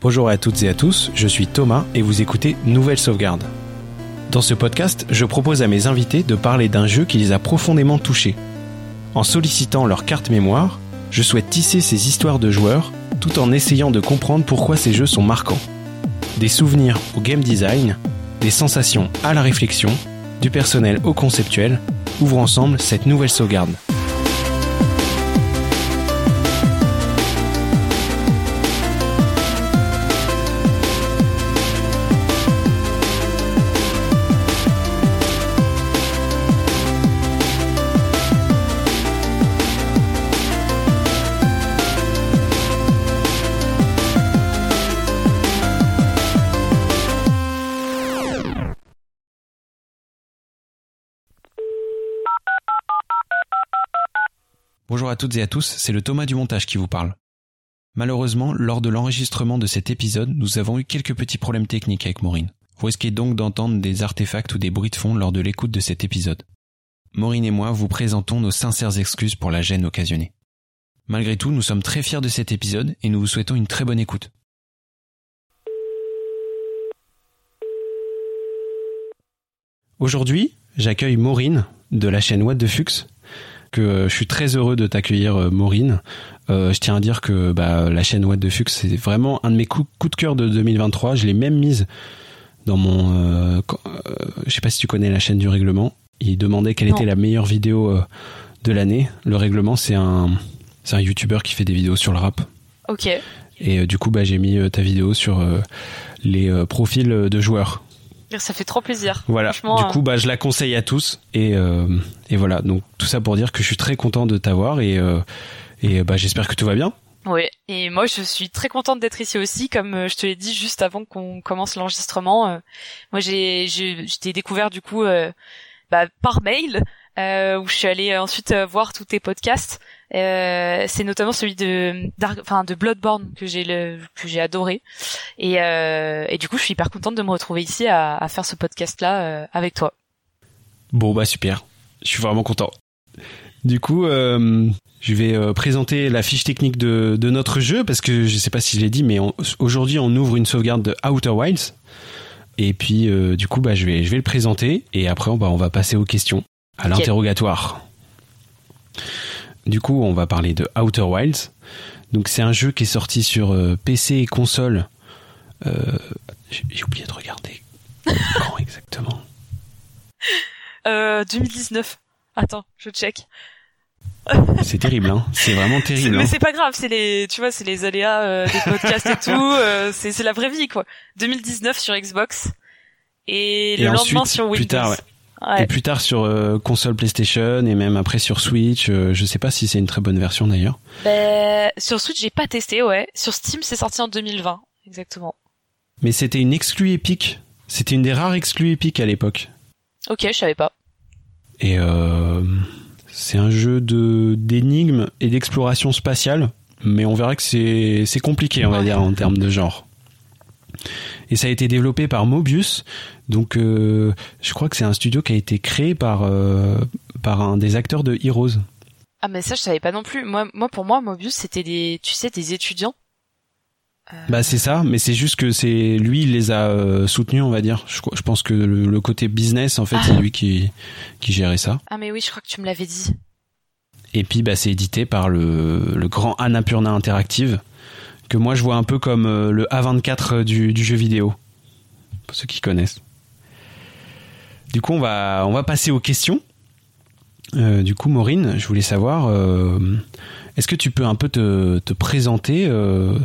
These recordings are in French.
Bonjour à toutes et à tous, je suis Thomas et vous écoutez Nouvelle Sauvegarde. Dans ce podcast, je propose à mes invités de parler d'un jeu qui les a profondément touchés. En sollicitant leur carte mémoire, je souhaite tisser ces histoires de joueurs tout en essayant de comprendre pourquoi ces jeux sont marquants. Des souvenirs au game design, des sensations à la réflexion, du personnel au conceptuel, ouvrent ensemble cette nouvelle sauvegarde. Toutes et à tous, c'est le Thomas du montage qui vous parle. Malheureusement, lors de l'enregistrement de cet épisode, nous avons eu quelques petits problèmes techniques avec Maureen. Vous risquez donc d'entendre des artefacts ou des bruits de fond lors de l'écoute de cet épisode. Maureen et moi vous présentons nos sincères excuses pour la gêne occasionnée. Malgré tout, nous sommes très fiers de cet épisode et nous vous souhaitons une très bonne écoute. Aujourd'hui, j'accueille Maureen de la chaîne What the Fux que euh, je suis très heureux de t'accueillir, euh, Maureen. Euh, je tiens à dire que bah, la chaîne What the Fux, c'est vraiment un de mes coups, coups de cœur de 2023. Je l'ai même mise dans mon... Euh, je sais pas si tu connais la chaîne du règlement. Il demandait quelle Non. était la meilleure vidéo de l'année. Le règlement, c'est un, c'est un YouTuber qui fait des vidéos sur le rap. Ok. Et du coup, bah, j'ai mis ta vidéo sur les profils de joueurs. Ça fait trop plaisir. Voilà. Du euh, coup, bah, je la conseille à tous. Et, euh, et voilà. Donc, tout ça pour dire que je suis très content de t'avoir et, euh, et bah, j'espère que tout va bien. Ouais. Et moi, je suis très contente d'être ici aussi, comme euh, je te l'ai dit juste avant qu'on commence l'enregistrement. euh, moi, j'ai, j'ai, je t'ai découvert du coup euh, bah, par mail, euh, où je suis allée ensuite euh, voir tous tes podcasts. Euh, c'est notamment celui de, enfin, de Bloodborne que j'ai le, que j'ai adoré. Et, euh, et du coup, je suis hyper contente de me retrouver ici à, à faire ce podcast-là euh, avec toi. Bon, bah, super. Je suis vraiment content. Du coup, euh, je vais euh, présenter la fiche technique de, de notre jeu parce que je sais pas si je l'ai dit, mais aujourd'hui, on ouvre une sauvegarde de Outer Wilds. Et puis, euh, du coup, bah, je vais, je vais le présenter et après, bah, on va passer aux questions, à l'interrogatoire. Du coup, on va parler de Outer Wilds. Donc, c'est un jeu qui est sorti sur euh, PC et console. Euh, j'ai oublié de regarder. Quand exactement? Euh, 2019. Attends, je check. C'est terrible, hein. C'est vraiment terrible. mais hein. c'est pas grave, c'est les, tu vois, c'est les aléas euh, des podcasts et tout. euh, c'est la vraie vie quoi. 2019 sur Xbox et, Et le lendemain sur Windows. plus tard, ouais. Ouais. Et plus tard sur euh, console PlayStation et même après sur Switch. euh, je sais pas si c'est une très bonne version d'ailleurs. Ben, sur Switch, j'ai pas testé, ouais. Sur Steam, c'est sorti en 2020, exactement. Mais c'était une exclue épique. C'était une des rares exclus épiques à l'époque. Ok, je savais pas. Et euh, c'est un jeu de d'énigmes et d'exploration spatiale, mais on verra que c'est c'est compliqué, on va Ouais. dire en termes de genre. Et ça a été développé par Mobius, donc euh, je crois que c'est un studio qui a été créé par euh, par un des acteurs de Heroes. Ah mais ça, je savais pas non plus. Moi, moi pour moi, Mobius, c'était des, tu sais, des étudiants. Euh, Bah c'est ça, mais c'est juste que c'est lui il les a soutenus, on va dire. Je, pense que le, le côté business en fait Ah. c'est lui qui qui gérait ça. Ah mais oui, je crois que tu me l'avais dit. Et puis bah c'est édité par le, le grand Annapurna Interactive que moi je vois un peu comme euh, le A24 du, du jeu vidéo pour ceux qui connaissent. Du coup on va on va passer aux questions. Euh, du coup Maureen, je voulais savoir euh, est-ce que tu peux un peu te, te présenter euh,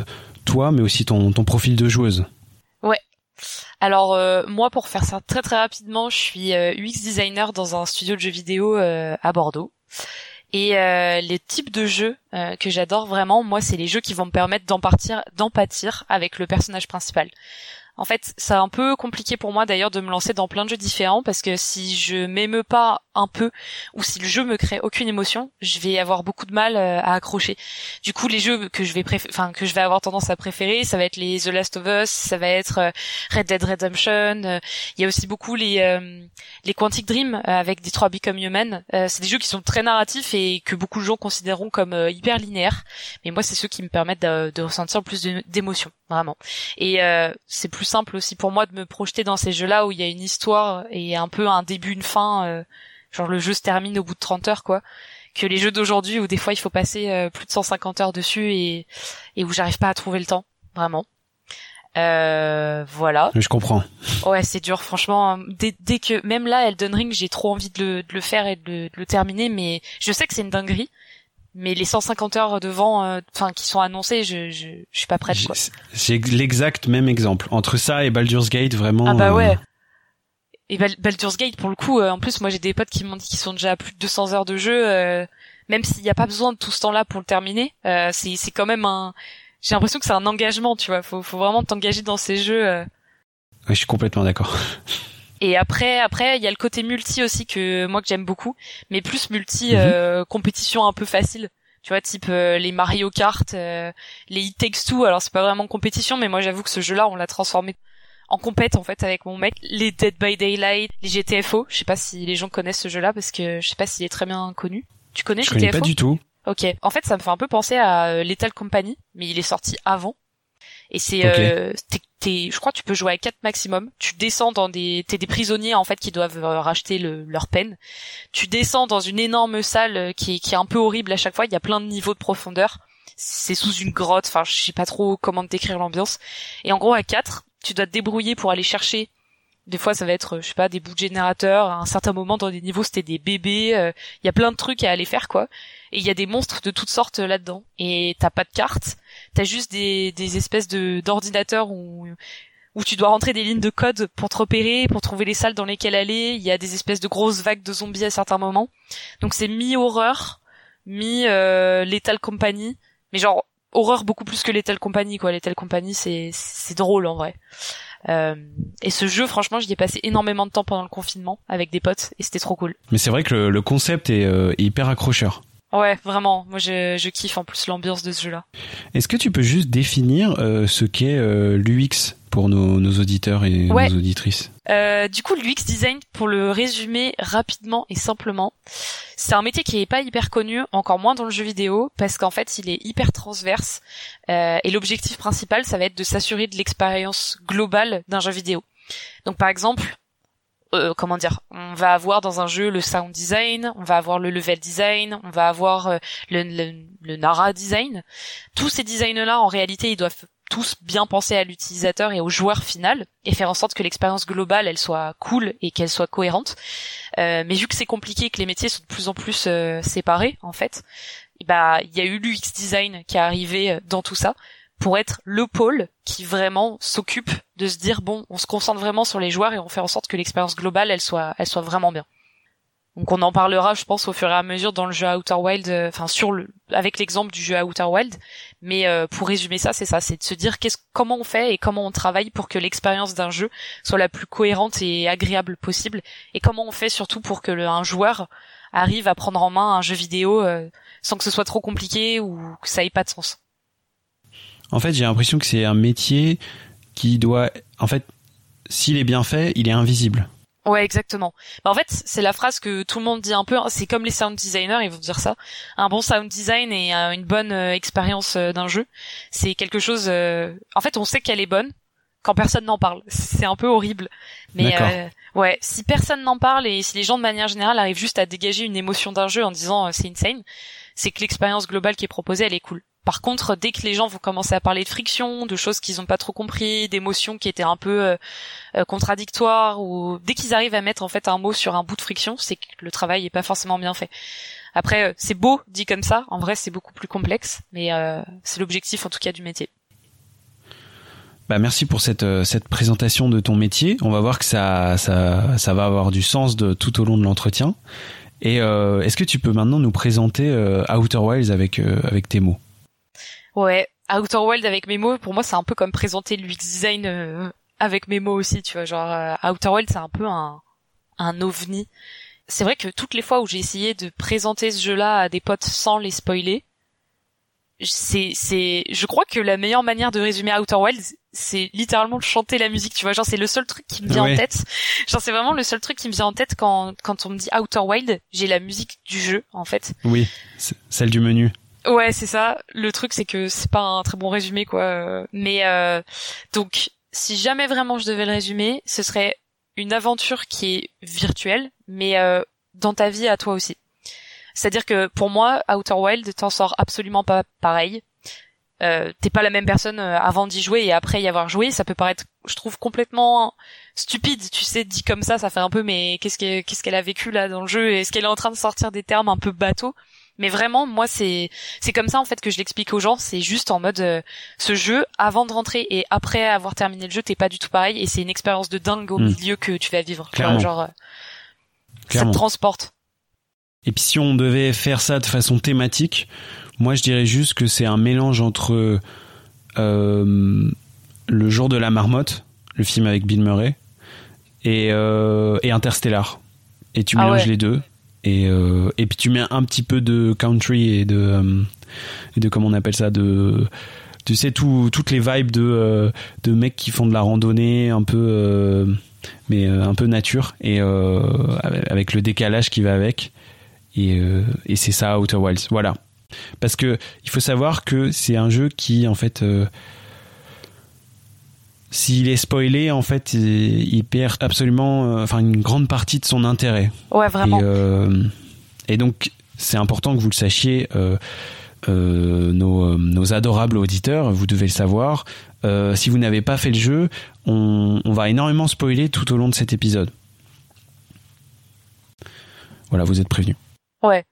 toi mais aussi ton, ton profil de joueuse? Alors euh, moi, pour faire ça très très rapidement, je suis euh, UX designer dans un studio de jeux vidéo euh, à Bordeaux. Et euh, les types de jeux euh, que j'adore vraiment, moi, c'est les jeux qui vont me permettre d'empathir, d'empathir avec le personnage principal. En fait, c'est un peu compliqué pour moi d'ailleurs de me lancer dans plein de jeux différents parce que si je m'émeus pas un peu ou si le jeu me crée aucune émotion, je vais avoir beaucoup de mal euh, à accrocher. Du coup, les jeux que je vais enfin que je vais avoir tendance à préférer, ça va être les The Last of Us, ça va être euh, Red Dead Redemption. Euh, il y a aussi beaucoup les les Quantic Dream avec Detroit Become Human. c'est des jeux qui sont très narratifs et que beaucoup de gens considéreront comme hyper linéaires. Mais moi, c'est ceux qui me permettent de, de ressentir plus d'émotion, vraiment. Et c'est plus simple aussi pour moi de me projeter dans ces jeux-là où il y a une histoire et un peu un début, une fin. Euh, genre le jeu se termine au bout de 30 heures, quoi. Que les jeux d'aujourd'hui où des fois il faut passer euh, plus de 150 heures dessus et, et où j'arrive pas à trouver le temps, vraiment. Euh, voilà. Je comprends. Ouais, c'est dur, franchement. Dès, dès, que même là, Elden Ring, j'ai trop envie de le, de le faire et de de le, terminer, mais je sais que c'est une dinguerie mais les 150 heures devant, euh, enfin qui sont annoncées, je, je, je suis pas prête. J'ai l'exact même exemple entre ça et Baldur's Gate, vraiment. Ah bah ouais. Euh, et Baldur's Gate, pour le coup, euh, en plus, moi j'ai des potes qui m'ont dit qu'ils sont déjà à plus de 200 heures de jeu, même s'il n'y a pas besoin de tout ce temps-là pour le terminer. c'est c'est quand même un. J'ai l'impression que c'est un engagement, tu vois. Faut faut vraiment t'engager dans ces jeux. Ouais, je suis complètement d'accord. Et après, après, il y a le côté multi aussi que moi que j'aime beaucoup, mais plus multi mhm. euh, compétition un peu facile. Tu vois, type euh, les Mario Kart, euh, les It Takes Two. Alors c'est pas vraiment compétition, mais moi j'avoue que ce jeu-là, on l'a transformé en compète en fait avec mon mec. Les Dead by Daylight, les GTFO. Je sais pas si les gens connaissent ce jeu-là parce que je sais pas s'il est très bien connu. Tu connais je GTFO connais pas du tout. Ok. En fait, ça me fait un peu penser à Lethal Company, mais il est sorti avant. Et c'est, je crois, que tu peux jouer à 4 maximum. Tu descends dans des, t'es des prisonniers en fait qui doivent euh, racheter le, leur peine. Tu descends dans une énorme salle euh, qui est, qui est un peu horrible à chaque fois. Il y a plein de niveaux de profondeur. C'est sous une grotte. Enfin, je sais pas trop comment te décrire l'ambiance. Et en gros, à 4, tu dois te débrouiller pour aller chercher des fois, ça va être, je sais pas, des bouts de générateurs. À un certain moment, dans des niveaux, c'était des bébés. Il euh, y a plein de trucs à aller faire, quoi. Et il y a des monstres de toutes sortes euh, là-dedans. Et t'as pas de carte. T'as juste des, des espèces de d'ordinateurs où où tu dois rentrer des lignes de code pour te repérer, pour trouver les salles dans lesquelles aller. Il y a des espèces de grosses vagues de zombies à certains moments. Donc c'est mi-horreur, mi-Lethal Company. Mais genre, horreur beaucoup plus que Lethal Company, quoi. Lethal Company, c'est c'est drôle, en vrai. Euh, et ce jeu, franchement, j'y ai passé énormément de temps pendant le confinement avec des potes et c'était trop cool. Mais c'est vrai que le, concept est, euh, hyper accrocheur. Ouais, vraiment. Moi, je, je kiffe en plus l'ambiance de ce jeu-là. Est-ce que tu peux juste définir euh, ce qu'est l'UX? Pour nos, nos, auditeurs et nos auditrices euh, Du coup, l'UX design, pour le résumer rapidement et simplement, c'est un métier qui est pas hyper connu, encore moins dans le jeu vidéo, parce qu'en fait, il est hyper transverse. Euh, et l'objectif principal, ça va être de s'assurer de l'expérience globale d'un jeu vidéo. Donc, par exemple, euh, comment dire, on va avoir dans un jeu le sound design, on va avoir le level design, on va avoir euh, le, le, le Nara design. Tous ces designs-là, en réalité, ils doivent tous bien penser à l'utilisateur et au joueur final et faire en sorte que l'expérience globale elle soit cool et qu'elle soit cohérente. Euh, mais vu que c'est compliqué que les métiers sont de plus en plus euh, séparés en fait, bah il y a eu l'UX design qui est arrivé euh, dans tout ça pour être le pôle qui vraiment s'occupe de se dire bon on se concentre vraiment sur les joueurs et on fait en sorte que l'expérience globale elle soit elle soit vraiment bien. Donc on en parlera, je pense, au fur et à mesure dans le jeu Outer Wild, euh, enfin sur le, avec l'exemple du jeu Outer Wild. Mais euh, pour résumer ça, c'est ça, c'est de se dire qu'est-ce, comment on fait et comment on travaille pour que l'expérience d'un jeu soit la plus cohérente et agréable possible, et comment on fait surtout pour que le, un joueur arrive à prendre en main un jeu vidéo euh, sans que ce soit trop compliqué ou que ça ait pas de sens. En fait, j'ai l'impression que c'est un métier qui doit, en fait, s'il est bien fait, il est invisible. Ouais, exactement. Bah, en fait, c'est la phrase que tout le monde dit un peu. Hein. C'est comme les sound designers, ils vont dire ça. Un bon sound design et euh, une bonne euh, expérience euh, d'un jeu, c'est quelque chose. En fait, on sait qu'elle est bonne quand personne n'en parle. C'est un peu horrible, mais ouais, si personne n'en parle et si les gens de manière générale arrivent juste à dégager une émotion d'un jeu en disant c'est insane, c'est que l'expérience globale qui est proposée, elle est cool. Par contre, dès que les gens vont commencer à parler de friction, de choses qu'ils n'ont pas trop compris, d'émotions qui étaient un peu euh, euh, contradictoires, ou dès qu'ils arrivent à mettre en fait un mot sur un bout de friction, c'est que le travail est pas forcément bien fait. Après, euh, c'est beau dit comme ça. En vrai, c'est beaucoup plus complexe, mais c'est l'objectif en tout cas du métier. Bah merci pour cette cette présentation de ton métier. On va voir que ça ça ça va avoir du sens de tout au long de l'entretien. Et est-ce que tu peux maintenant nous présenter Outer Wilds avec avec tes mots? Ouais, Outer Wild avec mes mots, pour moi, c'est un peu comme présenter l'UX design euh, avec mes mots aussi, tu vois. Genre euh, Outer Wild, c'est un peu un un ovni. C'est vrai que toutes les fois où j'ai essayé de présenter ce jeu-là à des potes sans les spoiler, c'est c'est je crois que la meilleure manière de résumer Outer Wilds c'est littéralement de chanter la musique tu vois. Genre c'est le seul truc qui me vient en tête. Genre c'est vraiment le seul truc qui me vient en tête quand quand on me dit Outer Wild j'ai la musique du jeu en fait. Oui celle du menu ouais c'est ça le truc c'est que c'est pas un très bon résumé quoi mais euh, donc si jamais vraiment je devais le résumer ce serait une aventure qui est virtuelle mais euh, dans ta vie à toi aussi c'est-à-dire que pour moi, Outer Wild t'en sors absolument pas pareil. Euh, t'es pas la même personne euh, avant d'y jouer et après y avoir joué. Ça peut paraître, je trouve, complètement stupide. Tu sais, dit comme ça, ça fait un peu, mais qu'est-ce qu'elle, qu'est-ce qu'elle a vécu là dans le jeu? Est-ce qu'elle est en train de sortir des termes un peu bateaux? Mais vraiment, moi, c'est c'est comme ça en fait que je l'explique aux gens. C'est juste en mode euh, ce jeu avant de rentrer et après avoir terminé le jeu, t'es pas du tout pareil et c'est une expérience de dingue au hmm. milieu que tu vas vivre. Clairement. genre, ça te transporte. Et puis si on devait faire ça de façon thématique, moi je dirais juste que c'est un mélange entre euh, le jour de la marmotte, le film avec Bill Murray, et, euh, et Interstellar. Et tu ah mélanges les deux. Et, euh, et puis tu mets un petit peu de country et de, euh, et de comment on appelle ça, de tu sais tout, toutes les vibes de, euh, de mecs qui font de la randonnée un peu mais un peu nature et avec le décalage qui va avec et, et c'est ça Outer Wilds. Voilà. Parce que il faut savoir que c'est un jeu qui en fait s'il est spoilé, en fait, il perd absolument, euh, enfin, une grande partie de son intérêt. Ouais, vraiment. Et, donc, c'est important que vous le sachiez, euh, nos, nos, adorables auditeurs, vous devez le savoir. si vous n'avez pas fait le jeu, on, on, va énormément spoiler tout au long de cet épisode. Voilà, vous êtes prévenus. Ouais.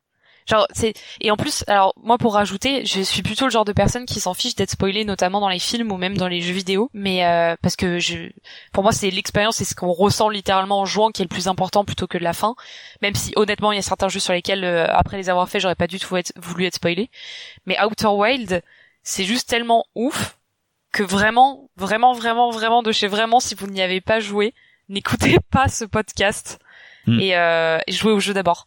Genre c'est et en plus alors moi pour rajouter je suis plutôt le genre de personne qui s'en fiche d'être spoilé notamment dans les films ou même dans les jeux vidéo. Mais euh, parce que je pour moi c'est l'expérience et ce qu'on ressent littéralement en jouant qui est le plus important plutôt que la fin. Même si honnêtement il y a certains jeux sur lesquels euh, après les avoir fait j'aurais pas du tout voulu être spoilé mais Outer Wild c'est juste tellement ouf que vraiment vraiment vraiment vraiment de chez vraiment si vous n'y avez pas joué n'écoutez pas ce podcast hmm. et, euh, et jouez au jeu d'abord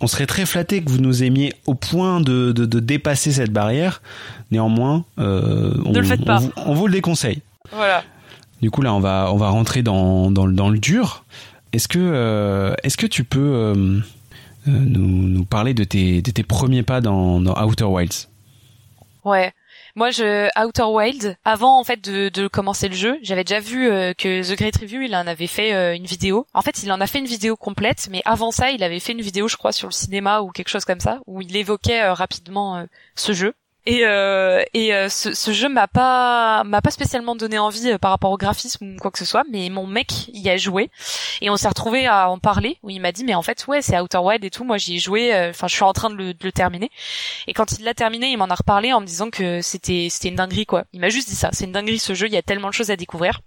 on serait très flatté que vous nous aimiez au point de, de, dépasser cette barrière. Néanmoins, euh, on, ne le faites pas. On, vous, le déconseille. Voilà. Du coup là, on va on va rentrer dans dans, dans le dur. Est-ce que euh, est-ce que tu peux euh, nous, nous parler de tes de tes premiers pas dans, dans Outer Wilds? Ouais. Moi, je Outer Wild, avant en fait de, commencer le jeu, j'avais déjà vu euh, que The Great Review, il en avait fait euh, une vidéo. En fait, il en a fait une vidéo complète, mais avant ça, il avait fait une vidéo, je crois, sur le cinéma ou quelque chose comme ça, où il évoquait euh, rapidement ce jeu. Et, euh, et euh, ce, ce, jeu m'a pas m'a pas spécialement donné envie euh, par rapport au graphisme ou quoi que ce soit, mais mon mec y a joué et on s'est retrouvé à en parler où il m'a dit mais en fait ouais c'est Outer Wild et tout, moi j'y ai joué, enfin je suis en train de le, de le, terminer et quand il l'a terminé il m'en a reparlé en me disant que c'était c'était une dinguerie quoi. Il m'a juste dit ça, c'est une dinguerie ce jeu, il y a tellement de choses à découvrir.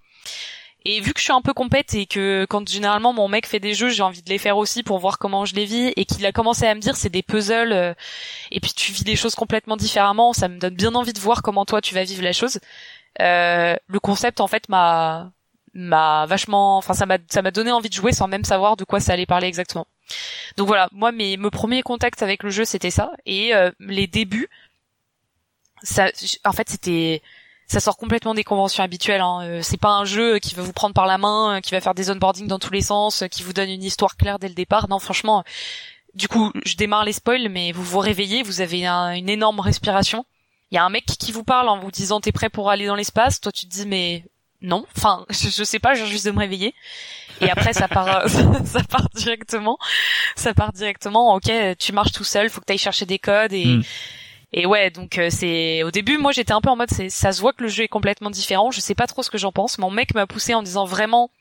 Et vu que je suis un peu compète et que quand généralement mon mec fait des jeux, j'ai envie de les faire aussi pour voir comment je les vis et qu'il a commencé à me dire c'est des puzzles euh, et puis tu vis des choses complètement différemment, ça me donne bien envie de voir comment toi tu vas vivre la chose. Euh, le concept en fait m'a m'a vachement enfin ça m'a ça m'a donné envie de jouer sans même savoir de quoi ça allait parler exactement. Donc voilà, moi mes mes premiers contacts avec le jeu c'était ça et euh, les débuts ça en fait c'était ça sort complètement des conventions habituelles. Hein. Euh, c'est pas un jeu qui va vous prendre par la main, euh, qui va faire des onboarding dans tous les sens, euh, qui vous donne une histoire claire dès le départ. Non, franchement, du coup, je démarre les spoils, mais vous vous réveillez, vous avez une énorme respiration. Il y a un mec qui vous parle en vous disant t'es prêt pour aller dans l'espace? Toi, tu te dis mais non. Enfin, je, sais pas, j'ai juste de me réveiller. Et après, ça part, ça part directement. Ça part directement. Ok, tu marches tout seul, faut que tu ailles chercher des codes et. Hmm. Et ouais, donc euh, c'est au début, moi j'étais un peu en mode, c'est ça se voit que le jeu est complètement différent. Je sais pas trop ce que j'en pense. Mon mec m'a poussé en disant vraiment,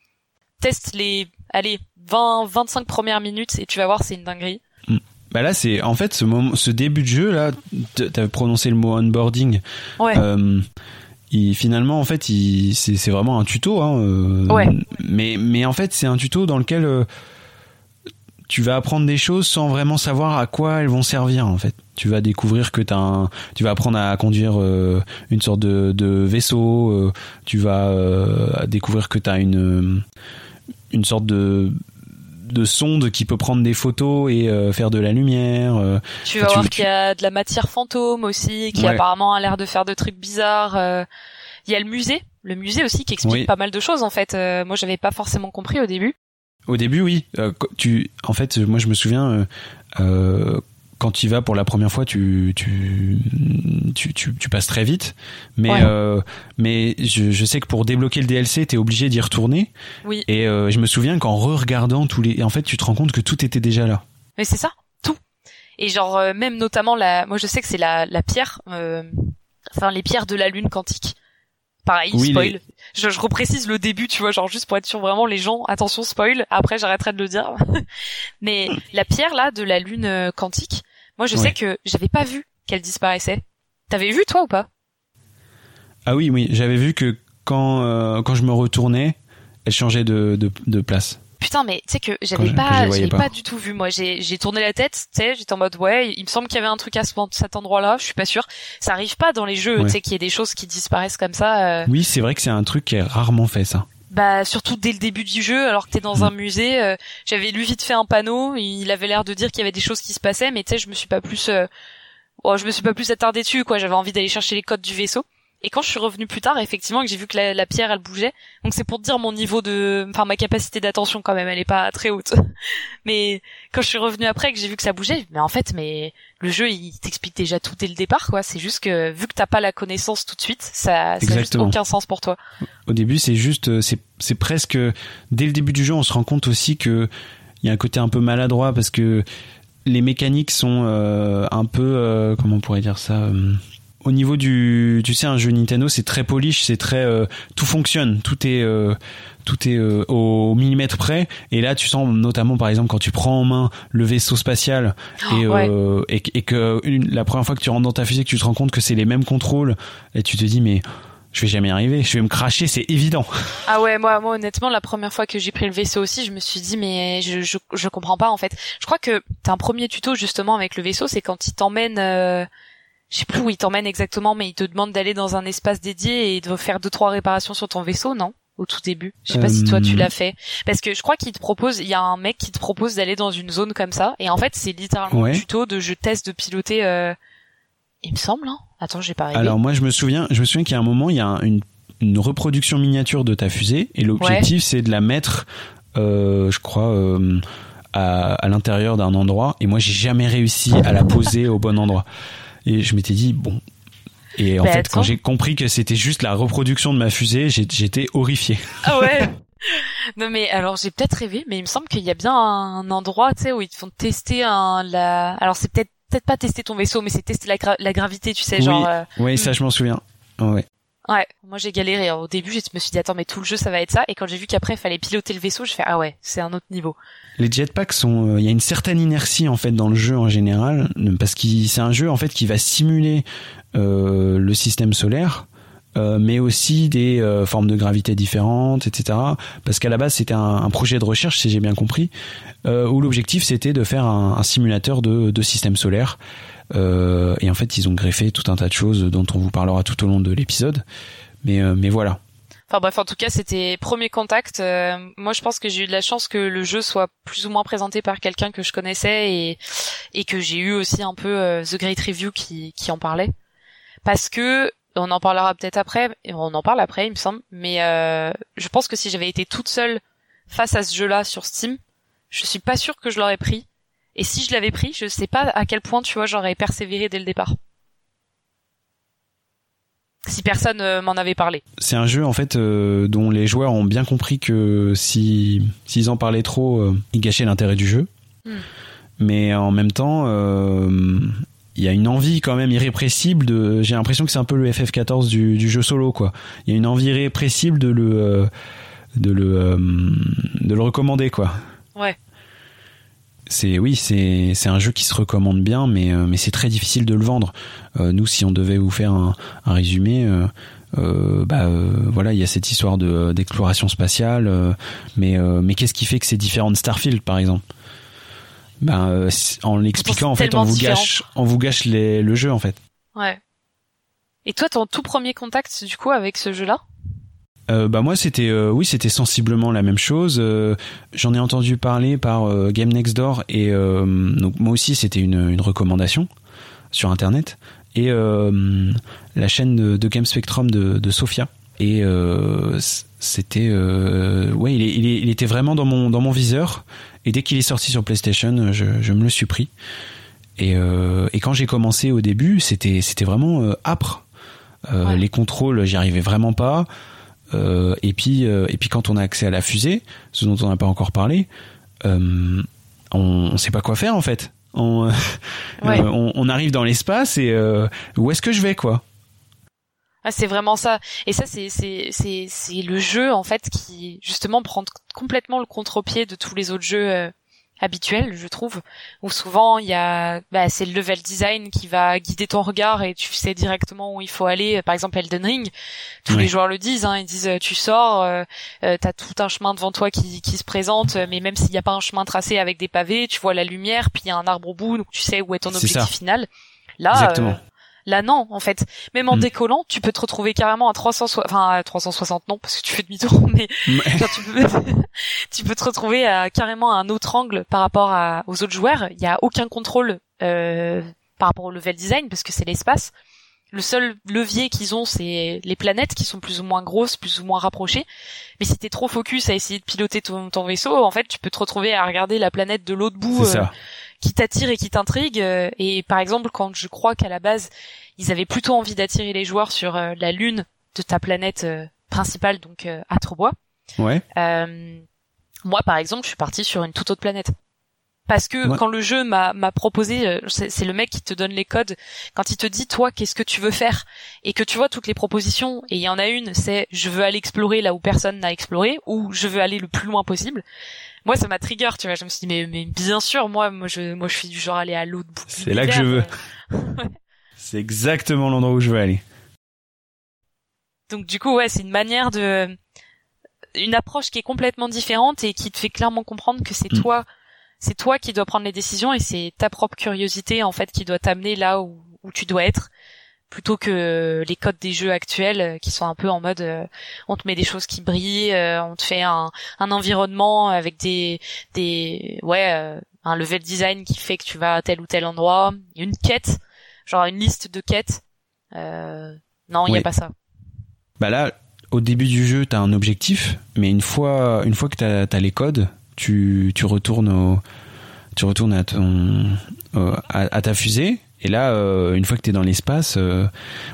teste les, allez, 20, 25 premières minutes et tu vas voir, c'est une dinguerie. Mm. Bah là, c'est en fait ce moment, ce début de jeu là, t'as prononcé le mot onboarding. Ouais. Euh, il, finalement, en fait, c'est vraiment un tuto. Hein, euh, ouais. Mais mais en fait, c'est un tuto dans lequel tu vas apprendre des choses sans vraiment savoir à quoi elles vont servir en fait. Tu vas découvrir que t'as un, tu vas apprendre à conduire euh, une sorte de, de vaisseau. euh, tu vas euh, découvrir que t'as une une sorte de de sonde qui peut prendre des photos et euh, faire de la lumière. euh. Tu vas voir tu- qu'il y a de la matière fantôme aussi, qui Ouais. apparemment a l'air de faire de trucs bizarres. euh. Il y a le musée, le musée aussi qui explique Oui. pas mal de choses en fait. Euh, moi, j'avais pas forcément compris au début. Au début, oui. Euh, tu, en fait, moi, je me souviens euh, euh, quand tu y vas pour la première fois, tu tu tu, tu, tu passes très vite. Mais Ouais. euh, mais je, je sais que pour débloquer le DLC, t'es obligé d'y retourner. Oui. Et euh, je me souviens qu'en re-regardant tous les, en fait, tu te rends compte que tout était déjà là. Mais c'est ça, tout. Et genre euh, même notamment la, moi je sais que c'est la la pierre, euh, enfin les pierres de la lune quantique. Pareil, Oui, spoil. les- Je, je reprécise le début, tu vois, genre juste pour être sûr vraiment les gens, attention spoil. Après j'arrêterai de le dire. Mais la pierre là de la lune euh, quantique, moi je Ouais. sais que j'avais pas vu qu'elle disparaissait. T'avais vu toi ou pas? Ah oui, oui. J'avais vu que quand euh, quand je me retournais, elle changeait de de, de place. Putain, mais tu sais que j'avais pas, j'avais pas. pas. du tout vu. Moi, j'ai, j'ai tourné la tête, tu sais, j'étais en mode ouais, il me semble qu'il y avait un truc à ce, cet endroit-là. Je suis pas sûre. Ça arrive pas dans les jeux, Ouais. tu sais, qu'il y ait des choses qui disparaissent comme ça. euh, Oui, c'est vrai que c'est un truc qui est rarement fait, ça. bah surtout dès le début du jeu, alors que t'es dans Mm. un musée. euh, j'avais lu vite fait un panneau. Il avait l'air de dire qu'il y avait des choses qui se passaient, mais tu sais, je me suis pas plus, euh, oh, je me suis pas plus attardé dessus. Quoi, j'avais envie d'aller chercher les codes du vaisseau. Et quand je suis revenu plus tard, effectivement, que j'ai vu que la, la pierre, elle bougeait. Donc c'est pour te dire mon niveau de, enfin ma capacité d'attention quand même, elle est pas très haute. mais quand je suis revenu après, que j'ai vu que ça bougeait, mais en fait, mais le jeu, il t'explique déjà tout dès le départ, quoi. C'est juste que vu que t'as pas la connaissance tout de suite, ça, ça a juste Exactement. aucun sens pour toi. Au début, c'est juste, euh, c'est, c'est presque dès le début du jeu, on se rend compte aussi que il y a un côté un peu maladroit parce que les mécaniques sont euh, un peu, euh, comment on pourrait dire ça. euh, au niveau du, tu sais, un jeu Nintendo, c'est très polish, c'est très, euh, tout fonctionne, tout est, euh, tout est euh, au millimètre près. Et là, tu sens notamment, par exemple, quand tu prends en main le vaisseau spatial et, Oh, ouais. euh, et, que- et que une- la première fois que tu rentres dans ta fusée, que tu te rends compte que c'est les mêmes contrôles, et tu te dis mais je vais jamais y arriver, je vais me cracher, c'est évident. Ah ouais, moi, moi honnêtement, la première fois que j'ai pris le vaisseau aussi, je me suis dit mais je je, je comprends pas en fait. Je crois que t'as un premier tuto justement avec le vaisseau, c'est quand il t'emmène, euh, je sais plus où il t'emmène exactement, mais il te demande d'aller dans un espace dédié et de faire deux trois réparations sur ton vaisseau, non? Au tout début. Je sais pas si toi tu Euh, l'as fait, parce que je crois qu'il te propose, il y a un mec qui te propose d'aller dans une zone comme ça, et en fait c'est littéralement Ouais. le tuto de je teste de piloter. Euh... Il me semble, hein Attends, j'ai pas rêvé. Alors moi je me souviens, je me souviens qu'il y a un moment, il y a un- une, une reproduction miniature de ta fusée et l'objectif c'est de la mettre, euh, je crois. euh, à, à l'intérieur d'un endroit et moi j'ai jamais réussi à la poser au bon endroit et je m'étais dit bon et en Bah, fait attends. quand j'ai compris que c'était juste la reproduction de ma fusée j'ai- j'étais horrifié Ah ouais. non mais alors j'ai peut-être rêvé, mais il me semble qu'il y a bien un endroit, tu sais, où ils te font tester un la. Alors c'est peut-être peut-être pas tester ton vaisseau, mais c'est tester la, gra- la gravité, tu sais, Oui. genre. euh, oui ça je m'en souviens ouais Ouais. Moi j'ai galéré. Alors, au début, je me suis dit attends, mais tout le jeu ça va être ça. Et quand j'ai vu qu'après fallait piloter le vaisseau, je fais ah ouais, c'est un autre niveau. Les jetpacks sont, euh, il y a une certaine inertie en fait dans le jeu en général, parce que c'est un jeu en fait qui va simuler euh, le système solaire, euh, mais aussi des euh, formes de gravité différentes, etc. Parce qu'à la base c'était un, un projet de recherche, si j'ai bien compris, euh, où l'objectif c'était de faire un, un simulateur de, de système solaire. Euh, et en fait ils ont greffé tout un tas de choses dont on vous parlera tout au long de l'épisode. Mais, euh, mais voilà. Enfin bref, en tout cas, c'était premier contact. Euh, moi, je pense que j'ai eu de la chance que le jeu soit plus ou moins présenté par quelqu'un que je connaissais et et que j'ai eu aussi un peu euh, The Great Review qui qui en parlait. Parce que on en parlera peut-être après, on en parle après, il me semble. Mais euh, je pense que si j'avais été toute seule face à ce jeu-là sur Steam, je suis pas sûre que je l'aurais pris. Et si je l'avais pris, je sais pas à quel point, tu vois, j'aurais persévéré dès le départ. Si personne euh, m'en avait parlé. c'est un jeu en fait euh, dont les joueurs ont bien compris que si s'ils en parlaient trop, euh, ils gâchaient l'intérêt du jeu. Hmm. Mais en même temps, euh, il y a une envie quand même irrépressible de. J'ai l'impression que c'est un peu le FF14 du, du jeu solo quoi. Il y a une envie irrépressible de le euh, de le euh, de le recommander quoi. Ouais. C'est oui, c'est c'est un jeu qui se recommande bien, mais euh, mais c'est très difficile de le vendre. Euh, nous, si on devait vous faire un, un résumé, euh, euh, bah voilà, il y a cette histoire de d'exploration spatiale, mais mais qu'est-ce qui fait que c'est différent de Starfield, par exemple? Ben en l'expliquant en fait on vous gâche on vous gâche les, le jeu en fait. Ouais. Et toi ton tout premier contact du coup avec ce jeu là euh, bah moi c'était euh, oui c'était sensiblement la même chose. Euh, j'en ai entendu parler par Game Next Door et donc moi aussi c'était une, une, recommandation sur internet et la chaîne de, de, Game Spectrum de, de Sofia et c'était ouais il, il, il, était vraiment dans mon dans mon viseur et dès qu'il est sorti sur PlayStation je, je me le suis pris. Et, et quand j'ai commencé au début c'était c'était vraiment âpre. Les contrôles j'y arrivais vraiment pas. Euh, et puis euh, et puis quand on a accès à la fusée, ce dont on n'a pas encore parlé, euh, on ne sait pas quoi faire en fait. On, on, on, arrive dans l'espace et où est-ce que je vais quoi? Ah, c'est vraiment ça. Et ça, c'est c'est c'est c'est le jeu en fait qui justement prend complètement le contre-pied de tous les autres jeux habituel, je trouve, où souvent il y a, bah, c'est le level design qui va guider ton regard et tu sais directement où il faut aller. Par exemple, Elden Ring, tous les joueurs le disent, hein, ils disent euh, tu sors, euh, euh, t'as tout un chemin devant toi qui, qui se présente, mais même s'il n'y a pas un chemin tracé avec des pavés, tu vois la lumière, puis il y a un arbre au bout, donc tu sais où est ton objectif final. Là, euh, Là, non, en fait. Même en mm. décollant, tu peux te retrouver carrément à 360, enfin, à 360 non, parce que tu fais demi-tour, mais tu, peux, tu peux te retrouver à carrément à un autre angle par rapport à, aux autres joueurs. Il n'y a aucun contrôle euh, par rapport au level design, parce que c'est l'espace. Le seul levier qu'ils ont, c'est les planètes qui sont plus ou moins grosses, plus ou moins rapprochées. Mais si t'es trop focus à essayer de piloter ton, ton, vaisseau, en fait, tu peux te retrouver à regarder la planète de l'autre bout euh, qui t'attire et qui t'intrigue. Euh, et par exemple, quand je crois qu'à la base, ils avaient plutôt envie d'attirer les joueurs sur euh, la lune de ta planète principale, donc à Trobois. Ouais. moi, par exemple, je suis partie sur une toute autre planète parce que quand le jeu m'a m'a proposé euh, c'est le mec qui te donne les codes quand il te dit toi qu'est-ce que tu veux faire et que tu vois toutes les propositions et il y en a une c'est je veux aller explorer là où personne n'a exploré ou je veux aller le plus loin possible moi ça m'a trigger tu vois je me suis dit mais mais bien sûr moi moi je moi je suis du genre aller à l'autre bout c'est là que je veux euh. c'est exactement l'endroit où je veux aller donc du coup ouais c'est une manière de une approche qui est complètement différente et qui te fait clairement comprendre que c'est mm. toi c'est toi qui dois prendre les décisions et c'est ta propre curiosité en fait qui doit t'amener là où, où, tu dois être plutôt que les codes des jeux actuels euh, qui sont un peu en mode euh, on te met des choses qui brillent, euh, on te fait un, un, environnement avec des des ouais un level design qui fait que tu vas à tel ou tel endroit, une quête, genre une liste de quêtes. non, il n'y a pas ça. Bah là, au début du jeu, t'as un objectif, mais une fois une fois que t'as as les codes, tu, tu retournes au, tu retournes à ton à, ta fusée et là euh, une fois que tu es dans l'espace euh,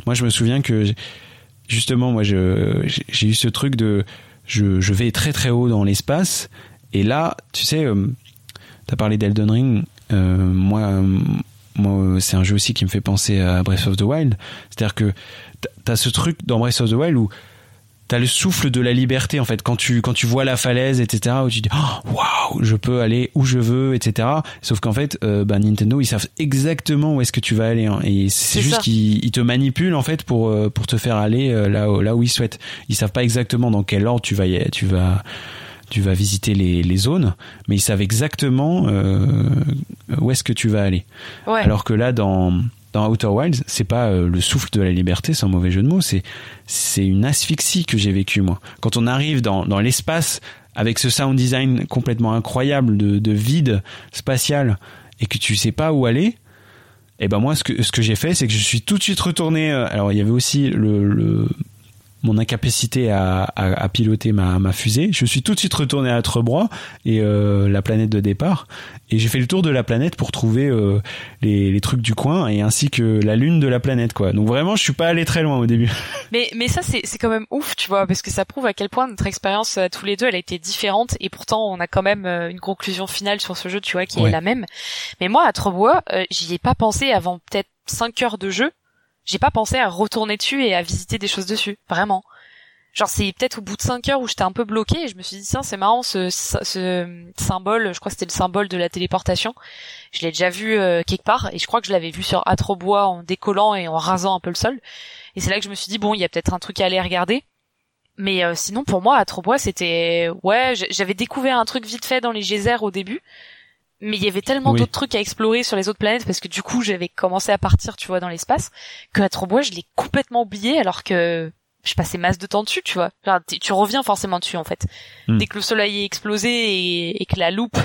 moi je me souviens que justement moi j'ai eu ce truc de je, je vais très très haut dans l'espace. Et là tu sais euh, tu as parlé d'Elden Ring. Moi moi c'est un jeu aussi qui me fait penser à Breath of the Wild. C'est-à-dire que tu as ce truc dans Breath of the Wild où t'as le souffle de la liberté en fait quand tu quand tu vois la falaise etc où tu dis oh, waouh je peux aller où je veux etc sauf qu'en fait euh, bah, Nintendo ils savent exactement où est-ce que tu vas aller hein. et c'est juste qu'ils te manipulent en fait pour euh, pour te faire aller euh, là là où ils souhaitent ils savent pas exactement dans quel ordre tu vas y, tu vas tu vas visiter les, les zones, mais ils savent exactement euh, où est-ce que tu vas aller. Ouais. Alors que là, dans dans Outer Wilds, c'est pas euh, le souffle de la liberté, sans mauvais jeu de mots, c'est c'est une asphyxie que j'ai vécue moi. Quand on arrive dans dans l'espace avec ce sound design complètement incroyable de, de vide spatial et que tu sais pas où aller, et eh ben moi ce que ce que j'ai fait c'est que je suis tout de suite retourné. Euh, alors il y avait aussi le, le mon incapacité à, à, à, piloter ma, ma fusée, je suis tout de suite retourné à Trebrois et euh, la planète de départ, et j'ai fait le tour de la planète pour trouver euh, les, les, trucs du coin et ainsi que la lune de la planète, quoi. Donc vraiment, je suis pas allé très loin au début. Mais mais ça c'est c'est quand même ouf, tu vois, parce que ça prouve à quel point notre expérience tous les deux, elle a été différente et pourtant on a quand même euh, une conclusion finale sur ce jeu, tu vois, qui est la même. Mais moi à Trebois, euh, j'y ai pas pensé avant peut-être 5 heures de jeu j'ai pas pensé à retourner dessus et à visiter des choses dessus, vraiment. Genre c'est peut-être au bout de 5 heures où j'étais un peu bloqué et je me suis dit tiens c'est marrant ce, ce, symbole, je crois que c'était le symbole de la téléportation. Je l'ai déjà vu euh, quelque part et je crois que je l'avais vu sur Atrobois en décollant et en rasant un peu le sol. Et c'est là que je me suis dit bon il y a peut-être un truc à aller regarder. Mais euh, sinon pour moi Atrobois c'était ouais j'avais découvert un truc vite fait dans les geysers au début mais il y avait tellement d'autres trucs à explorer sur les autres planètes parce que du coup j'avais commencé à partir tu vois dans l'espace que à Trobois je l'ai complètement oublié alors que je passais masse de temps dessus tu vois. Tu reviens forcément dessus en fait. Hmm. dès que le soleil est explosé et, que la loupe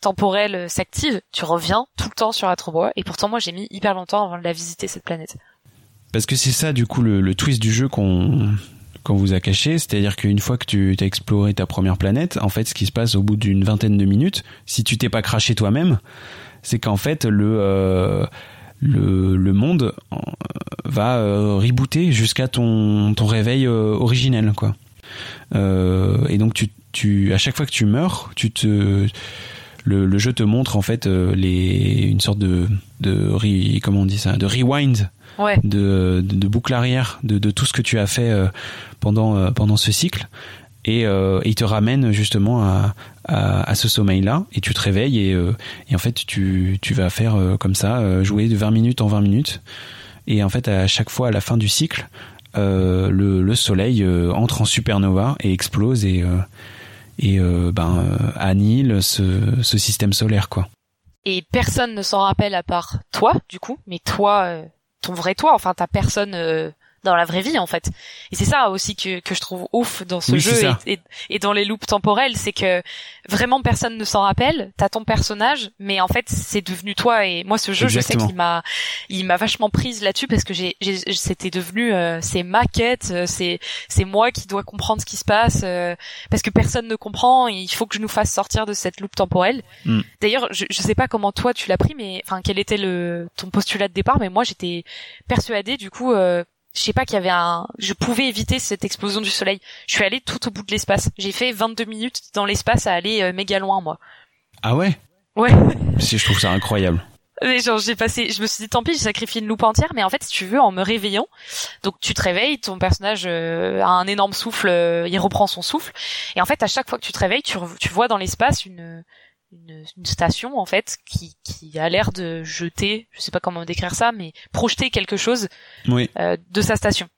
temporelle s'active tu reviens tout le temps sur Atrobois. Et pourtant moi j'ai mis hyper longtemps avant de la visiter cette planète. Parce que c'est ça du coup le twist du jeu qu'on qu'on vous a caché, c'est-à-dire qu'une fois que tu as exploré ta première planète, en fait, ce qui se passe au bout d'une vingtaine de minutes, si tu t'es pas craché toi-même, c'est qu'en fait le euh, le, monde euh, va euh, rebooter jusqu'à ton ton réveil originel, quoi. et donc tu tu à chaque fois que tu meurs, tu te le, le jeu te montre en fait les une sorte de de comment on dit ça de rewind de, de, boucle arrière de, de, tout ce que tu as fait euh, pendant, euh, pendant ce cycle. Et, euh, il te ramène justement à, à, ce sommeil-là et tu te réveilles et, et en fait tu, tu vas faire comme ça, jouer de 20 minutes en 20 minutes. Et en fait à chaque fois à la fin du cycle, le, le soleil entre en supernova et explose et, et ben, annihile ce, ce système solaire quoi. Et personne ne s'en rappelle à part toi, du coup, mais toi, ton vrai toi, enfin ta personne euh, dans la vraie vie en fait. Et c'est ça aussi que, que je trouve ouf dans ce jeu et, et, dans les loops temporels, c'est que vraiment personne ne s'en rappelle. T'as ton personnage, mais en fait c'est devenu toi. Et moi ce jeu, je sais qu'il m'a, il m'a vachement prise là-dessus parce que j'ai, c'était devenu, euh, c'est ma quête, euh, c'est, c'est moi qui dois comprendre ce qui se passe euh, parce que personne ne comprend. Et il faut que je nous fasse sortir de cette loupe temporelle. Mm. D'ailleurs, je, je sais pas comment toi tu l'as pris, mais enfin quel était le ton postulat de départ, mais moi j'étais persuadée du coup je sais pas qu'il y avait un je pouvais éviter cette explosion du soleil. Je suis allée tout au bout de l'espace. J'ai fait 22 minutes dans l'espace à aller euh, méga loin moi. Ah ouais? Ouais. si je trouve ça incroyable. Mais genre j'ai passé je me suis dit tant pis, j'ai sacrifié une loupe entière mais en fait si tu veux en me réveillant, donc tu te réveilles, ton personnage euh, a un énorme souffle, euh, il reprend son souffle et en fait à chaque fois que tu te réveilles, tu, tu vois dans l'espace une une, station en fait qui, qui a l'air de jeter, je sais pas comment décrire ça, mais projeter quelque chose euh, de sa station.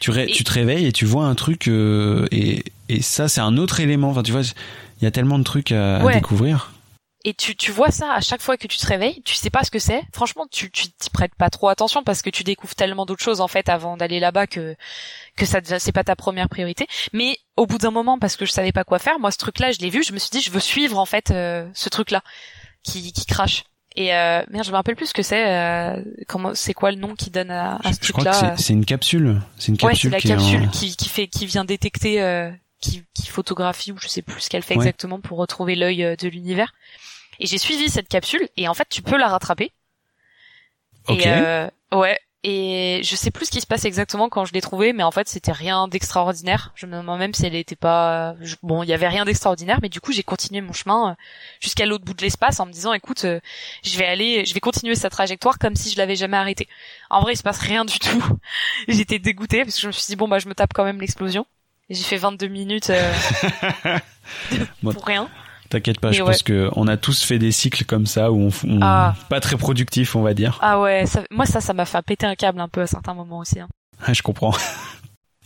Tu, tu te réveilles et tu vois un truc euh, et, et ça c'est un autre élément. Enfin tu vois, il y a tellement de trucs à, découvrir. Et tu, tu vois ça à chaque fois que tu te réveilles, tu sais pas ce que c'est. Franchement, tu tu t'y prêtes pas trop attention parce que tu découvres tellement d'autres choses en fait avant d'aller là-bas que que ça c'est pas ta première priorité. Mais au bout d'un moment, parce que je savais pas quoi faire, moi ce truc-là, je l'ai vu, je me suis dit, je veux suivre en fait euh, ce truc-là qui, qui crache. Et euh, merde, je me rappelle plus ce que c'est. Euh, comment, c'est quoi le nom qui donne à, à ce truc-là Je crois que c'est une capsule. C'est une capsule. Ouais, c'est la capsule qui, qui fait, qui vient détecter, euh, qui, qui photographie ou je sais plus ce qu'elle fait exactement pour retrouver l'œil euh, de l'univers. Et j'ai suivi cette capsule et en fait tu peux la rattraper. Ok. Et ouais, et je sais plus ce qui se passe exactement quand je l'ai trouvée, mais en fait c'était rien d'extraordinaire. Je me demande même si elle était pas bon, il y avait rien d'extraordinaire, mais du coup j'ai continué mon chemin euh, jusqu'à l'autre bout de l'espace en me disant écoute, euh, je vais aller, je vais continuer sa trajectoire comme si je l'avais jamais arrêtée. En vrai il se passe rien du tout. J'étais dégoûtée parce que je me suis dit bon bah je me tape quand même l'explosion. J'ai fait 22 minutes euh, pour rien. T'inquiète pas, je pense que on a tous fait des cycles comme ça où on, ah. pas très productif, on va dire. Ah ouais, moi ça, ça m'a fait péter un câble un peu à certains moments aussi. Hein. Ah, je comprends.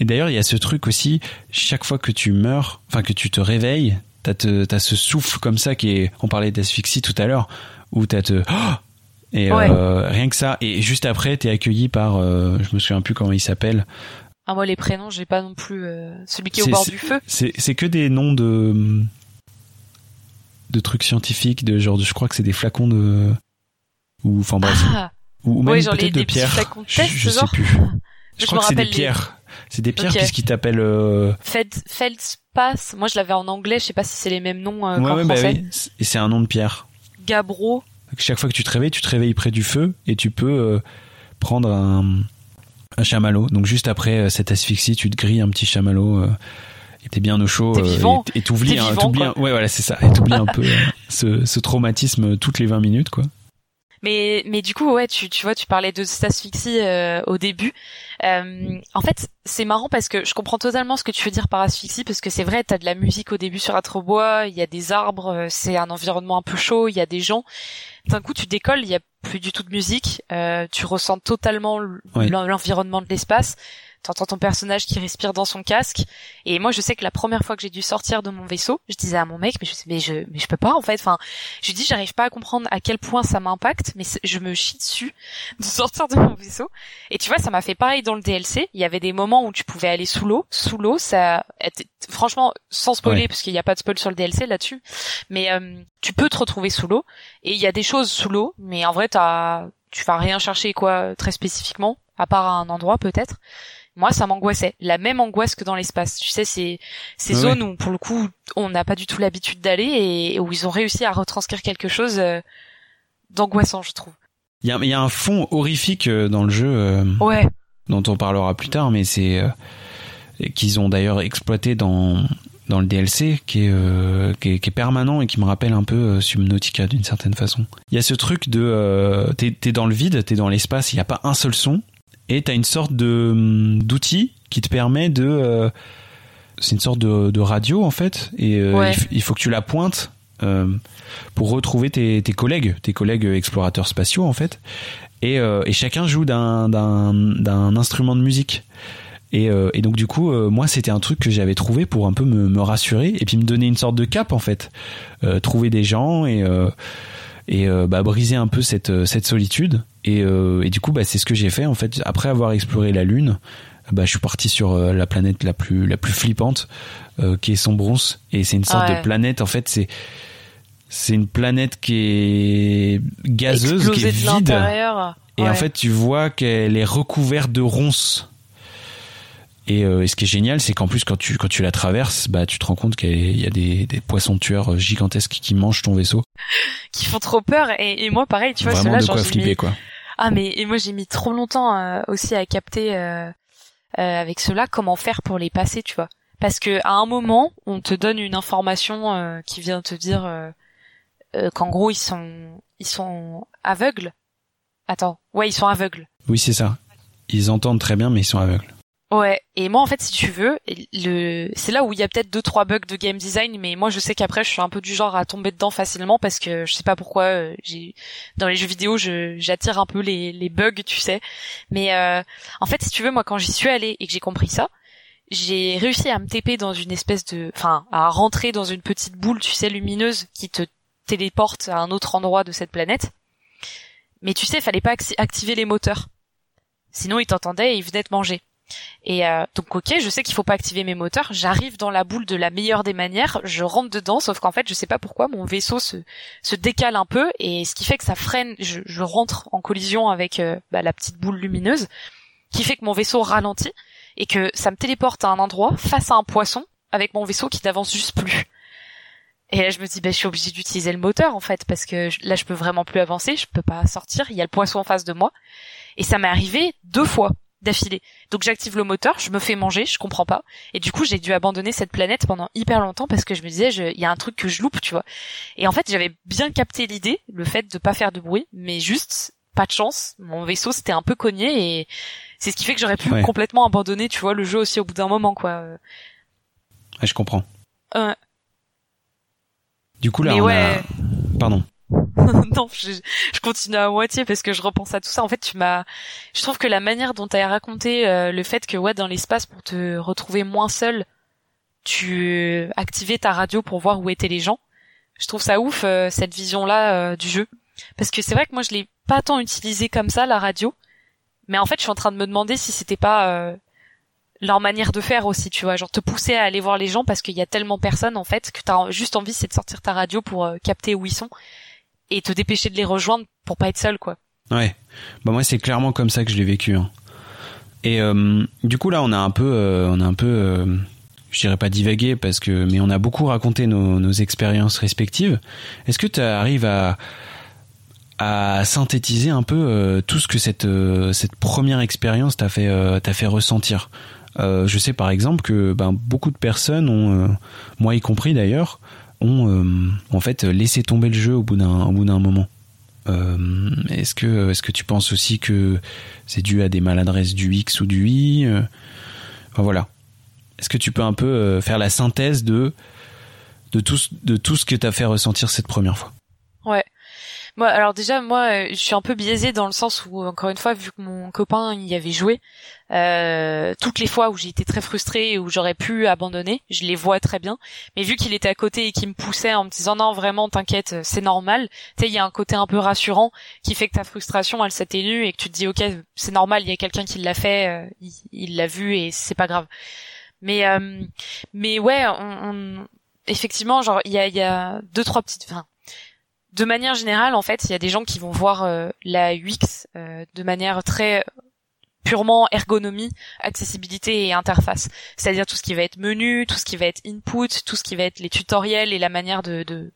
Et d'ailleurs, il y a ce truc aussi, chaque fois que tu meurs, enfin que tu te réveilles, t'as as ce souffle comme ça qui est, on parlait d'asphyxie tout à l'heure, où t'as te, oh et euh, rien que ça, et juste après, t'es accueilli par, euh, je me souviens plus comment il s'appelle. Ah moi les prénoms, j'ai pas non plus euh, celui qui est au bord du feu. C'est que des noms de de trucs scientifiques, de genre, je crois que c'est des flacons de, ou enfin bref, ah. ou, même peut-être de pierres. Je, je sais plus. Je, crois que c'est des pierres. C'est des pierres puisqu'ils t'appellent. Euh... Feld. Moi, je l'avais en anglais. Je sais pas si c'est les mêmes noms euh, ouais, ouais, Bah oui. Et c'est un nom de pierre. Gabro. Chaque fois que tu te réveilles, tu te réveilles près du feu et tu peux euh, prendre un, un chamallow. Donc juste après euh, cette asphyxie, tu te grilles un petit chamallow t'es bien au chaud euh, et t'oublies hein, ouais voilà c'est ça. Et t'oublies un peu euh, ce, ce traumatisme toutes les 20 minutes quoi. Mais mais du coup ouais tu tu vois tu parlais de cette asphyxie euh, au début. Euh, en fait c'est marrant parce que je comprends totalement ce que tu veux dire par asphyxie parce que c'est vrai t'as de la musique au début sur Atrobois il y a des arbres c'est un environnement un peu chaud il y a des gens. D'un coup tu décolles il y a plus du tout de musique tu ressens totalement l'environnement de l'espace t'entends ton personnage qui respire dans son casque. Et moi, je sais que la première fois que j'ai dû sortir de mon vaisseau, je disais à mon mec, mais je, mais je, mais je peux pas en fait. Enfin, je dis, j'arrive pas à comprendre à quel point ça m'impacte, mais je me chie dessus de sortir de mon vaisseau. Et tu vois, ça m'a fait pareil dans le DLC. Il y avait des moments où tu pouvais aller sous l'eau. Sous l'eau, ça, franchement, sans spoiler, parce qu'il n'y a pas de spoil sur le DLC là-dessus, mais euh, tu peux te retrouver sous l'eau. Et il y a des choses sous l'eau, mais en vrai, t'as, tu vas rien chercher quoi très spécifiquement, à part un endroit peut-être moi ça m'angoissait. La même angoisse que dans l'espace. Tu sais c'est ces zones où pour le coup on n'a pas du tout l'habitude d'aller et où ils ont réussi à retranscrire quelque chose euh, d'angoissant je trouve. Il y a, y a, un fond horrifique euh, dans le jeu euh, ouais. dont on parlera plus tard mais c'est qu'ils ont d'ailleurs exploité dans dans le DLC qui est, qui est, qui est permanent et qui me rappelle un peu Subnautica d'une certaine façon. Il y a ce truc de t'es es dans le vide, t'es dans l'espace, il n'y a pas un seul son et tu as une sorte de hum, d'outil qui te permet de euh, c'est une sorte de, de, radio en fait. Et euh, il, faut que tu la pointes euh, pour retrouver tes, tes, collègues tes collègues explorateurs spatiaux en fait. Et, et chacun joue d'un d'un instrument de musique. Et, et, donc du coup, moi, c'était un truc que j'avais trouvé pour un peu me, me, rassurer et puis me donner une sorte de cap en fait, trouver des gens et et bah, briser un peu cette, cette solitude. Et, euh, et du coup, bah, c'est ce que j'ai fait en fait. Après avoir exploré la Lune, bah, je suis parti sur la planète la plus la plus flippante, qui est Sombros. Et c'est une sorte de planète. En fait, c'est c'est une planète qui est gazeuse, qui est vide. Et en fait, tu vois qu'elle est recouverte de ronces. Euh, et, ce qui est génial, c'est qu'en plus quand tu quand tu la traverses, bah tu te rends compte qu'il y a des, des poissons tueurs gigantesques qui mangent ton vaisseau, qui font trop peur. Et, et moi, pareil, tu vois, Vraiment de quoi flipper quoi. Ah mais et moi j'ai mis trop longtemps euh, aussi à capter euh, avec cela comment faire pour les passer, tu vois. Parce que à un moment, on te donne une information qui vient te dire qu'en gros ils sont ils sont aveugles. Attends, ouais ils sont aveugles. Oui c'est ça. Ils entendent très bien mais ils sont aveugles. Ouais, et moi en fait si tu veux, le c'est là où il y a peut-être deux trois bugs de game design, mais moi je sais qu'après je suis un peu du genre à tomber dedans facilement parce que je sais pas pourquoi euh, j'ai dans les jeux vidéo j'attire un peu les les bugs, tu sais. Mais euh, en fait si tu veux moi quand j'y suis allée et que j'ai compris ça, j'ai réussi à me TP dans une espèce de enfin à rentrer dans une petite boule, tu sais lumineuse qui te téléporte à un autre endroit de cette planète. Mais tu sais, fallait pas activer les moteurs. Sinon ils t'entendaient et ils venaient te manger. Et euh, donc ok, je sais qu'il faut pas activer mes moteurs. J'arrive dans la boule de la meilleure des manières, je rentre dedans, sauf qu'en fait je sais pas pourquoi mon vaisseau se se décale un peu et ce qui fait que ça freine. Je, je rentre en collision avec euh, bah, la petite boule lumineuse, qui fait que mon vaisseau ralentit et que ça me téléporte à un endroit face à un poisson avec mon vaisseau qui n'avance juste plus. Et là, je me dis, bah, je suis obligée d'utiliser le moteur, en fait, parce que là, je peux vraiment plus avancer, je peux pas sortir, il y a le poisson en face de moi. Et ça m'est arrivé deux fois d'affilée. Donc j'active le moteur, je me fais manger, je comprends pas. Et du coup, j'ai dû abandonner cette planète pendant hyper longtemps parce que je me disais, il y a un truc que je loupe, tu vois. Et en fait, j'avais bien capté l'idée, le fait de pas faire de bruit, mais juste pas de chance. Mon vaisseau s'était un peu cogné et c'est ce qui fait que j'aurais pu complètement abandonner, tu vois, le jeu aussi au bout d'un moment, quoi. Ouais, je comprends. Euh... Du coup là, on a... pardon. non, je, continue à moitié parce que je repense à tout ça. En fait, tu m'as, je trouve que la manière dont tu as raconté euh, le fait que ouais, dans l'espace pour te retrouver moins seul, tu activais ta radio pour voir où étaient les gens. Je trouve ça ouf euh, cette vision-là euh, du jeu parce que c'est vrai que moi je l'ai pas tant utilisé comme ça la radio, mais en fait je suis en train de me demander si c'était pas leur manière de faire aussi, tu vois, genre te pousser à aller voir les gens parce qu'il y a tellement personne en fait que t'as juste envie c'est de sortir ta radio pour capter où ils sont et te dépêcher de les rejoindre pour pas être seul quoi. Ouais. Bah moi c'est clairement comme ça que je l'ai vécu. Hein. Et euh, du coup là on a un peu euh, on a un peu euh, je dirais pas divagué parce que mais on a beaucoup raconté nos, expériences respectives. Est-ce que tu arrives à synthétiser un peu tout ce que cette cette première expérience t'a fait t'a fait ressentir? je sais par exemple que ben, beaucoup de personnes ont moi y compris d'ailleurs ont euh, en fait laissé tomber le jeu au bout d'un au bout d'un moment. Euh, est-ce que est-ce que tu penses aussi que c'est dû à des maladresses du X ou du Y euh, Enfin voilà. Est-ce que tu peux un peu faire la synthèse de de tout de tout ce que t'as fait ressentir cette première fois? Ouais. Alors déjà, moi, je suis un peu biaisée dans le sens où, encore une fois, vu que mon copain y avait joué, euh, toutes les fois où j'ai été très frustrée et où j'aurais pu abandonner, je les vois très bien. Mais vu qu'il était à côté et qu'il me poussait en me disant non, vraiment, t'inquiète, c'est normal. Tu sais, il y a un côté un peu rassurant qui fait que ta frustration, elle s'atténue et que tu te dis ok, c'est normal, il y a quelqu'un qui l'a fait, euh, il l'a vu et c'est pas grave. Mais euh, mais ouais, on, effectivement, genre il y a, y a deux trois petites. Enfin, de manière générale, en fait, il y a des gens qui vont voir euh, la UX euh, de manière très purement ergonomie, accessibilité et interface. C'est-à-dire tout ce qui va être menu, tout ce qui va être input, tout ce qui va être les tutoriels et la manière de,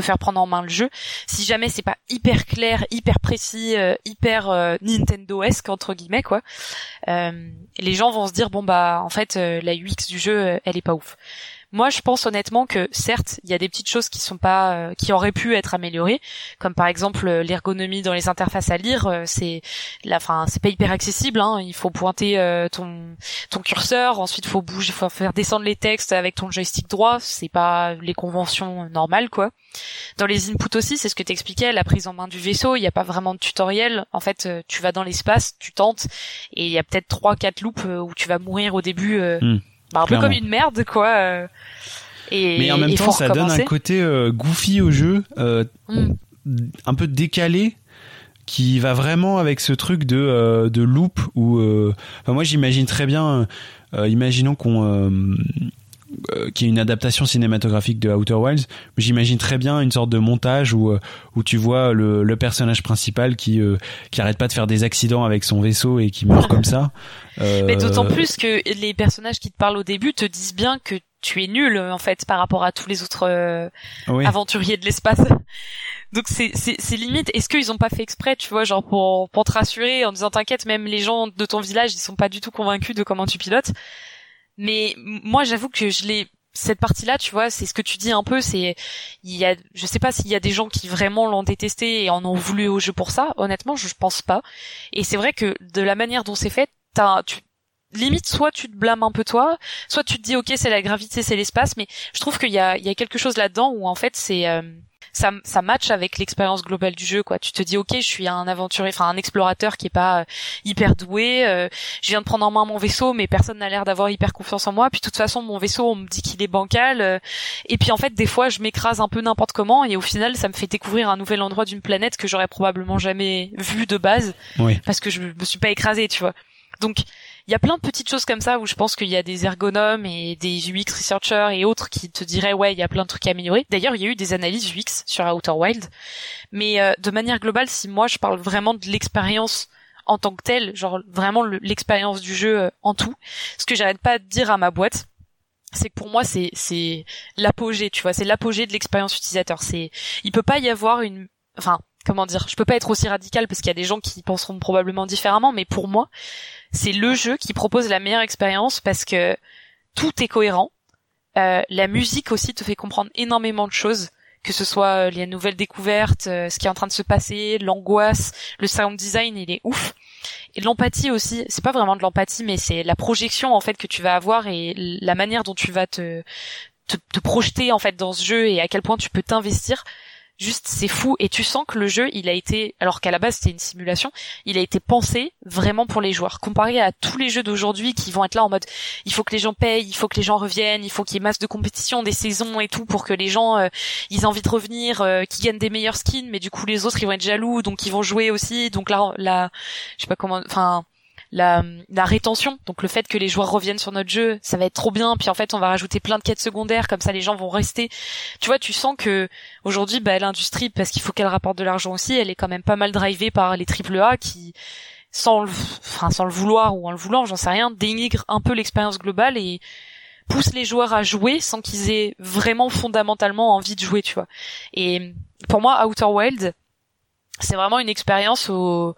faire prendre en main le jeu. Si jamais c'est pas hyper clair, hyper précis, euh, hyper euh, Nintendo-esque entre guillemets quoi, euh, les gens vont se dire bon bah en fait la UX du jeu elle est pas ouf. Moi, je pense honnêtement que certes, il y a des petites choses qui sont pas, euh, qui auraient pu être améliorées, comme par exemple euh, l'ergonomie dans les interfaces à lire. Euh, c'est, la, fin, c'est pas hyper accessible. Hein. Il faut pointer ton ton curseur, ensuite faut bouger, faut faire descendre les textes avec ton joystick droit. C'est pas les conventions normales, quoi. Dans les inputs aussi, c'est ce que t'expliquais, la prise en main du vaisseau. Il n'y a pas vraiment de tutoriel. En fait, tu vas dans l'espace, tu tentes, et il y a peut-être trois, quatre loops où tu vas mourir au début. Hmm. Bah, un peu comme une merde, quoi. Euh. Et, mais en même temps, ça donne un côté euh, goofy au jeu, euh, mm. un peu décalé, qui va vraiment avec ce truc de euh, de loop. Où, enfin, moi, j'imagine très bien. imaginons qu'on euh, qui est une adaptation cinématographique de Outer Wilds, j'imagine très bien une sorte de montage où euh, où tu vois le, le personnage principal qui euh, qui arrête pas de faire des accidents avec son vaisseau et qui meurt comme ça. Mais d'autant plus que les personnages qui te parlent au début te disent bien que tu es nul en fait par rapport à tous les autres aventuriers de l'espace. Donc c'est c'est limite. Est-ce qu'ils ont pas fait exprès, tu vois, genre pour pour te rassurer en disant t'inquiète, même les gens de ton village ils sont pas du tout convaincus de comment tu pilotes. Mais moi, j'avoue que je l'ai cette partie-là, tu vois, c'est ce que tu dis un peu, c'est il y a je sais pas s'il y a des gens qui vraiment l'ont détesté et en ont voulu au jeu pour ça, honnêtement, je pense pas. Et c'est vrai que de la manière dont c'est fait, t'as tu limite soit tu te blâmes un peu toi, soit tu te dis OK, c'est la gravité, c'est l'espace, mais je trouve qu'il y a il y a quelque chose là-dedans où en fait c'est euh, ça, ça match avec l'expérience globale du jeu quoi. Tu te dis ok je suis un aventurier enfin un explorateur qui est pas euh, hyper doué euh, je viens de prendre en main mon vaisseau mais personne n'a l'air d'avoir hyper confiance en moi. Puis de toute façon mon vaisseau on me dit qu'il est bancal euh, et puis en fait des fois je m'écrase un peu n'importe comment et au final ça me fait découvrir un nouvel endroit d'une planète que j'aurais probablement jamais vu de base parce que je me suis pas écrasé tu vois. Donc il y a plein de petites choses comme ça où je pense qu'il y a des ergonomes et des UX researchers et autres qui te diraient ouais il y a plein de trucs à améliorer. D'ailleurs il y a eu des analyses UX sur Outer Wild, mais euh, de manière globale si moi je parle vraiment de l'expérience en tant que telle, genre vraiment l'expérience du jeu euh, en tout, ce que j'arrête pas de dire à ma boîte, c'est que pour moi c'est c'est l'apogée, tu vois, c'est l'apogée de l'expérience utilisateur. C'est il peut pas y avoir une enfin comment dire, je peux pas être aussi radical parce qu'il y a des gens qui penseront probablement différemment, mais pour moi, c'est le jeu qui propose la meilleure expérience parce que tout est cohérent. Euh, la musique aussi te fait comprendre énormément de choses, que ce soit euh, les nouvelles découvertes, euh, ce qui est en train de se passer, l'angoisse, le sound design, il est ouf. Et l'empathie aussi, c'est pas vraiment de l'empathie, mais c'est la projection en fait que tu vas avoir et la manière dont tu vas te, te, te projeter en fait dans ce jeu et à quel point tu peux t'investir juste c'est fou. Et tu sens que le jeu il a été alors qu'à la base c'était une simulation il a été pensé vraiment pour les joueurs. Comparé à tous les jeux d'aujourd'hui qui vont être là en mode il faut que les gens payent il faut que les gens reviennent il faut qu'il y ait masse de compétition des saisons et tout pour que les gens euh, ils aient envie de revenir euh, qu'ils gagnent des meilleurs skins. Mais du coup les autres ils vont être jaloux donc ils vont jouer aussi. Donc là là je sais pas comment enfin la, la rétention, donc le fait que les joueurs reviennent sur notre jeu, ça va être trop bien. Puis en fait, on va rajouter plein de quêtes secondaires, comme ça les gens vont rester. Tu vois, tu sens que aujourd'hui, bah, l'industrie, parce qu'il faut qu'elle rapporte de l'argent aussi, elle est quand même pas mal drivée par les triple A qui, sans le, enfin sans le vouloir ou en le voulant, j'en sais rien, dénigrent un peu l'expérience globale et poussent les joueurs à jouer sans qu'ils aient vraiment fondamentalement envie de jouer, tu vois. Et pour moi, Outer Wild, c'est vraiment une expérience au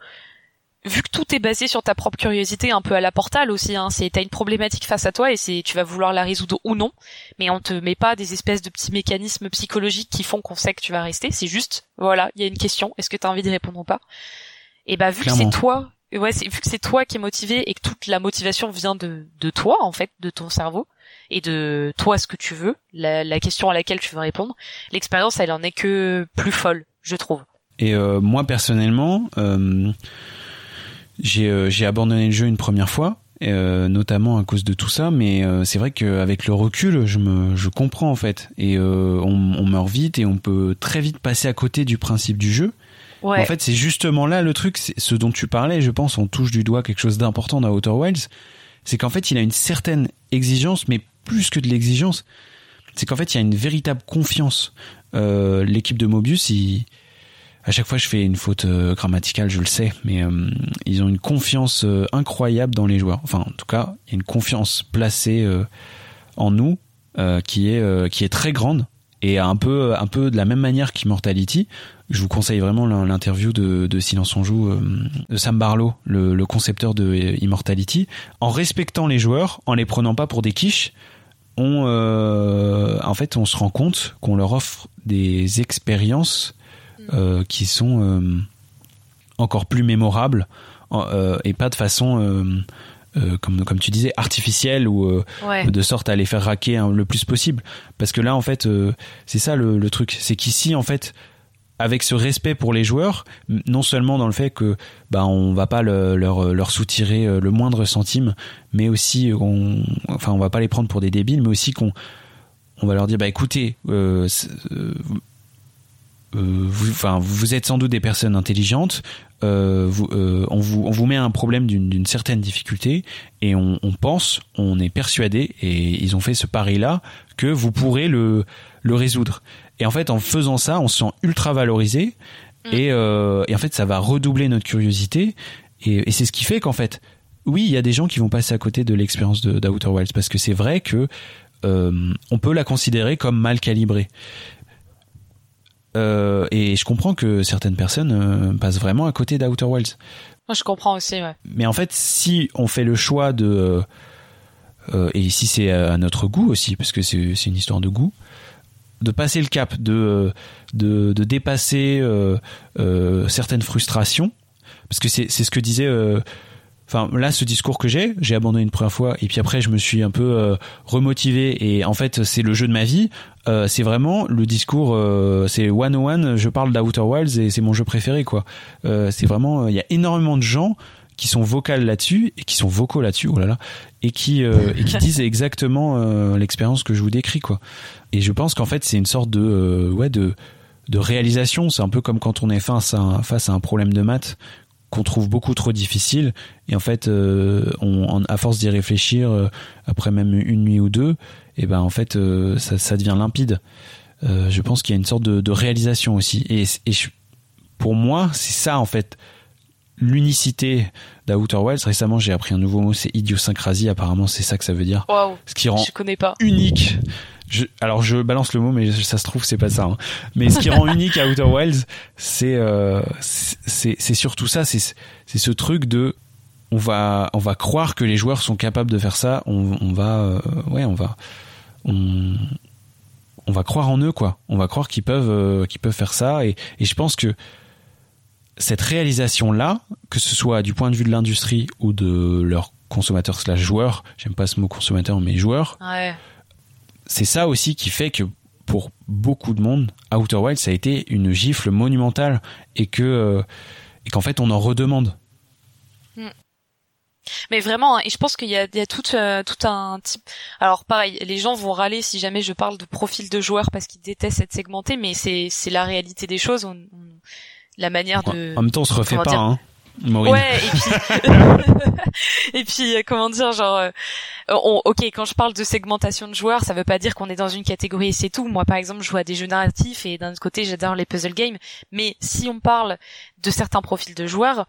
vu que tout est basé sur ta propre curiosité, un peu à la portal aussi, hein, c'est t'as une problématique face à toi et c'est tu vas vouloir la résoudre ou non, mais on te met pas des espèces de petits mécanismes psychologiques qui font qu'on sait que tu vas rester. C'est juste, voilà, il y a une question, est-ce que t'as envie de répondre ou pas? Et bah vu que c'est toi, ouais, vu que c'est toi qui est motivé et que toute la motivation vient de de toi en fait, de ton cerveau et de toi ce que tu veux, la, la question à laquelle tu veux répondre, l'expérience elle en est que plus folle, je trouve. Et moi personnellement, j'ai abandonné le jeu une première fois euh, notamment à cause de tout ça. Mais euh, c'est vrai qu'avec le recul, je me, je comprends en fait, et euh, on, on, meurt vite et on peut très vite passer à côté du principe du jeu. Ouais. En fait, c'est justement là le truc, ce dont tu parlais. Je pense, on touche du doigt quelque chose d'important dans Outer Wilds, c'est qu'en fait, il a une certaine exigence, mais plus que de l'exigence, c'est qu'en fait, il y a une véritable confiance. L'équipe de Mobius, il à chaque fois je fais une faute euh, grammaticale, je le sais, mais euh, ils ont une confiance euh, incroyable dans les joueurs. Enfin, en tout cas, il y a une confiance placée en nous qui est qui est très grande et un peu un peu de la même manière qu'Immortality. Je vous conseille vraiment l'interview de, de Silence on joue de Sam Barlow, le, concepteur de Immortality, en respectant les joueurs, en les prenant pas pour des quiches. On, en fait, on se rend compte qu'on leur offre des expériences qui sont euh, encore plus mémorables euh, et pas de façon comme comme tu disais artificielle ou de sorte à les faire raquer hein, le plus possible. Parce que là en fait c'est ça le, truc. C'est qu'ici en fait avec ce respect pour les joueurs, non seulement dans le fait que bah on va pas leur leur soutirer le moindre centime, mais aussi on enfin on va pas les prendre pour des débiles, mais aussi qu'on on va leur dire bah écoutez euh, vous, enfin, vous êtes sans doute des personnes intelligentes. Euh, vous, euh, on, vous, on vous met un problème d'une certaine difficulté et on, on, pense, on est persuadé, et ils ont fait ce pari-là, que vous pourrez le, le résoudre. Et en fait, en faisant ça, on se sent ultra valorisé mm. et, euh, et en fait, ça va redoubler notre curiosité. Et, et c'est ce qui fait qu'en fait, oui, il y a des gens qui vont passer à côté de l'expérience d'Outer Wilds parce que c'est vrai que euh, on peut la considérer comme mal calibrée. Euh, et je comprends que certaines personnes euh, passent vraiment à côté d'Outer Wilds. Moi, je comprends aussi, ouais. Mais en fait, si on fait le choix de euh, et si c'est à notre goût aussi, parce que c'est une histoire de goût, de passer le cap, de de, de dépasser certaines frustrations, parce que c'est c'est ce que disait enfin là ce discours que j'ai j'ai abandonné une première fois et puis après je me suis un peu euh, remotivé et en fait c'est le jeu de ma vie. Euh, c'est vraiment le discours euh, c'est one one je parle d'Outer Wilds et c'est mon jeu préféré quoi. C'est vraiment il y a énormément de gens qui sont vocales là-dessus et qui sont vocaux là-dessus oh là là et qui et qui disent exactement l'expérience que je vous décris quoi. Et je pense qu'en fait c'est une sorte de ouais de de réalisation. C'est un peu comme quand on est face à face à un problème de maths qu'on trouve beaucoup trop difficile. Et en fait euh, on, à force d'y réfléchir euh, après même une nuit ou deux et ben en fait euh, ça, ça, devient limpide. Je pense qu'il y a une sorte de, de réalisation aussi. Et, et pour moi c'est ça en fait l'unicité d'Outer Wilds récemment j'ai appris un nouveau mot c'est idiosyncrasie apparemment c'est ça que ça veut dire ce qui rend je connais pas. unique je, alors je balance le mot, mais ça se trouve c'est pas ça. Hein. Mais ce qui rend unique à Outer Wilds, c'est euh, c'est surtout ça, c'est c'est ce truc de on va on va croire que les joueurs sont capables de faire ça. On, on va euh, ouais on va on, on va croire en eux quoi. On va croire qu'ils peuvent euh, qu'ils peuvent faire ça et, et je pense que cette réalisation là, que ce soit du point de vue de l'industrie ou de leurs consommateurs slash joueurs, j'aime pas ce mot consommateur mais joueurs. Ouais c'est ça aussi qui fait que pour beaucoup de monde, Outer Wilds ça a été une gifle monumentale et que euh, et qu'en fait on en redemande. Hmm. Mais vraiment, hein, et je pense qu'il y a, il y a tout, euh, tout un type. Alors pareil, les gens vont râler si jamais je parle de profil de joueur parce qu'ils détestent être segmentés, mais c'est c'est la réalité des choses. On, la manière de. En même temps, on se refait pas. Hein. Ouais, et puis, et puis euh, comment dire, genre, euh, ok, quand je parle de segmentation de joueurs, ça veut pas dire qu'on est dans une catégorie et c'est tout. Moi, par exemple, je joue à des jeux narratifs et d'un autre côté, j'adore les puzzle games. Mais si on parle de certains profils de joueurs,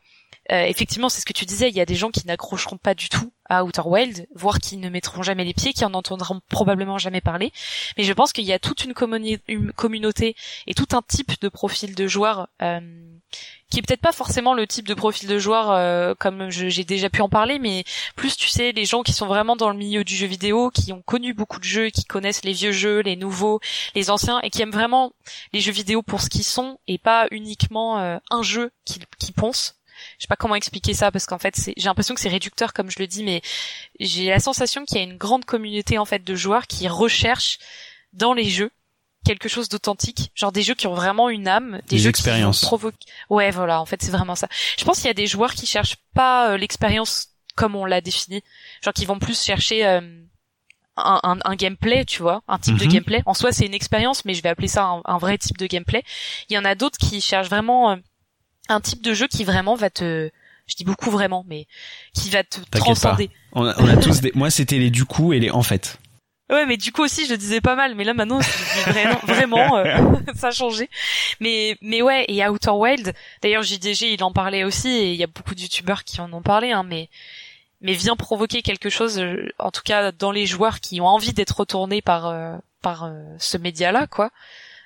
euh, effectivement, c'est ce que tu disais, il y a des gens qui n'accrocheront pas du tout à Outer Wild, voire qui ne mettront jamais les pieds, qui en entendront probablement jamais parler. Mais je pense qu'il y a toute une, communauté et tout un type de profil de joueurs euh, qui est peut-être pas forcément le type de profil de joueur euh, comme j'ai déjà pu en parler, mais plus tu sais les gens qui sont vraiment dans le milieu du jeu vidéo, qui ont connu beaucoup de jeux, qui connaissent les vieux jeux, les nouveaux, les anciens, et qui aiment vraiment les jeux vidéo pour ce qu'ils sont et pas uniquement un jeu qui, qui ponce. Je sais pas comment expliquer ça parce qu'en fait j'ai l'impression que c'est réducteur comme je le dis, mais j'ai la sensation qu'il y a une grande communauté en fait de joueurs qui recherchent dans les jeux quelque chose d'authentique, genre des jeux qui ont vraiment une âme, des, Des jeux expériences. qui provoquent. Ouais, voilà, en fait, c'est vraiment ça. Je pense qu'il y a des joueurs qui cherchent pas euh, l'expérience comme on l'a défini, genre qui vont plus chercher euh, un, un, un gameplay, tu vois, un type de Mhm. gameplay. En soi, c'est une expérience, mais je vais appeler ça un, un vrai type de gameplay. Il y en a d'autres qui cherchent vraiment euh, un type de jeu qui vraiment va te, je dis beaucoup vraiment, mais qui va te pas. transcender. On a, on a tous des, moi c'était les du coup et les en fait. Ouais, mais du coup aussi, je le disais pas mal, mais là maintenant, vraiment, vraiment, euh, ça a changé. Mais, mais ouais, et Outer Wild, d'ailleurs JDG, il en parlait aussi, et il y a beaucoup de youtubeurs qui en ont parlé, hein, mais, mais vient provoquer quelque chose, euh, en tout cas dans les joueurs qui ont envie d'être retournés par, euh, par euh, ce média-là, quoi,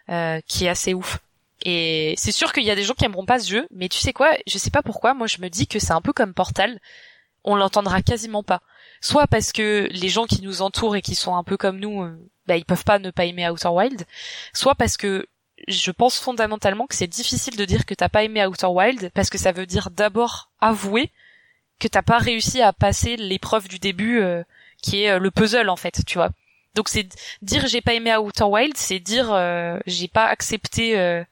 euh, qui est assez ouf. Et c'est sûr qu'il y a des gens qui aimeront pas ce jeu, mais tu sais quoi, je sais pas pourquoi, moi je me dis que c'est un peu comme Portal, on l'entendra quasiment pas. Soit parce que les gens qui nous entourent et qui sont un peu comme nous, euh, bah, ils peuvent pas ne pas aimer Outer Wild, soit parce que je pense fondamentalement que c'est difficile de dire que t'as pas aimé Outer Wild parce que ça veut dire d'abord avouer que t'as pas réussi à passer l'épreuve du début euh, qui est euh, le puzzle en fait, tu vois. Donc c'est dire j'ai pas aimé Outer Wild, c'est dire euh, j'ai pas accepté euh,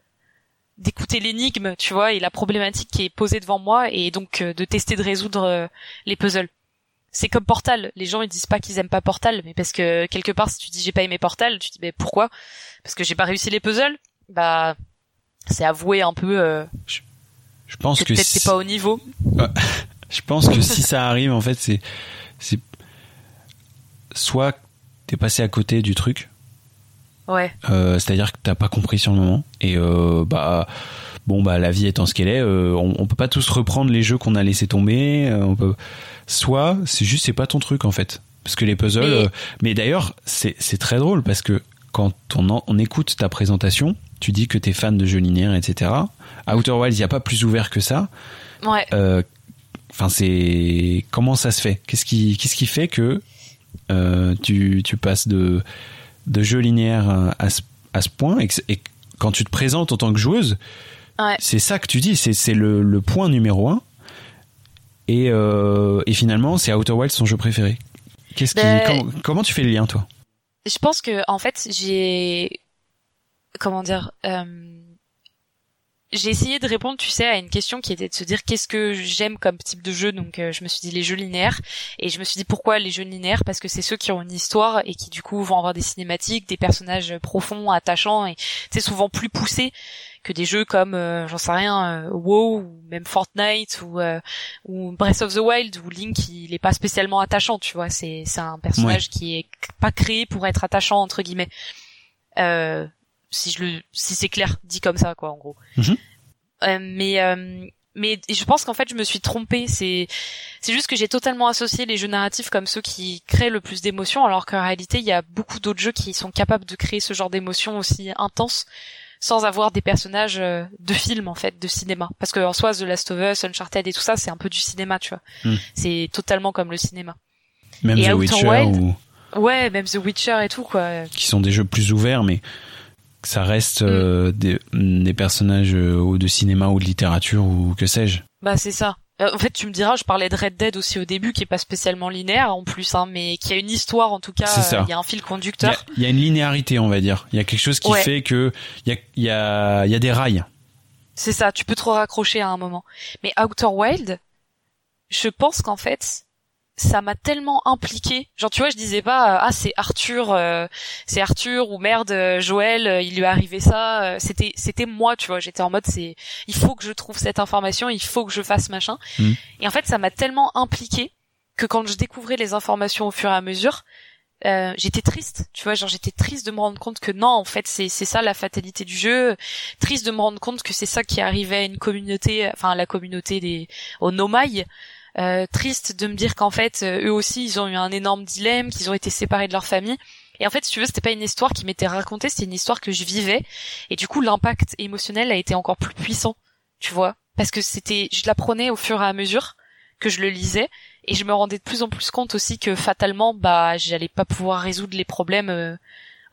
d'écouter l'énigme, tu vois, et la problématique qui est posée devant moi et donc euh, de tester de résoudre euh, les puzzles c'est comme Portal. Les gens ils disent pas qu'ils aiment pas Portal, mais parce que quelque part si tu dis j'ai pas aimé Portal, tu dis mais pourquoi? Parce que j'ai pas réussi les puzzles? Bah c'est avouer un peu euh, Je pense que que, peut-être si, t'es pas au niveau. je pense que si ça arrive en fait c'est c'est soit t'es passé à côté du truc, Ouais. euh, c'est-à-dire que t'as pas compris sur le moment et euh, bah bon bah la vie étant ce qu'elle est, euh, on, on peut pas tous reprendre les jeux qu'on a laissé tomber. on peut soit c'est juste c'est pas ton truc en fait parce que les puzzles. Mais- mais d'ailleurs c'est très drôle parce que quand on, en- on écoute ta présentation, tu dis que t'es fan de jeux linéaires, etc. Outer Wilds, il y a pas plus ouvert que ça. Ouais. Enfin, c'est comment ça se fait? Qu'est-ce qui qu'est-ce qui fait que tu tu passes de de jeux linéaires à, à ce, à ce point et, que, et que quand tu te présentes en tant que joueuse, Ouais. c'est ça que tu dis, c'est le, le point numéro un. Et euh, et finalement, c'est Outer Wilds son jeu préféré. Qu'est-ce qui Ben- comment, comment tu fais le lien toi? Je pense que en fait j'ai comment dire euh, j'ai essayé de répondre, tu sais, à une question qui était de se dire qu'est-ce que j'aime comme type de jeu. Donc euh, je me suis dit les jeux linéaires et je me suis dit pourquoi les jeux linéaires? Parce que c'est ceux qui ont une histoire et qui du coup vont avoir des cinématiques, des personnages profonds, attachants et c'est souvent plus poussés que des jeux comme euh, j'en sais rien euh, WoW ou même Fortnite ou euh, ou Breath of the Wild où Link il est pas spécialement attachant, tu vois, c'est c'est un personnage qui est pas créé pour être attachant entre guillemets. Si je le si c'est clair dit comme ça quoi en gros. Mhm. Euh, mais euh, mais je pense qu'en fait je me suis trompée, c'est c'est juste que j'ai totalement associé les jeux narratifs comme ceux qui créent le plus d'émotions alors qu'en réalité il y a beaucoup d'autres jeux qui sont capables de créer ce genre d'émotions aussi intenses sans avoir des personnages euh, de film en fait, de cinéma. Parce que en soi, The Last of Us, Uncharted et tout ça, c'est un peu du cinéma, tu vois. Hmm. C'est totalement comme le cinéma. Même Et The Witcher Wild ou Ouais, même The Witcher et tout quoi. qui sont des jeux plus ouverts, mais que ça reste euh, des, des personnages euh, ou de cinéma ou de littérature ou que sais-je. Bah c'est ça. Euh, en fait, tu me diras, je parlais de Red Dead aussi au début, qui est pas spécialement linéaire en plus, hein, mais qui a une histoire en tout cas. C'est ça. euh, Il y a un fil conducteur. il y a une linéarité, on va dire. Il y a quelque chose qui Ouais. fait que il y a, il y, a, il y a des rails. C'est ça. Tu peux trop raccrocher à un moment. Mais Outer Wild, je pense qu'en fait, ça m'a tellement impliqué. Genre, tu vois, je disais pas, euh, ah c'est Arthur, euh, c'est Arthur ou merde, euh, Joël, euh, il lui est arrivé ça. C'était, c'était moi, tu vois. J'étais en mode, c'est, il faut que je trouve cette information, il faut que je fasse machin. Mhm. Et en fait, ça m'a tellement impliqué que quand je découvrais les informations au fur et à mesure, euh, j'étais triste, tu vois, genre j'étais triste de me rendre compte que non, en fait, c'est c'est ça la fatalité du jeu, triste de me rendre compte que c'est ça qui arrivait à une communauté, enfin à la communauté des aux Nomai, euh, triste de me dire qu'en fait euh, eux aussi ils ont eu un énorme dilemme, qu'ils ont été séparés de leur famille. Et en fait, si tu veux, c'était pas une histoire qui m'était racontée, c'était une histoire que je vivais. Et du coup, l'impact émotionnel a été encore plus puissant, tu vois, parce que c'était, je l'apprenais au fur et à mesure que je le lisais, et je me rendais de plus en plus compte aussi que fatalement, bah, j'allais pas pouvoir résoudre les problèmes euh,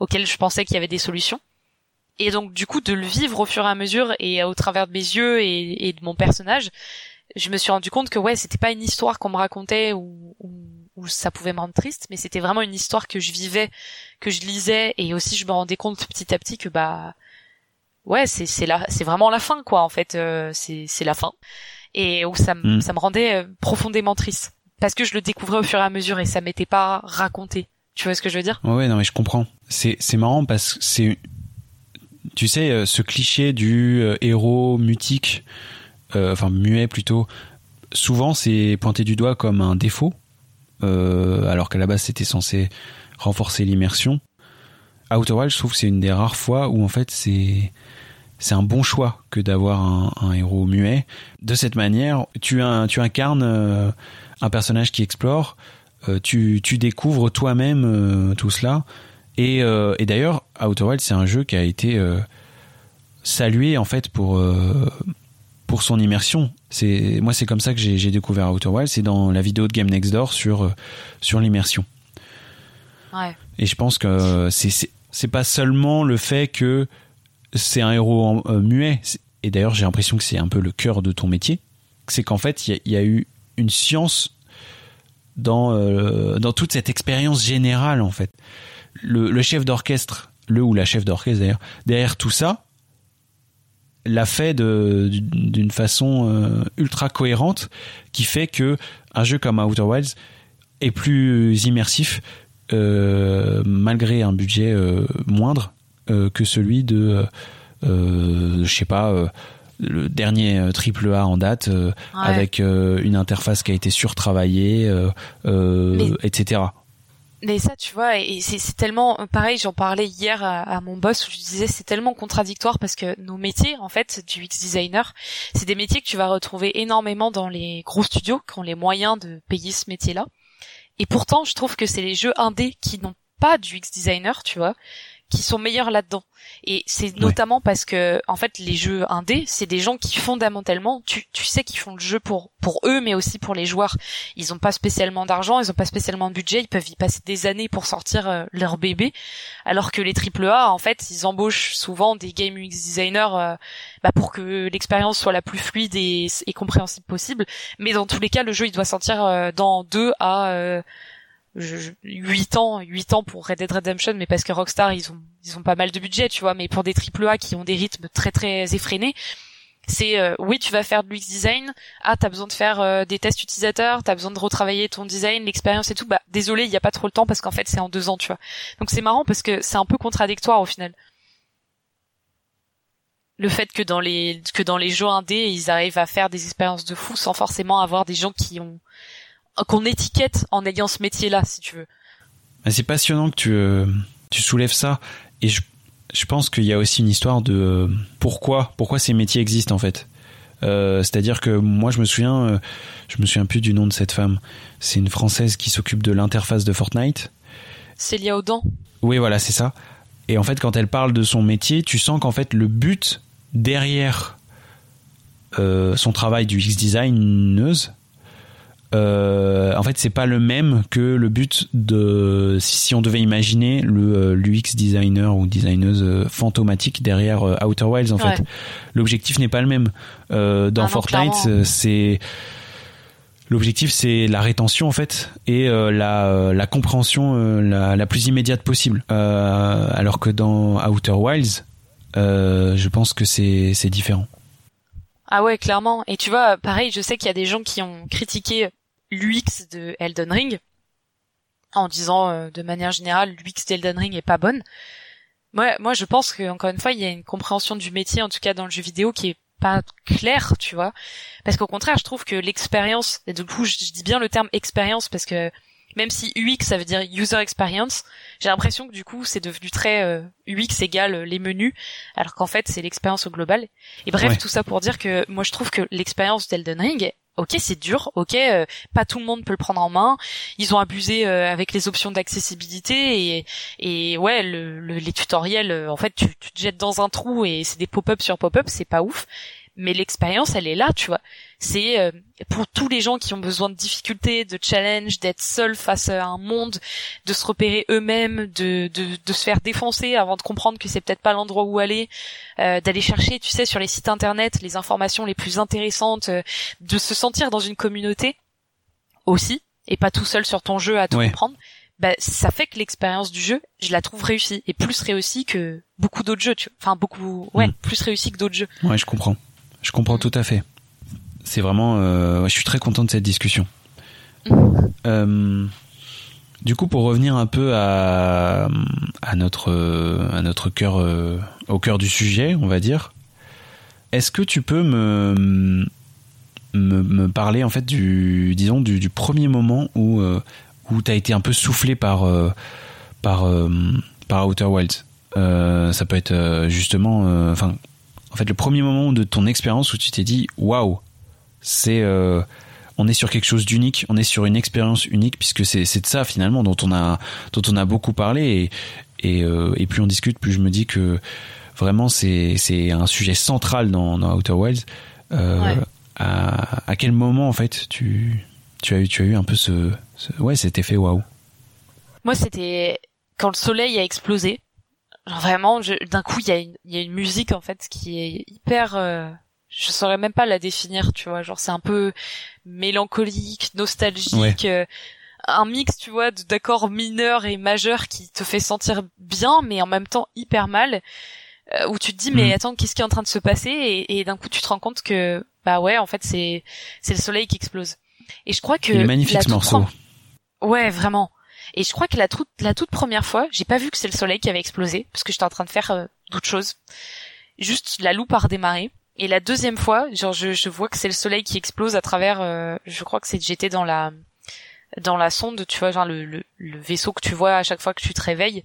auxquels je pensais qu'il y avait des solutions. Et donc, du coup, de le vivre au fur et à mesure et au travers de mes yeux et, et de mon personnage, je me suis rendu compte que ouais, c'était pas une histoire qu'on me racontait ou, ou, ça pouvait me rendre triste, mais c'était vraiment une histoire que je vivais, que je lisais, et aussi je me rendais compte petit à petit que bah ouais c'est c'est là c'est vraiment la fin quoi en fait euh, c'est c'est la fin. Et où ça me mm. ça me rendait euh, profondément triste. Parce que je le découvrais au fur et à mesure et ça m'était pas raconté. Tu vois ce que je veux dire? Ouais non mais je comprends. C'est c'est marrant parce que c'est tu sais euh, ce cliché du héros mutique enfin muet plutôt souvent c'est pointé du doigt comme un défaut alors qu'à la base c'était censé renforcer l'immersion Outer Wilds, je trouve que c'est une des rares fois où en fait c'est c'est un bon choix que d'avoir un, héros muet. De cette manière, tu, tu incarnes euh, un personnage qui explore, euh, tu, tu découvres toi-même euh, tout cela. Et, et d'ailleurs, Outer Wilds, c'est un jeu qui a été salué en fait pour pour son immersion. C'est moi, c'est comme ça que j'ai découvert Outer Wilds, c'est dans la vidéo de Game Next Door sur sur l'immersion. Ouais. Et je pense que c'est c'est pas seulement le fait que c'est un héros euh, muet. Et d'ailleurs, j'ai l'impression que c'est un peu le cœur de ton métier. C'est qu'en fait, il y, a eu une science dans euh, dans toute cette expérience générale en fait. Le, chef d'orchestre, le ou la chef d'orchestre d'ailleurs, derrière tout ça, l'a fait d'une façon euh, ultra cohérente, qui fait que un jeu comme Outer Wilds est plus immersif malgré un budget moindre euh, que celui de, euh, je sais pas euh, le dernier triple A en date avec une interface qui a été surtravaillée, etc. Mais ça, tu vois, et c'est tellement pareil. J'en parlais hier à, mon boss où je disais c'est tellement contradictoire parce que nos métiers, en fait, du UX designer, c'est des métiers que tu vas retrouver énormément dans les gros studios qui ont les moyens de payer ce métier-là. Et pourtant, je trouve que c'est les jeux indés qui n'ont pas du UX designer, tu vois, qui sont meilleurs là-dedans. Et c'est notamment parce que en fait les jeux indés, c'est des gens qui fondamentalement, tu, tu sais qu'ils font le jeu pour pour eux, mais aussi pour les joueurs. Ils ont pas spécialement d'argent, ils ont pas spécialement de budget, ils peuvent y passer des années pour sortir euh, leur bébé, alors que les AAA, en fait, ils embauchent souvent des game UX designers euh, bah, pour que l'expérience soit la plus fluide et, et, compréhensible possible. Mais dans tous les cas, le jeu il doit sortir euh, dans deux à 8 ans, 8 ans pour Red Dead Redemption, mais parce que Rockstar ils ont ils ont pas mal de budget, tu vois, mais pour des triple A qui ont des rythmes très très effrénés, c'est euh, oui tu vas faire de l'UX design, ah t'as besoin de faire euh, des tests utilisateurs, t'as besoin de retravailler ton design, l'expérience et tout, bah désolé il y a pas trop le temps parce qu'en fait c'est en deux ans, tu vois. Donc c'est marrant parce que c'est un peu contradictoire au final. Le fait que dans les que dans les jeux indés ils arrivent à faire des expériences de fou sans forcément avoir des gens qui ont qu'on étiquette en ayant ce métier-là, si tu veux. C'est passionnant que tu, euh, tu soulèves ça. Et je, je pense qu'il y a aussi une histoire de euh, pourquoi, pourquoi ces métiers existent en fait. Euh, c'est-à-dire que moi, je me souviens, je me souviens plus du nom de cette femme. C'est une française qui s'occupe de l'interface de Fortnite. Célia Audan. Oui, voilà, c'est ça. Et en fait, quand elle parle de son métier, tu sens qu'en fait, le but derrière son travail du X designeuse, euh, en fait c'est pas le même que le but de si, on devait imaginer le euh, l'UX designer ou designeuse euh, fantomatique derrière Outer Wilds en fait. L'objectif n'est pas le même. Dans ah Fortnite c'est l'objectif c'est la rétention en fait et la, la compréhension la, la, plus immédiate possible. Alors que dans Outer Wilds je pense que c'est c'est différent. Ah ouais, clairement. Et tu vois, pareil, je sais qu'il y a des gens qui ont critiqué l'UX de Elden Ring en disant euh, de manière générale l'UX d'Elden Ring est pas bonne. Moi, moi, je pense que encore une fois, il y a une compréhension du métier, en tout cas dans le jeu vidéo, qui est pas claire, tu vois. Parce qu'au contraire, je trouve que l'expérience, et du coup, je, dis bien le terme expérience parce que même si UX ça veut dire user experience, j'ai l'impression que du coup c'est devenu très euh, UX égale les menus, alors qu'en fait c'est l'expérience au global. Et bref, tout ça pour dire que moi je trouve que l'expérience d'Elden Ring, ok c'est dur, ok euh, pas tout le monde peut le prendre en main. Ils ont abusé euh, avec les options d'accessibilité et et ouais le, les tutoriels euh, en fait tu, tu, te jettes dans un trou et c'est des pop-up sur pop-up c'est pas ouf mais l'expérience elle est là tu vois c'est euh, pour tous les gens qui ont besoin de difficultés de challenge d'être seuls face à un monde de se repérer eux-mêmes de, de, de se faire défoncer avant de comprendre que c'est peut-être pas l'endroit où aller euh, d'aller chercher tu sais sur les sites internet les informations les plus intéressantes euh, de se sentir dans une communauté aussi et pas tout seul sur ton jeu à tout comprendre, bah ça fait que l'expérience du jeu, je la trouve réussie et plus réussie que beaucoup d'autres jeux, tu vois. Enfin beaucoup, ouais, mm. plus réussie que d'autres jeux. Ouais, je comprends. Je comprends tout à fait. C'est vraiment, euh, je suis très content de cette discussion. Euh, du coup, pour revenir un peu à, à notre à notre cœur euh, au cœur du sujet, on va dire. Est-ce que tu peux me, me, me parler en fait du disons du, du premier moment où euh, où t'as été un peu soufflé par euh, par par Outer Wilds? Ça peut être justement, enfin, en fait, le premier moment de ton expérience où tu t'es dit waouh, c'est on est sur quelque chose d'unique, on est sur une expérience unique puisque c'est c'est de ça finalement dont on a dont on a beaucoup parlé et et, euh, et plus on discute, plus je me dis que vraiment c'est c'est un sujet central dans, dans Outer Wilds. Euh, à, à quel moment en fait tu tu as eu tu as eu un peu ce, ouais cet effet waouh? Moi c'était quand le soleil a explosé. Genre vraiment d'un coup il y a une y a une musique en fait qui est hyper euh, je saurais même pas la définir, tu vois. Genre c'est un peu mélancolique, nostalgique, euh, un mix, tu vois, d'accords mineurs et majeurs qui te fait sentir bien, mais en même temps hyper mal. Euh, où tu te dis mais mhm. attends qu'est-ce qui est en train de se passer? Et, et d'un coup tu te rends compte que bah ouais en fait c'est c'est le soleil qui explose. Et je crois que Il est magnifique ce morceau. Ouais vraiment. Et je crois que la toute la toute première fois j'ai pas vu que c'est le soleil qui avait explosé parce que j'étais en train de faire euh, d'autres choses. Juste la loupe a redémarré et la deuxième fois, genre je, je vois que c'est le soleil qui explose à travers. Euh, je crois que c'est j'étais dans la dans la sonde, tu vois, genre le, le, vaisseau que tu vois à chaque fois que tu te réveilles.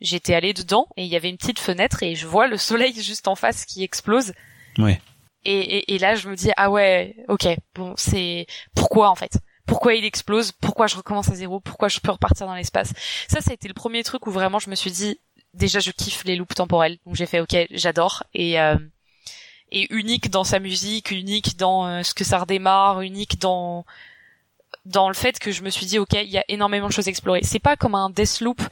J'étais allé dedans et il y avait une petite fenêtre et je vois le soleil juste en face qui explose. Ouais. Et, et, et là je me dis ah ouais, ok, bon c'est pourquoi en fait? Pourquoi il explose, pourquoi je recommence à zéro, pourquoi je peux repartir dans l'espace. Ça, ça a été le premier truc où vraiment je me suis dit, déjà je kiffe les loupes temporelles, donc j'ai fait ok, j'adore. Et euh, et unique dans sa musique, unique dans euh, ce que ça redémarre, unique dans dans le fait que je me suis dit ok il y a énormément de choses à explorer. C'est pas comme un Deathloop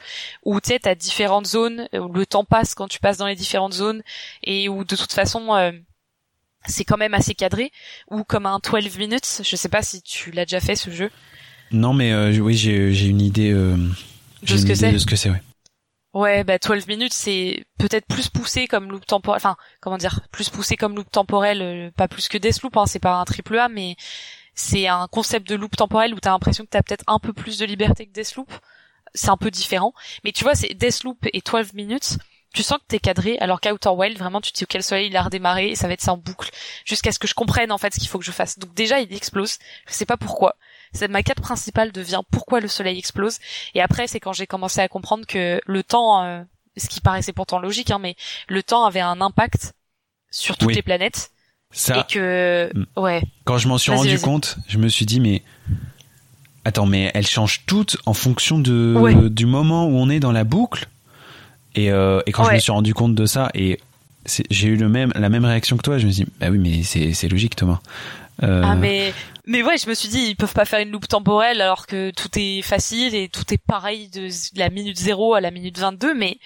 où tu sais t'as différentes zones où le temps passe quand tu passes dans les différentes zones et où de toute façon euh, c'est quand même assez cadré ou comme un 12 minutes je sais pas si tu l'as déjà fait ce jeu non mais euh, oui j'ai j'ai une idée de ce, que de ce que c'est ouais Ouais, bah 12 minutes, c'est peut-être plus poussé comme loop temporel, enfin, comment dire, plus poussé comme loop temporel, euh, pas plus que Deathloop, hein, c'est pas un triple A, mais c'est un concept de loop temporel où t'as l'impression que t'as peut-être un peu plus de liberté que Deathloop. C'est un peu différent. Mais tu vois, c'est Deathloop et 12 minutes, tu sens que t'es cadré, alors qu'Outer Wild, vraiment, tu te dis, ok, le soleil, il a redémarré, et ça va être ça en boucle, jusqu'à ce que je comprenne, en fait, ce qu'il faut que je fasse. Donc déjà, il explose. Je sais pas pourquoi c'est ma quête principale devient pourquoi le soleil explose. Et après, c'est quand j'ai commencé à comprendre que le temps, euh, ce qui paraissait pourtant logique, hein, mais le temps avait un impact sur toutes les planètes. Ça, et que, mm. ouais. Quand je m'en suis rendu compte, je me suis dit, mais attends, mais elles changent toutes en fonction de du moment où on est dans la boucle? Et, euh, et quand je me suis rendu compte de ça, et j'ai eu le même la même réaction que toi, je me suis dit, bah oui, mais c'est logique, Thomas. Euh... Ah mais mais ouais, je me suis dit ils peuvent pas faire une loupe temporelle alors que tout est facile et tout est pareil de la minute 0 à la minute 22 mais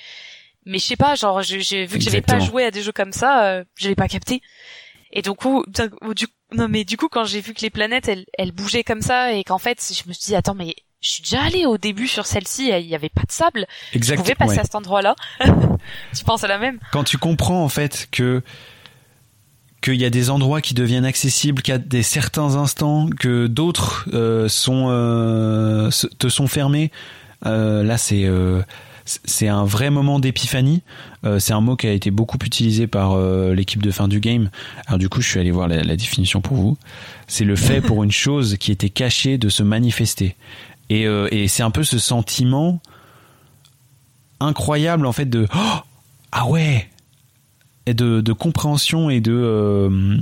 mais je sais pas, genre j'ai vu que j'avais pas joué à des jeux comme ça, euh, je l'ai pas capté. Et du coup, du, non mais du coup quand j'ai vu que les planètes elles, elles bougeaient comme ça et qu'en fait je me suis dit attends mais je suis déjà allé au début sur celle-ci, il y avait pas de sable. Exact, je pouvais passer à cet endroit-là. tu penses à la même? Quand tu comprends en fait que qu'il y a des endroits qui deviennent accessibles qu'à des certains instants, que d'autres euh, sont euh, te sont fermés. Euh, là, c'est euh, c'est un vrai moment d'épiphanie. Euh, c'est un mot qui a été beaucoup utilisé par l'équipe de fin du game. Alors du coup, je suis allé voir la, la définition pour vous. C'est le fait pour une chose qui était cachée de se manifester. Et, et c'est un peu ce sentiment incroyable en fait de oh, ah ouais de, compréhension et de. Euh,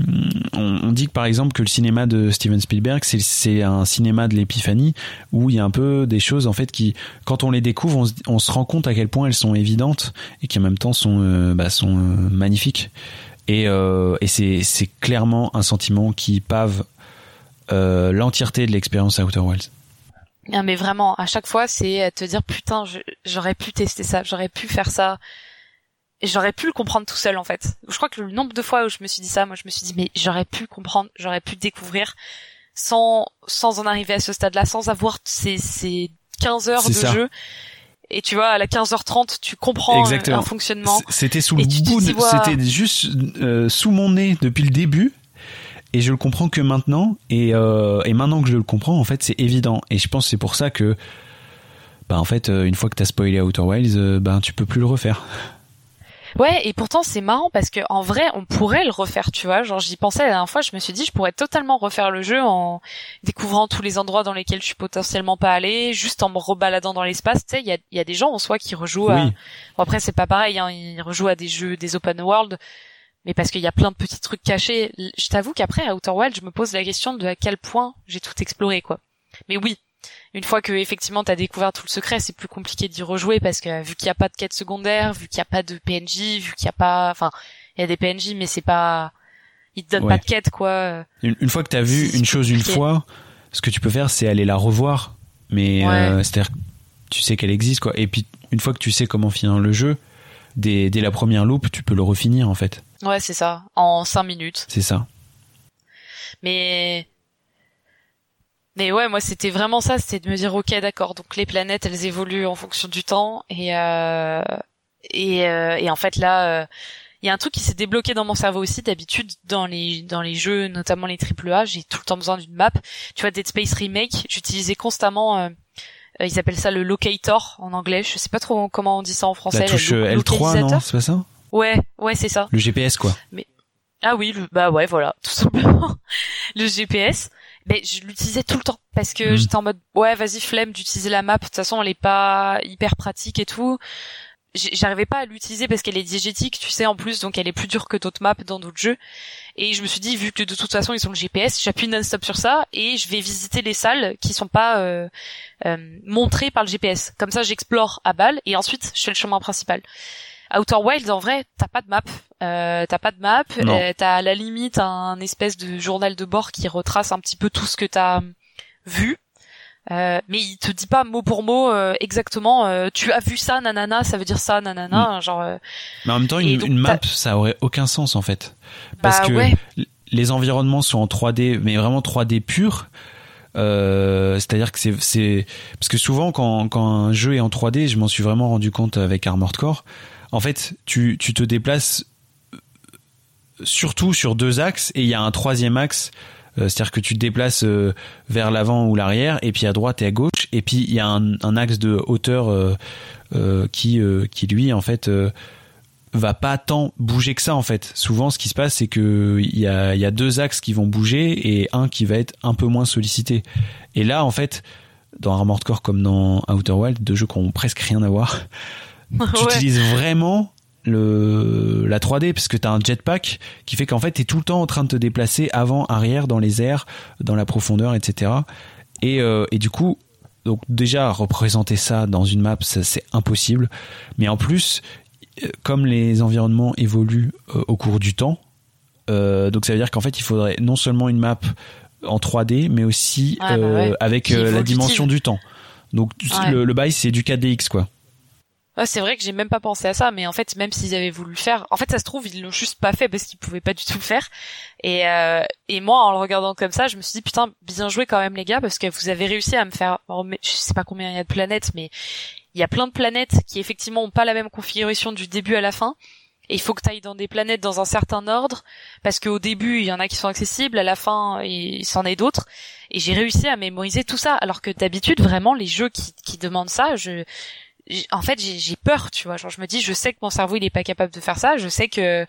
on, dit que par exemple que le cinéma de Steven Spielberg, c'est un cinéma de l'épiphanie où il y a un peu des choses en fait qui, quand on les découvre, on, se rend compte à quel point elles sont évidentes et qui en même temps sont, euh, bah, sont euh, magnifiques. Et, et c'est clairement un sentiment qui pave l'entièreté de l'expérience Outer Wilds. Non mais vraiment, à chaque fois, c'est te dire putain, j'aurais pu tester ça, j'aurais pu faire ça, j'aurais pu le comprendre tout seul en fait. Je crois que le nombre de fois où je me suis dit ça, moi je me suis dit mais j'aurais pu comprendre, j'aurais pu découvrir sans sans en arriver à ce stade-là, sans avoir ces, ces 15 heures de jeu. Et tu vois, à la 15h30, tu comprends euh, un fonctionnement. C'était sous le bout, c'était juste euh, sous mon nez depuis le début. Et je le comprends que maintenant. Et, euh, et maintenant que je le comprends, en fait, c'est évident. Et je pense que c'est pour ça que, bah, en fait, une fois que t'as spoilé Outer Wilds, bah, tu peux plus le refaire. Ouais, et pourtant c'est marrant parce que en vrai, on pourrait le refaire, tu vois. Genre j'y pensais la dernière fois, je me suis dit je pourrais totalement refaire le jeu en découvrant tous les endroits dans lesquels je suis potentiellement pas allé, juste en me rebaladant dans l'espace. Tu sais, il y a, y a des gens en soi qui rejouent. À... Bon, après c'est pas pareil, hein, ils rejouent à des jeux, des open world, mais parce qu'il y a plein de petits trucs cachés. Je t'avoue qu'après à Outer Wild, je me pose la question de à quel point j'ai tout exploré, quoi. Mais oui, une fois que effectivement t'as découvert tout le secret, c'est plus compliqué d'y rejouer parce que vu qu'il n'y a pas de quête secondaire, vu qu'il n'y a pas de PNJ, vu qu'il n'y a pas, enfin, il y a des PNJ mais c'est pas, ils te donnent pas de quête quoi. Une, fois que t'as vu une chose une fois, ce que tu peux faire c'est aller la revoir, mais euh, c'est-à-dire tu sais qu'elle existe quoi. Et puis une fois que tu sais comment finir le jeu, dès, dès la première loupe, tu peux le refinir en fait. Ouais c'est ça, en 5 minutes. C'est ça. Mais mais ouais, moi c'était vraiment ça, c'était de me dire ok d'accord, donc les planètes elles évoluent en fonction du temps et euh, et, euh, et en fait là il euh, y a un truc qui s'est débloqué dans mon cerveau aussi d'habitude dans les dans les jeux notamment les AAA, j'ai tout le temps besoin d'une map. Tu vois Dead Space Remake, j'utilisais constamment euh, ils appellent ça le locator en anglais, je sais pas trop comment on dit ça en français. La touche L3 non, c'est pas ça? Ouais, ouais, c'est ça. Le GPS quoi. Mais ah oui, bah ouais, voilà, tout simplement. le GPS ben je l'utilisais tout le temps parce que hmm. j'étais en mode ouais vas-y flemme d'utiliser la map de toute façon elle est pas hyper pratique et tout j'arrivais pas à l'utiliser parce qu'elle est diégétique tu sais en plus donc elle est plus dure que d'autres maps dans d'autres jeux et je me suis dit vu que de toute façon ils sont le GPS j'appuie non-stop sur ça et je vais visiter les salles qui sont pas euh, euh, montrées par le GPS comme ça j'explore à balle et ensuite je fais le chemin principal Outer Wilds en vrai t'as pas de map. Euh, t'as pas de map. Euh, t'as à la limite un espèce de journal de bord qui retrace un petit peu tout ce que t'as vu. Euh, mais il te dit pas mot pour mot euh, exactement euh, tu as vu ça nanana ça veut dire ça nanana mm. genre mais en même temps une, map ça aurait aucun sens en fait. Parce bah, que les environnements sont en 3D mais vraiment 3D pur. C'est-à-dire que c'est c'est parce que souvent quand quand un jeu est en 3D je m'en suis vraiment rendu compte avec Armored Core en fait, tu, tu te déplaces surtout sur deux axes et il y a un troisième axe euh, c'est-à-dire que tu te déplaces euh, vers l'avant ou l'arrière et puis à droite et à gauche et puis il y a un, un axe de hauteur euh, qui qui lui en fait va pas tant bouger que ça en fait. Souvent ce qui se passe c'est que il y a y a deux axes qui vont bouger et un qui va être un peu moins sollicité. Et là en fait dans Armored Core comme dans Outer Wild, deux jeux qui ont presque rien à voir, tu utilises vraiment le la 3D parce que tu as un jetpack qui fait qu'en fait tu es tout le temps en train de te déplacer avant arrière dans les airs dans la profondeur etc et, euh, et du coup donc déjà représenter ça dans une map c'est impossible. Mais en plus euh, comme les environnements évoluent euh, au cours du temps donc ça veut dire qu'en fait il faudrait non seulement une map en 3D mais aussi ah, bah avec la dimension du temps. Donc le, le bail c'est du 4DX quoi c'est vrai que j'ai même pas pensé à ça, mais en fait, même s'ils avaient voulu le faire, en fait, ça se trouve, ils l'ont juste pas fait parce qu'ils pouvaient pas du tout le faire. Et, euh, et moi, en le regardant comme ça, je me suis dit, putain, bien joué quand même, les gars, parce que vous avez réussi à me faire, je sais pas combien il y a de planètes, mais il y a plein de planètes qui effectivement ont pas la même configuration du début à la fin. Et il faut que tu ailles dans des planètes dans un certain ordre, parce qu'au début, il y en a qui sont accessibles, à la fin, il s'en est d'autres. Et j'ai réussi à mémoriser tout ça, alors que d'habitude, vraiment, les jeux qui, qui demandent ça, je en fait j'ai peur tu vois. Genre je me dis je sais que mon cerveau il est pas capable de faire ça. Je sais que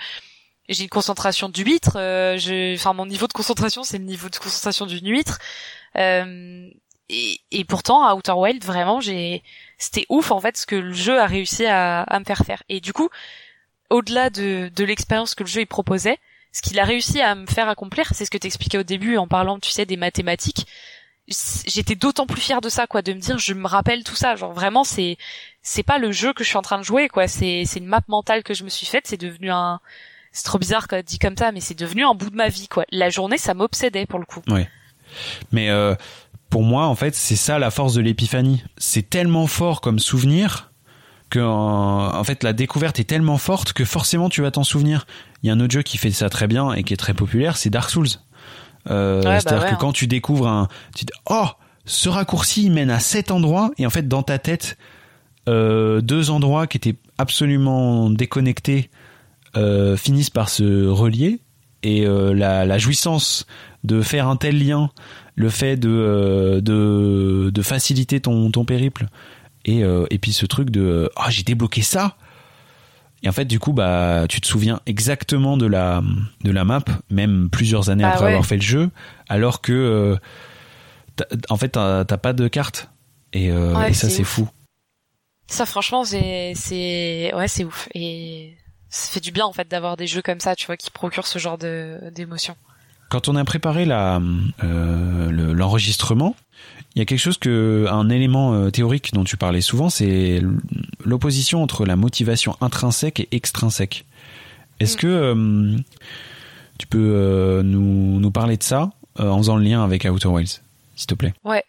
j'ai une concentration du huître euh, enfin mon niveau de concentration c'est le niveau de concentration d'une huître. Euh, et, et, pourtant à Outer Wild vraiment j'ai c'était ouf en fait ce que le jeu a réussi à, à me faire faire. Et du coup au-delà de, de l'expérience que le jeu il proposait ce qu'il a réussi à me faire accomplir c'est ce que t'expliquais au début en parlant tu sais des mathématiques j'étais d'autant plus fière de ça quoi de me dire je me rappelle tout ça. Genre vraiment c'est c'est pas le jeu que je suis en train de jouer quoi. C'est c'est une map mentale que je me suis faite. C'est devenu un c'est trop bizarre dit comme ça mais c'est devenu un bout de ma vie quoi. La journée ça m'obsédait pour le coup. Ouais. Mais euh, pour moi en fait c'est ça la force de l'épiphanie. C'est tellement fort comme souvenir que en fait la découverte est tellement forte que forcément tu vas t'en souvenir. Il y a un autre jeu qui fait ça très bien et qui est très populaire c'est Dark Souls Euh, Ouais, bah C'est-à-dire ouais, que hein. quand tu découvres un, tu dis, oh, ce raccourci mène à cet endroit et en fait dans ta tête, euh, deux endroits qui étaient absolument déconnectés euh, finissent par se relier et la, la jouissance de faire un tel lien, le fait de de, de faciliter ton ton périple et et puis ce truc de ah j'ai débloqué ça et en fait du coup bah tu te souviens exactement de la de la map même plusieurs années Bah après ouais. avoir fait le jeu alors que euh, en fait t'as pas de carte et, euh, Ouais, et ça c'est fou Ça, franchement, c'est, c'est, ouais, c'est ouf. Et ça fait du bien, en fait, d'avoir des jeux comme ça, tu vois, qui procurent ce genre de, d'émotions. Quand on a préparé la, euh, le- l'enregistrement, il y a quelque chose que, un élément euh, théorique dont tu parlais souvent, c'est l'opposition entre la motivation intrinsèque et extrinsèque. Est-ce Mm. que euh, tu peux euh, nous, nous parler de ça euh, en faisant le lien avec Outer Wilds, s'il te plaît? Ouais.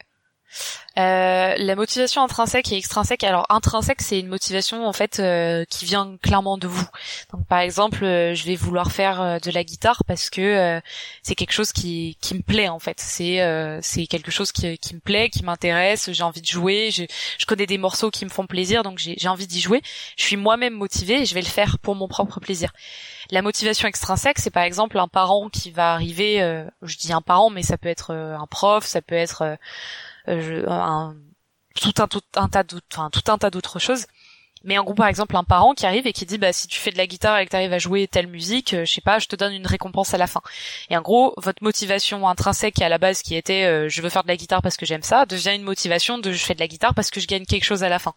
Euh, la motivation intrinsèque et extrinsèque. Alors intrinsèque, c'est une motivation en fait euh, qui vient clairement de vous. Donc par exemple, euh, je vais vouloir faire euh, de la guitare parce que euh, c'est quelque chose qui qui me plaît en fait. C'est c'est quelque chose qui qui me plaît, qui m'intéresse. J'ai envie de jouer. Je je connais des morceaux qui me font plaisir, donc j'ai envie d'y jouer. Je suis moi-même motivée et je vais le faire pour mon propre plaisir. La motivation extrinsèque, c'est par exemple un parent qui va arriver. je dis un parent, mais ça peut être un prof, ça peut être je- un, tout un tout un tas d'autres tout un tas d'autres choses. Mais en gros par exemple un parent qui arrive et qui dit bah si tu fais de la guitare et que tu arrives à jouer telle musique euh, je sais pas je te donne une récompense à la fin. Et en gros votre motivation intrinsèque à la base qui était euh, je veux faire de la guitare parce que j'aime ça devient une motivation de je fais de la guitare parce que je gagne quelque chose à la fin.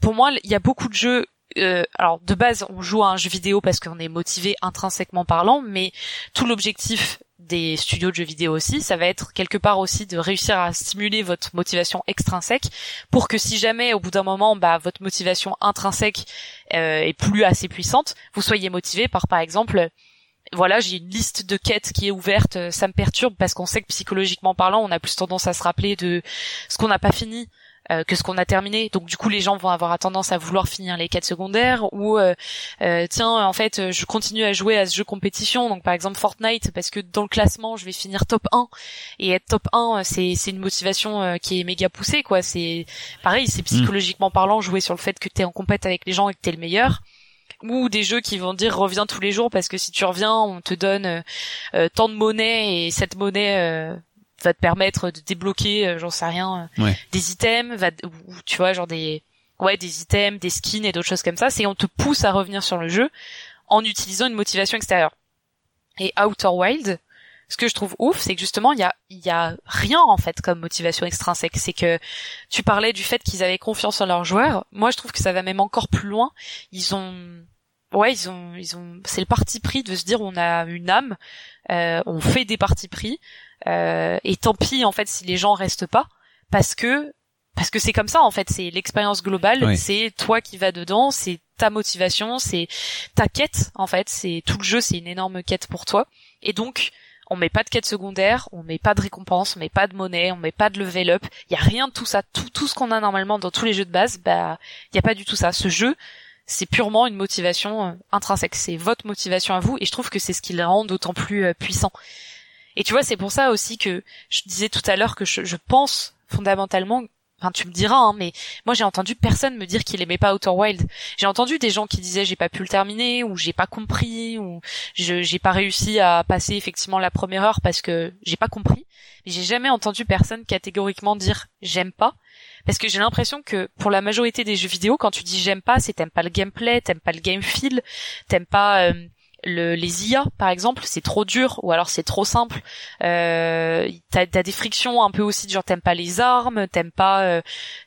Pour moi il y a beaucoup de jeux euh, alors de base on joue à un jeu vidéo parce qu'on est motivé intrinsèquement parlant mais tout l'objectif des studios de jeux vidéo aussi, ça va être quelque part aussi de réussir à stimuler votre motivation extrinsèque pour que si jamais au bout d'un moment bah, votre motivation intrinsèque euh, est plus assez puissante, vous soyez motivé par par exemple voilà, j'ai une liste de quêtes qui est ouverte, euh, ça me perturbe parce qu'on sait que psychologiquement parlant, on a plus tendance à se rappeler de ce qu'on n'a pas fini euh, que ce qu'on a terminé. Donc du coup, les gens vont avoir tendance à vouloir finir les quêtes secondaires ou euh, euh, tiens, en fait, je continue à jouer à ce jeu compétition. Donc par exemple Fortnite parce que dans le classement, je vais finir top 1 et être top 1, euh, c'est une motivation qui est méga poussée quoi. C'est pareil, c'est psychologiquement parlant jouer sur le fait que t'es en compète avec les gens et que t'es le meilleur ou des jeux qui vont dire reviens tous les jours parce que si tu reviens on te donne tant de monnaie et cette monnaie va te permettre de débloquer euh, j'en sais rien euh, Ouais. des items va ou tu vois genre des ouais des items des skins et d'autres choses comme ça c'est on te pousse à revenir sur le jeu en utilisant une motivation extérieure et Outer Wild ce que je trouve ouf, c'est que justement il y a il y a rien en fait comme motivation extrinsèque. C'est que tu parlais du fait qu'ils avaient confiance en leurs joueurs. Moi, je trouve que ça va même encore plus loin. Ils ont ouais, ils ont ils ont c'est le parti pris de se dire on a une âme, euh, on fait des partis pris et tant pis en fait si les gens restent pas parce que parce que c'est comme ça en fait, c'est l'expérience globale, c'est toi qui vas dedans, c'est ta motivation, c'est ta quête en fait, c'est tout le jeu, c'est une énorme quête pour toi et donc on met pas de quête secondaire, on met pas de récompense, on met pas de monnaie, on met pas de level up. Il y a rien de tout ça. Tout, tout ce qu'on a normalement dans tous les jeux de base, bah, il y a pas du tout ça. Ce jeu, c'est purement une motivation euh, intrinsèque. C'est votre motivation à vous, et je trouve que c'est ce qui le rend d'autant plus euh, puissant. Et tu vois, c'est pour ça aussi que je disais tout à l'heure que je, je pense fondamentalement. Enfin, tu me diras, hein, mais moi j'ai entendu personne me dire qu'il aimait pas Outer Wild. J'ai entendu des gens qui disaient j'ai pas pu le terminer ou j'ai pas compris ou j'ai pas réussi à passer effectivement la première heure parce que j'ai pas compris. Mais j'ai jamais entendu personne catégoriquement dire j'aime pas. Parce que j'ai l'impression que pour la majorité des jeux vidéo, quand tu dis j'aime pas, c'est t'aimes pas le gameplay, t'aimes pas le game feel, t'aimes pas euh, le, les IA par exemple, c'est trop dur ou alors c'est trop simple. Euh, t'as, t'as des frictions un peu aussi, genre t'aimes pas les armes, t'aimes pas, euh,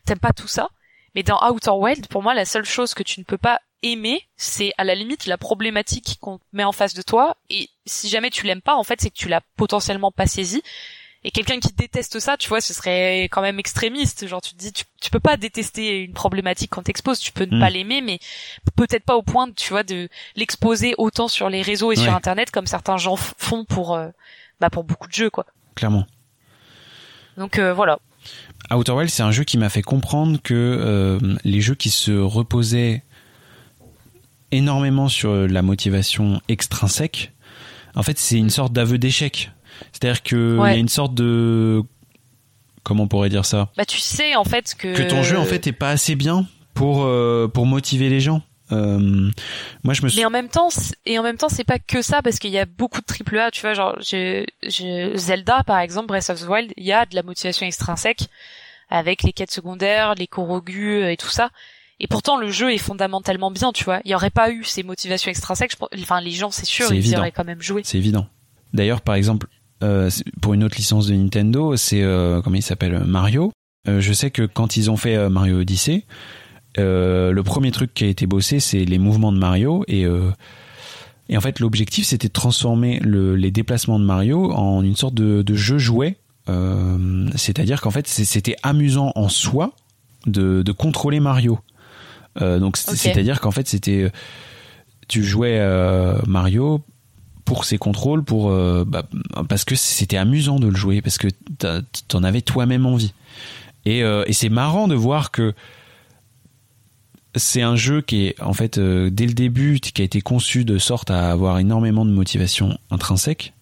t'aimes pas tout ça. Mais dans Outer Wild, pour moi, la seule chose que tu ne peux pas aimer, c'est à la limite la problématique qu'on met en face de toi. Et si jamais tu l'aimes pas, en fait, c'est que tu l'as potentiellement pas saisi. Et quelqu'un qui déteste ça, tu vois, ce serait quand même extrémiste. Genre, tu te dis, tu, tu peux pas détester une problématique qu'on t'expose. Tu peux ne Mm. pas l'aimer, mais peut-être pas au point, tu vois, de l'exposer autant sur les réseaux et Ouais. sur Internet comme certains gens font pour, euh, bah, pour beaucoup de jeux, quoi. Clairement. Donc euh, voilà. Outer c'est un jeu qui m'a fait comprendre que euh, les jeux qui se reposaient énormément sur la motivation extrinsèque, en fait, c'est une sorte d'aveu d'échec. C'est-à-dire que il y a une sorte de comment on pourrait dire ça? Bah tu sais en fait que que ton jeu en fait est pas assez bien pour euh, pour motiver les gens. Euh, moi je me mais en même temps et en même temps c'est pas que ça parce qu'il y a beaucoup de triple A tu vois genre je, je, Zelda par exemple Breath of the Wild il y a de la motivation extrinsèque avec les quêtes secondaires les Korogu et tout ça. Et pourtant le jeu est fondamentalement bien tu vois. Il y aurait pas eu ces motivations extrinsèques enfin les gens c'est sûr ils auraient quand même joué c'est évident. D'ailleurs par exemple euh, pour une autre licence de Nintendo c'est euh, comment il s'appelle Mario euh, je sais que quand ils ont fait Mario Odyssey euh, le premier truc qui a été bossé, c'est les mouvements de Mario et euh, et en fait l'objectif c'était de transformer le, les déplacements de Mario en une sorte de, de jeu jouet. Euh, c'est-à-dire qu'en fait c'était amusant en soi de, de contrôler Mario. donc c'est-à-dire qu'en fait c'était tu jouais Mario pour ses contrôles, pour bah, parce que c'était amusant de le jouer, parce que t'en avais toi-même envie. Et, et c'est marrant de voir que c'est un jeu qui est en fait euh, dès le début qui a été conçu de sorte à avoir énormément de motivation intrinsèque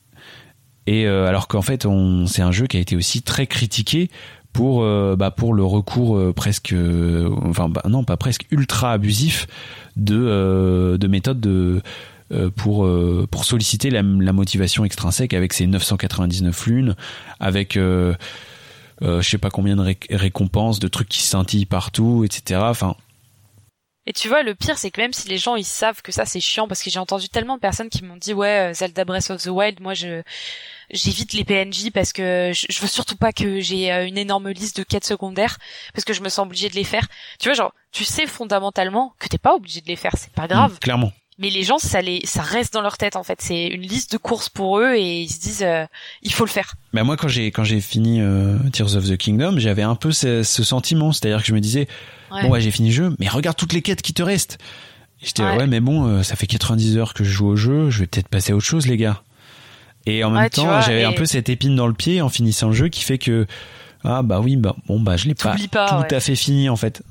et euh, alors qu'en fait c'est un jeu qui a été aussi très critiqué pour euh, bah, pour le recours presque enfin bah, non pas presque ultra abusif de de méthodes de pour pour solliciter la, motivation extrinsèque avec ses 999 lunes avec je sais pas combien de récompenses de trucs qui scintillent partout etc enfin et tu vois, le pire, c'est que même si les gens ils savent que ça c'est chiant, parce que j'ai entendu tellement de personnes qui m'ont dit ouais, euh, Zelda Breath of the Wild, moi je j'évite les PNJ parce que je, veux surtout pas que j'ai euh, une énorme liste de quêtes secondaires parce que je me sens obligée de les faire. Tu vois, genre, tu sais fondamentalement que t'es pas obligé de les faire, c'est pas grave. Mmh, clairement. Mais les gens, ça les, ça reste dans leur tête en fait. C'est une liste de courses pour eux et ils se disent, euh, il faut le faire. Mais moi, quand j'ai quand j'ai fini Tears of the Kingdom, j'avais un peu ce, ce sentiment, c'est-à-dire que je me disais, Bon, ouais, j'ai fini le jeu, mais regarde toutes les quêtes qui te restent. J'étais ouais. ouais. mais bon, euh, ça fait 90 heures que je joue au jeu, je vais peut-être passer à autre chose, les gars. Et en même temps, j'avais un peu cette épine dans le pied en finissant le jeu qui fait que ah bah oui, bah bon bah je l'ai pas, tout à fait fini en fait.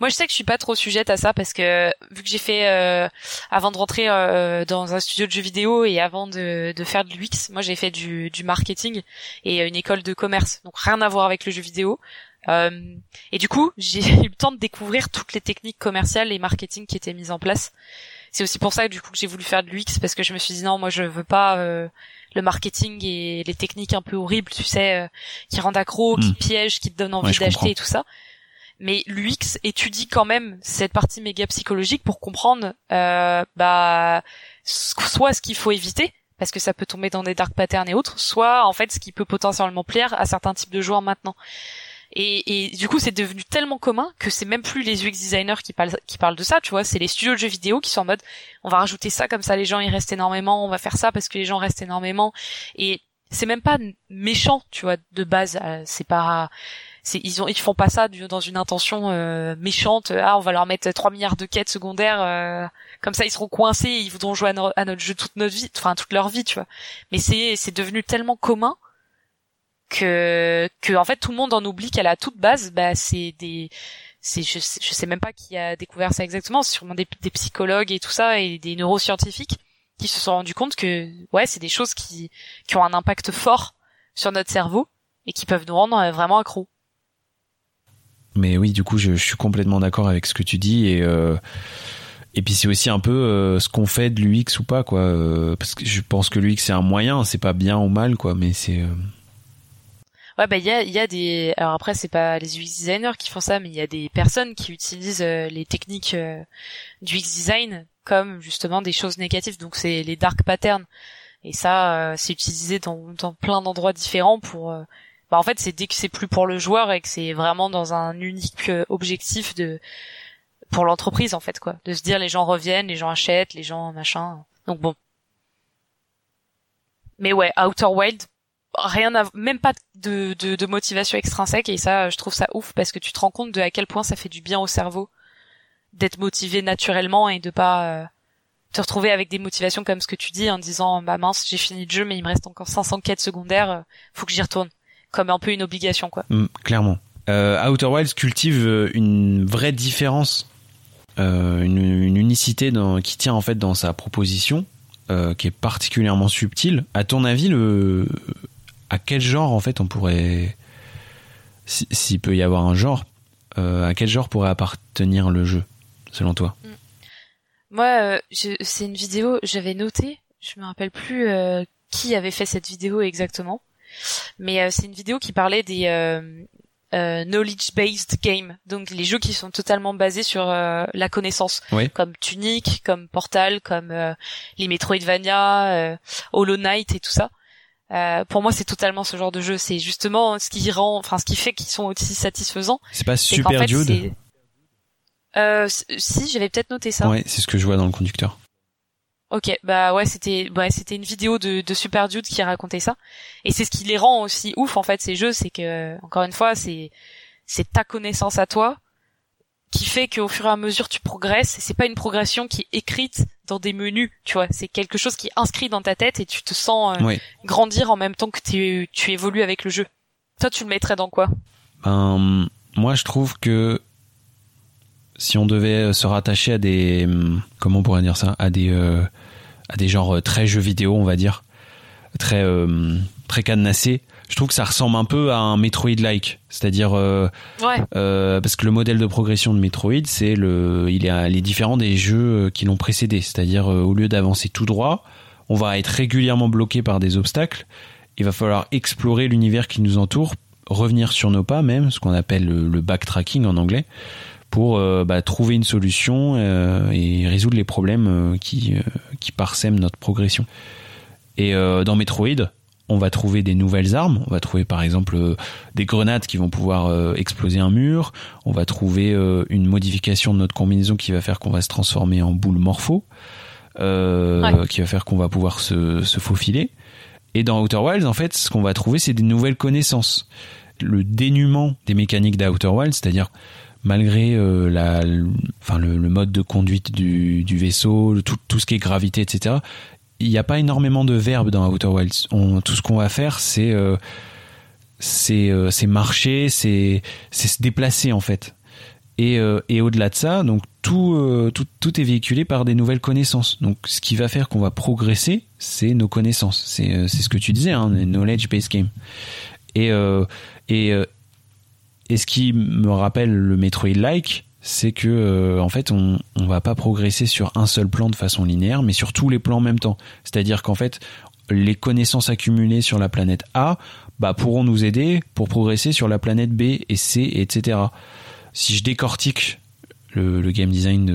Moi, je sais que je suis pas trop sujette à ça parce que vu que j'ai fait euh, avant de rentrer euh, dans un studio de jeux vidéo et avant de, de faire de l'UX, moi j'ai fait du, du marketing et une école de commerce, donc rien à voir avec le jeu vidéo. Euh, et du coup, j'ai eu le temps de découvrir toutes les techniques commerciales et marketing qui étaient mises en place. C'est aussi pour ça que du coup que j'ai voulu faire de l'UX parce que je me suis dit non, moi je veux pas euh, le marketing et les techniques un peu horribles, tu sais, euh, qui rendent accro, qui hmm. piègent, qui te donnent envie d'acheter et tout ça. Mais l'UX étudie quand même cette partie méga psychologique pour comprendre euh, bah soit ce qu'il faut éviter parce que ça peut tomber dans des dark patterns et autres, soit en fait ce qui peut potentiellement plaire à certains types de joueurs maintenant. Et, et du coup, c'est devenu tellement commun que c'est même plus les UX designers qui parlent, qui parlent de ça, tu vois. C'est les studios de jeux vidéo qui sont en mode, on va rajouter ça comme ça, les gens y restent énormément. On va faire ça parce que les gens restent énormément. Et c'est même pas méchant, tu vois, de base. Euh, c'est pas, c'est ils ont, ils font pas ça dans une intention euh, méchante. Ah, on va leur mettre 3 milliards de quêtes secondaires. Euh, comme ça, ils seront coincés. Ils voudront jouer à, notre jeu toute notre vie, enfin toute leur vie, tu vois. Mais c'est, c'est devenu tellement commun que que en fait tout le monde en oublie qu'à la toute base bah c'est des c'est je, je sais même pas qui a découvert ça exactement sûrement des, des psychologues et tout ça et des neuroscientifiques qui se sont rendus compte que ouais c'est des choses qui qui ont un impact fort sur notre cerveau et qui peuvent nous rendre euh, vraiment accros mais oui du coup je, suis complètement d'accord avec ce que tu dis et euh... Et puis c'est aussi un peu euh, ce qu'on fait de l'UX ou pas quoi euh, parce que je pense que l'UX c'est un moyen, c'est pas bien ou mal quoi mais c'est Ouais, bah il y a, des. Alors après, c'est pas les UX designers qui font ça, mais il y a des personnes qui utilisent les techniques euh, du UX design comme justement des choses négatives. Donc c'est les dark patterns. Et ça, c'est utilisé dans plein d'endroits différents pour. Bah en fait, c'est dès que c'est plus pour le joueur et que c'est vraiment dans un unique objectif de pour l'entreprise en fait quoi, de se dire les gens reviennent, les gens achètent, les gens machin. Donc bon. Mais ouais, Outer Wild, rien à, même pas de, de, de, motivation extrinsèque et ça je trouve ça ouf parce que tu te rends compte de à quel point ça fait du bien au cerveau d'être motivé naturellement et de pas euh, te retrouver avec des motivations comme ce que tu dis en disant bah mince j'ai fini le jeu mais il me reste encore 500 quêtes secondaires euh, faut que j'y retourne comme un peu une obligation quoi mm, clairement euh, Outer Wilds cultive euh, une vraie différence une, une, unicité dans, qui tient en fait dans sa proposition euh, qui est particulièrement subtil. À ton avis, le à quel genre en fait on pourrait, s'il peut y avoir un genre, euh, à quel genre pourrait appartenir le jeu, selon toi? Mm. Moi, c'est une vidéo, j'avais noté, je me rappelle plus qui avait fait cette vidéo exactement, mais c'est une vidéo qui parlait des euh, knowledge-based game, donc les jeux qui sont totalement basés sur euh, la connaissance, comme Tunic, comme Portal, comme euh, les Metroidvania, Hollow Knight et tout ça. pour moi, c'est totalement ce genre de jeu. C'est justement ce qui rend, enfin, ce qui fait qu'ils sont aussi satisfaisants. C'est pas super dude. si, j'avais peut-être noté ça. Ouais, c'est ce que je vois dans le conducteur. Ok, bah ouais, c'était ouais, c'était une vidéo de, de Super Dude qui racontait ça, et c'est ce qui les rend aussi ouf en fait ces jeux, c'est que encore une fois c'est c'est ta connaissance à toi qui fait qu'au fur et à mesure tu progresses, c'est pas une progression qui est écrite dans des menus, tu vois, c'est quelque chose qui est inscrit dans ta tête et tu te sens euh, grandir en même temps que tu tu évolues avec le jeu. Toi, tu le mettrais dans quoi? Ben moi je trouve que si on devait se rattacher à des comment on pourrait dire ça? À des euh, à des genres euh, très jeux vidéo on va dire très euh, très cadenassés je trouve que ça ressemble un peu à un Metroid-like, c'est-à-dire ouais. parce que le modèle de progression de Metroid, c'est le, il est, il est différent des jeux qui l'ont précédé, c'est-à-dire au lieu d'avancer tout droit, on va être régulièrement bloqué par des obstacles. Il va falloir explorer l'univers qui nous entoure, revenir sur nos pas même, ce qu'on appelle le backtracking en anglais, pour euh, bah, trouver une solution euh, et résoudre les problèmes euh, qui, qui parsèment notre progression. Et dans Metroid, on va trouver des nouvelles armes. On va trouver par exemple des grenades qui vont pouvoir exploser un mur. On va trouver une modification de notre combinaison qui va faire qu'on va se transformer en boule morpho, euh, qui va faire qu'on va pouvoir se, se faufiler. Et dans Outer Wilds, en fait, ce qu'on va trouver, c'est des nouvelles connaissances. Le dénuement des mécaniques d'Outer Wilds, c'est-à-dire malgré euh, la, enfin le, mode de conduite du, vaisseau, tout, ce qui est gravité, etc. Il n'y a pas énormément de verbes dans Outer Wilds. Tout ce qu'on va faire, c'est euh, euh, marcher, c'est se déplacer en fait. Et, au-delà de ça, donc tout, est véhiculé par des nouvelles connaissances. Donc ce qui va faire qu'on va progresser, c'est nos connaissances. C'est ce que tu disais, hein, knowledge based game. Et et ce qui me rappelle le Metroid-like, c'est que euh, en fait on on va pas progresser sur un seul plan de façon linéaire, mais sur tous les plans en même temps. C'est-à-dire qu'en fait les connaissances accumulées sur la planète A bah, pourront nous aider pour progresser sur la planète B et C, etc. Si je décortique le, game design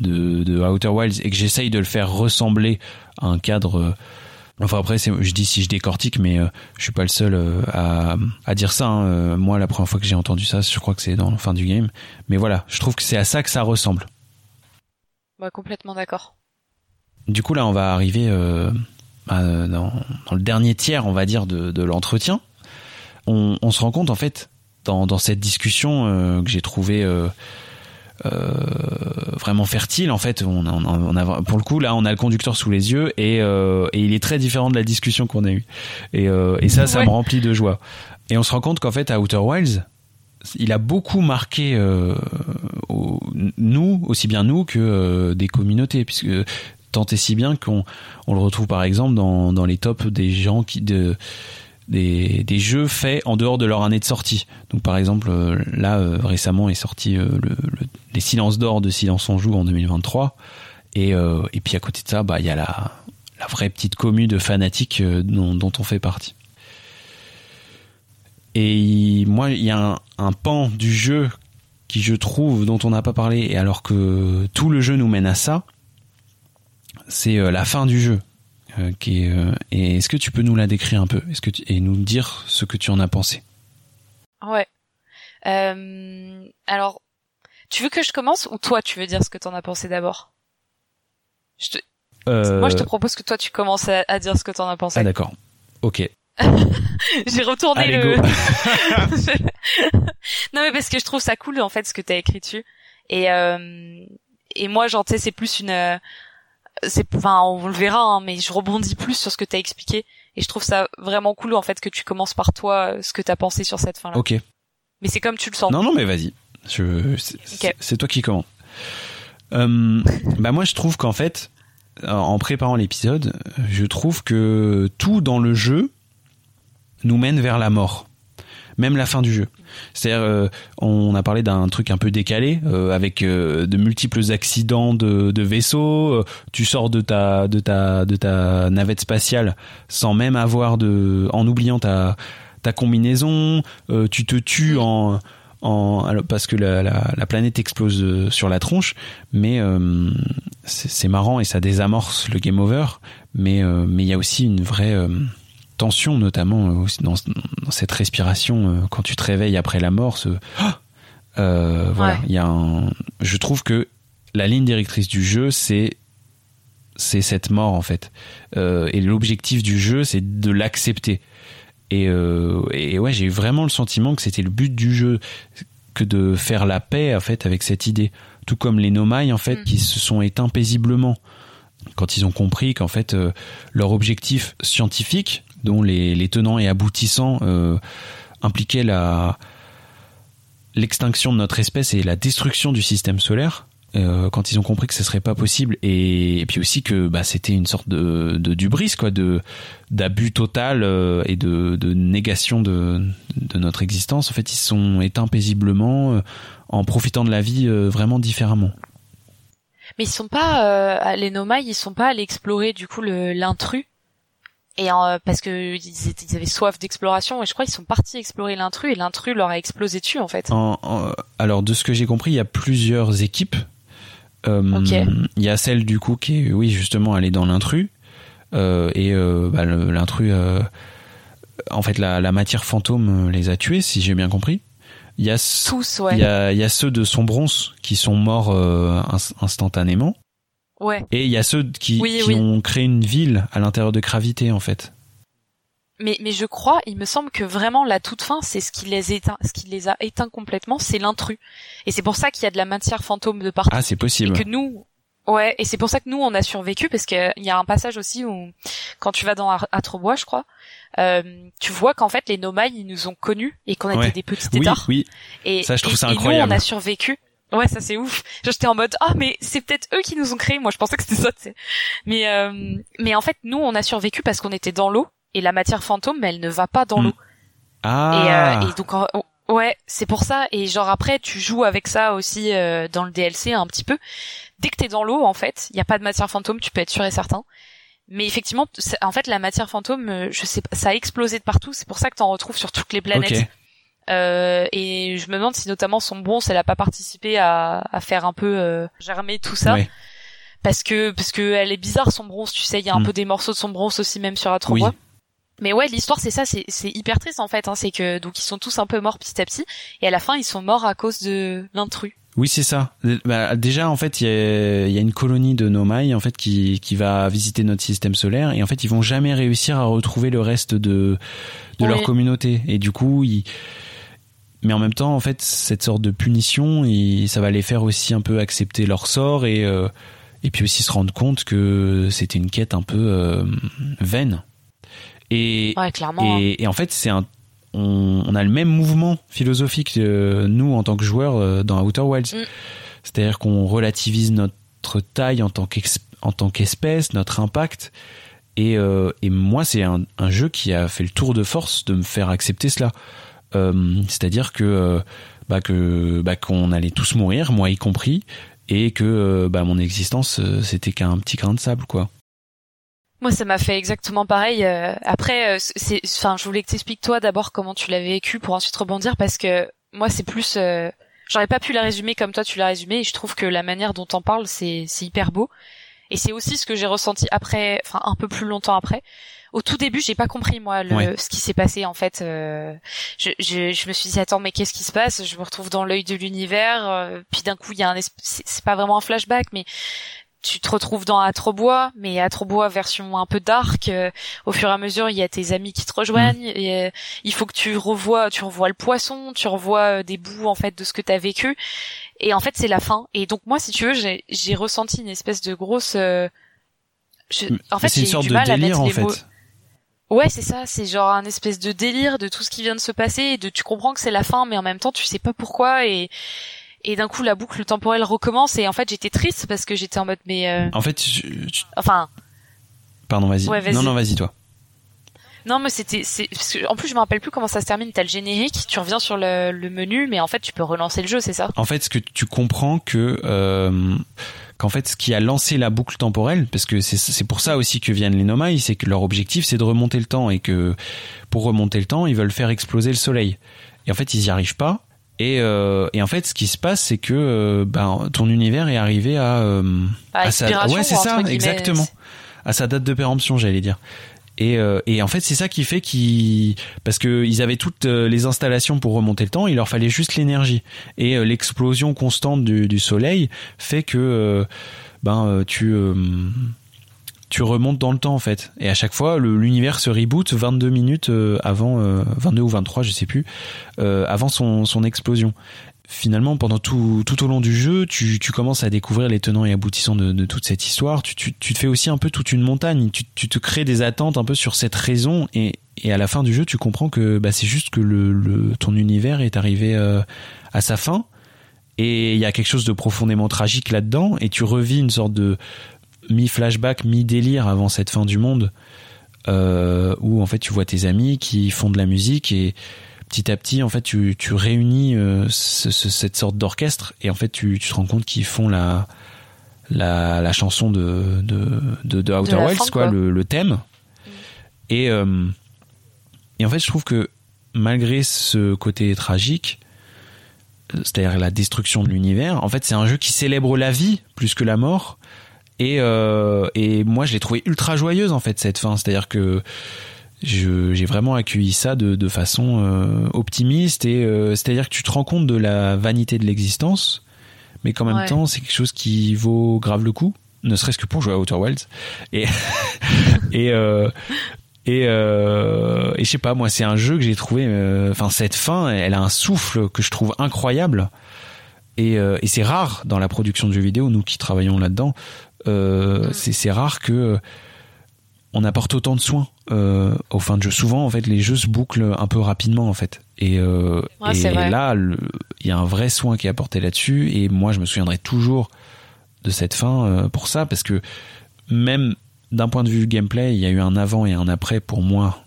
de, Outer Wilds et que j'essaye de le faire ressembler à un cadre Enfin après, je dis si je décortique, mais euh, je suis pas le seul euh, à, à, dire ça. Hein. Euh, moi, la première fois que j'ai entendu ça, je crois que c'est dans la fin du game. Mais voilà, je trouve que c'est à ça que ça ressemble. Bah, complètement d'accord. Du coup, là, on va arriver dans, dans, le dernier tiers, on va dire, de, de l'entretien. On, on, se rend compte, en fait, dans, dans cette discussion que j'ai trouvé euh, vraiment fertile en fait on a, on a, pour le coup là on a le conducteur sous les yeux et, euh, et il est très différent de la discussion qu'on a eue. Et, euh, et ça ça me remplit de joie. Et on se rend compte qu'en fait à Outer Wilds il a beaucoup marqué nous aussi bien nous que des communautés puisque tant et si bien qu'on on le retrouve par exemple dans, dans les tops des gens qui de des, des, jeux faits en dehors de leur année de sortie. Donc par exemple, là euh, récemment est sorti euh, le, les Silences d'or de Silence on joue en 2023. Et, et puis à côté de ça, bah il y a la, la vraie petite commu de fanatiques dont, dont on fait partie. Et moi, il y a un, pan du jeu qui je trouve dont on n'a pas parlé, et alors que tout le jeu nous mène à ça, c'est la fin du jeu. Euh, qui est, euh, et est-ce que tu peux nous la décrire un peu est-ce que et nous dire ce que tu en as pensé? Ouais. Euh, alors, tu veux que je commence ou toi tu veux dire ce que tu en as pensé d'abord? Je te... Moi je te propose que toi tu commences à, dire ce que tu en as pensé. Ah d'accord. Ok. J'ai retourné le. non mais parce que je trouve ça cool en fait ce que tu as écrit dessus et et moi tu sais c'est plus une c'est enfin on le verra hein, mais je rebondis plus sur ce que tu as expliqué et je trouve ça vraiment cool en fait que tu commences par toi ce que tu as pensé sur cette fin là. OK. Mais c'est comme tu le sens. Non non mais vas-y. C'est toi qui commence. Euh, bah moi je trouve qu'en fait en préparant l'épisode, je trouve que tout dans le jeu nous mène vers la mort même la fin du jeu. C'est-à-dire, euh, on a parlé d'un truc un peu décalé, euh, avec de multiples accidents de, de vaisseaux. tu sors de ta de ta de ta navette spatiale sans même avoir de, en oubliant ta ta combinaison. tu te tues en en, parce que la, la, la, planète explose sur la tronche, mais c'est marrant et ça désamorce le game over. Mais mais il y a aussi une vraie tension, notamment euh, dans, dans cette respiration euh, quand tu te réveilles après la mort. Ce, euh, voilà, il y a un, je trouve que la ligne directrice du jeu, c'est c'est cette mort en fait. et l'objectif du jeu, c'est de l'accepter. Et, et ouais, j'ai eu vraiment le sentiment que c'était le but du jeu, que de faire la paix en fait avec cette idée. Tout comme les Nomai en fait, mm. qui se sont éteints paisiblement quand ils ont compris qu'en fait leur objectif scientifique dont les, tenants et aboutissants euh, impliquaient la l'extinction de notre espèce et la destruction du système solaire. Euh, quand ils ont compris que ce serait pas possible et, puis aussi que bah, c'était une sorte de, de dubris quoi de d'abus total euh, et de, de négation de, de notre existence en fait ils sont éteints paisiblement en profitant de la vie vraiment différemment mais ils sont pas les Nomai ils sont pas allés explorer du coup l'intrus et euh, parce que ils, avaient soif d'exploration et je crois qu'ils sont partis explorer l'intrus et l'intrus leur a explosé dessus en fait. alors de ce que j'ai compris, il y a plusieurs équipes. Euh, Il y a celle du coup qui est oui justement elle est dans l'intrus euh, et euh, bah, l'intrus en fait la, la, matière fantôme les a tués si j'ai bien compris. Il y a tous ouais. Il y a, il y a ceux de son bronze qui sont morts instantanément. Ouais. Et il y a ceux qui, qui ont créé une ville à l'intérieur de Gravité, en fait. Mais, mais je crois, il me semble que vraiment la toute fin, c'est ce qui les éteint, ce qui les a éteints complètement, c'est l'intrus. Et c'est pour ça qu'il y a de la matière fantôme de partout. Ah, c'est possible. Et que nous, ouais, et c'est pour ça que nous on a survécu parce qu'il y a un passage aussi où, quand tu vas dans Atrobois, je crois, euh, tu vois qu'en fait les Nomai ils nous ont connus et qu'on était des petits tétards. Oui, oui. Et ça je trouve ça incroyable. Et nous on a survécu. Ouais, ça c'est ouf. J'étais en mode ah mais c'est peut-être eux qui nous ont créés. Moi je pensais que c'était ça. sais. Mais euh, mais en fait nous on a survécu parce qu'on était dans l'eau et la matière fantôme mais elle ne va pas dans hmm. l'eau. Ah. Et, euh, et donc ouais c'est pour ça et genre après tu joues avec ça aussi euh, dans le DLC un petit peu. Dès que t'es dans l'eau en fait il y a pas de matière fantôme tu peux être sûr et certain. Mais effectivement, en fait, la matière fantôme, je sais pas, ça a explosé de partout. C'est pour ça que t'en retrouves sur toutes les planètes. Euh, et je me demande si notamment son bronze, elle a pas participé à, à faire un peu euh, germer tout ça. Parce que parce que elle est bizarre son bronze, tu sais, il y a un mm. peu des morceaux de son bronze aussi même sur Atrobois. Mais ouais, l'histoire c'est ça, c'est hyper triste en fait. Hein, c'est que donc ils sont tous un peu morts petit à petit, et à la fin ils sont morts à cause de l'intrus. Oui, c'est ça. Bah, déjà, en fait, il y a, y a, une colonie de Nomai en fait qui, qui va visiter notre système solaire et en fait, ils vont jamais réussir à retrouver le reste de de leur communauté et du coup, ils mais en même temps en fait cette sorte de punition et ça va les faire aussi un peu accepter leur sort et euh, et puis aussi se rendre compte que c'était une quête un peu euh, vaine et, ouais, clairement, et, hein. et en fait c'est un on, on, a le même mouvement philosophique euh, nous en tant que joueurs dans Outer Wilds mm. c'est-à-dire qu'on relativise notre taille en tant en tant qu'espèce notre impact et, et moi c'est un, un jeu qui a fait le tour de force de me faire accepter cela euh, c'est-à-dire que euh, bah, que bah, qu'on allait tous mourir, moi y compris, et que euh, bah, mon existence c'était qu'un petit grain de sable quoi. Moi, ça m'a fait exactement pareil. après, c'est, enfin, je voulais que t'expliques toi d'abord comment tu l'as vécu pour ensuite rebondir parce que moi, c'est plus, j'aurais pas pu la résumer comme toi tu l'as résumé. Et je trouve que la manière dont t'en parles, c'est, c'est hyper beau. Et c'est aussi ce que j'ai ressenti après, enfin, un peu plus longtemps après au tout début, j'ai pas compris moi le, ce qui s'est passé en fait. Euh, je, je, je, me suis dit attends mais qu'est-ce qui se passe? Je me retrouve dans l'œil de l'univers. Euh, puis d'un coup il y a un c'est pas vraiment un flashback mais tu te retrouves dans Atrobois, mais Atrobois version un peu dark. Euh, au fur et à mesure, il y a tes amis qui te rejoignent. Mm. Et il faut que tu revois, tu revois le poisson, tu revois des bouts en fait de ce que t'as vécu. Et en fait, c'est la fin. Et donc moi, si tu veux, j'ai ressenti une espèce de grosse. Je, en fait, j'ai du mal à mettre les mots. Ouais, c'est ça, c'est genre un espèce de délire de tout ce qui vient de se passer et de tu comprends que c'est la fin mais en même temps tu sais pas pourquoi et et d'un coup la boucle temporelle recommence et en fait j'étais triste parce que j'étais en mode mais euh, En fait, je- enfin pardon, vas-y. Ouais, vas-y. non, non, vas-y toi. non mais c'était c'est en plus je me rappelle plus comment ça se termine t'as le générique tu reviens sur le, le menu mais en fait tu peux relancer le jeu c'est ça? En fait, ce que tu comprends que euh, qu'en fait, ce qui a lancé la boucle temporelle, parce que c'est pour ça aussi que viennent les Nomai, c'est que leur objectif c'est de remonter le temps et que pour remonter le temps, ils veulent faire exploser le soleil. Et en fait, ils y arrivent pas. Et, euh, et en fait, ce qui se passe, c'est que euh, ben, ton univers est arrivé à, euh, À à sa, ouais, c'est ça, exactement, à sa date de péremption, j'allais dire. Et, euh, et en fait, c'est ça qui fait qu'ils, parce que ils avaient toutes euh, les installations pour remonter le temps, il leur fallait juste l'énergie. Et euh, l'explosion constante du, du soleil fait que, ben, tu, euh, tu remontes dans le temps en fait. Et à chaque fois, l'univers se reboot 22 minutes euh, avant, euh, 22 ou 23, je sais plus, euh, avant son, son explosion. Finalement, pendant tout, tout au long du jeu, tu, tu commences à découvrir les tenants et aboutissants de, toute cette histoire. Tu, tu, te fais aussi un peu toute une montagne. Tu, tu te crées des attentes un peu sur cette raison. Et, et à la fin du jeu, tu comprends que bah, c'est juste que le, le, ton univers est arrivé euh, à sa fin. Et il y a quelque chose de profondément tragique là-dedans. Et tu revis une sorte de mi-flashback, mi-délire avant cette fin du monde. Euh, où en fait tu vois tes amis qui font de la musique et petit à petit en fait tu, tu réunis euh, ce- ce- cette sorte d'orchestre et en fait tu, tu te rends compte qu'ils font la, la la chanson de de, de, de Outer Wilds quoi, quoi. Le, le thème et euh, et en fait je trouve que malgré ce côté tragique c'est-à-dire la destruction de l'univers en fait c'est un jeu qui célèbre la vie plus que la mort et, euh, et moi, je l'ai trouvé ultra joyeuse en fait cette fin. C'est-à-dire que je- j'ai vraiment accueilli ça de, de façon euh, optimiste et euh, c'est-à-dire que tu te rends compte de la vanité de l'existence, mais qu'en même Ouais. temps, c'est quelque chose qui vaut grave le coup, ne serait-ce que pour jouer à Outer Wilds. Et et euh, et, et je sais pas, moi, c'est un jeu que j'ai trouvé. Enfin, cette fin, elle a un souffle que je trouve incroyable. Et, et c'est rare dans la production de jeux vidéo, nous qui travaillons là-dedans. C'est c'est rare que euh, on apporte autant de soins euh, aux fins de jeu. Souvent, en fait, les jeux se bouclent un peu rapidement, en fait. Et, euh, Ouais, et là, il y a un vrai soin qui est apporté là-dessus. Et moi, je me souviendrai toujours de cette fin euh, pour ça, parce que même d'un point de vue gameplay, il y a eu un avant et un après pour moi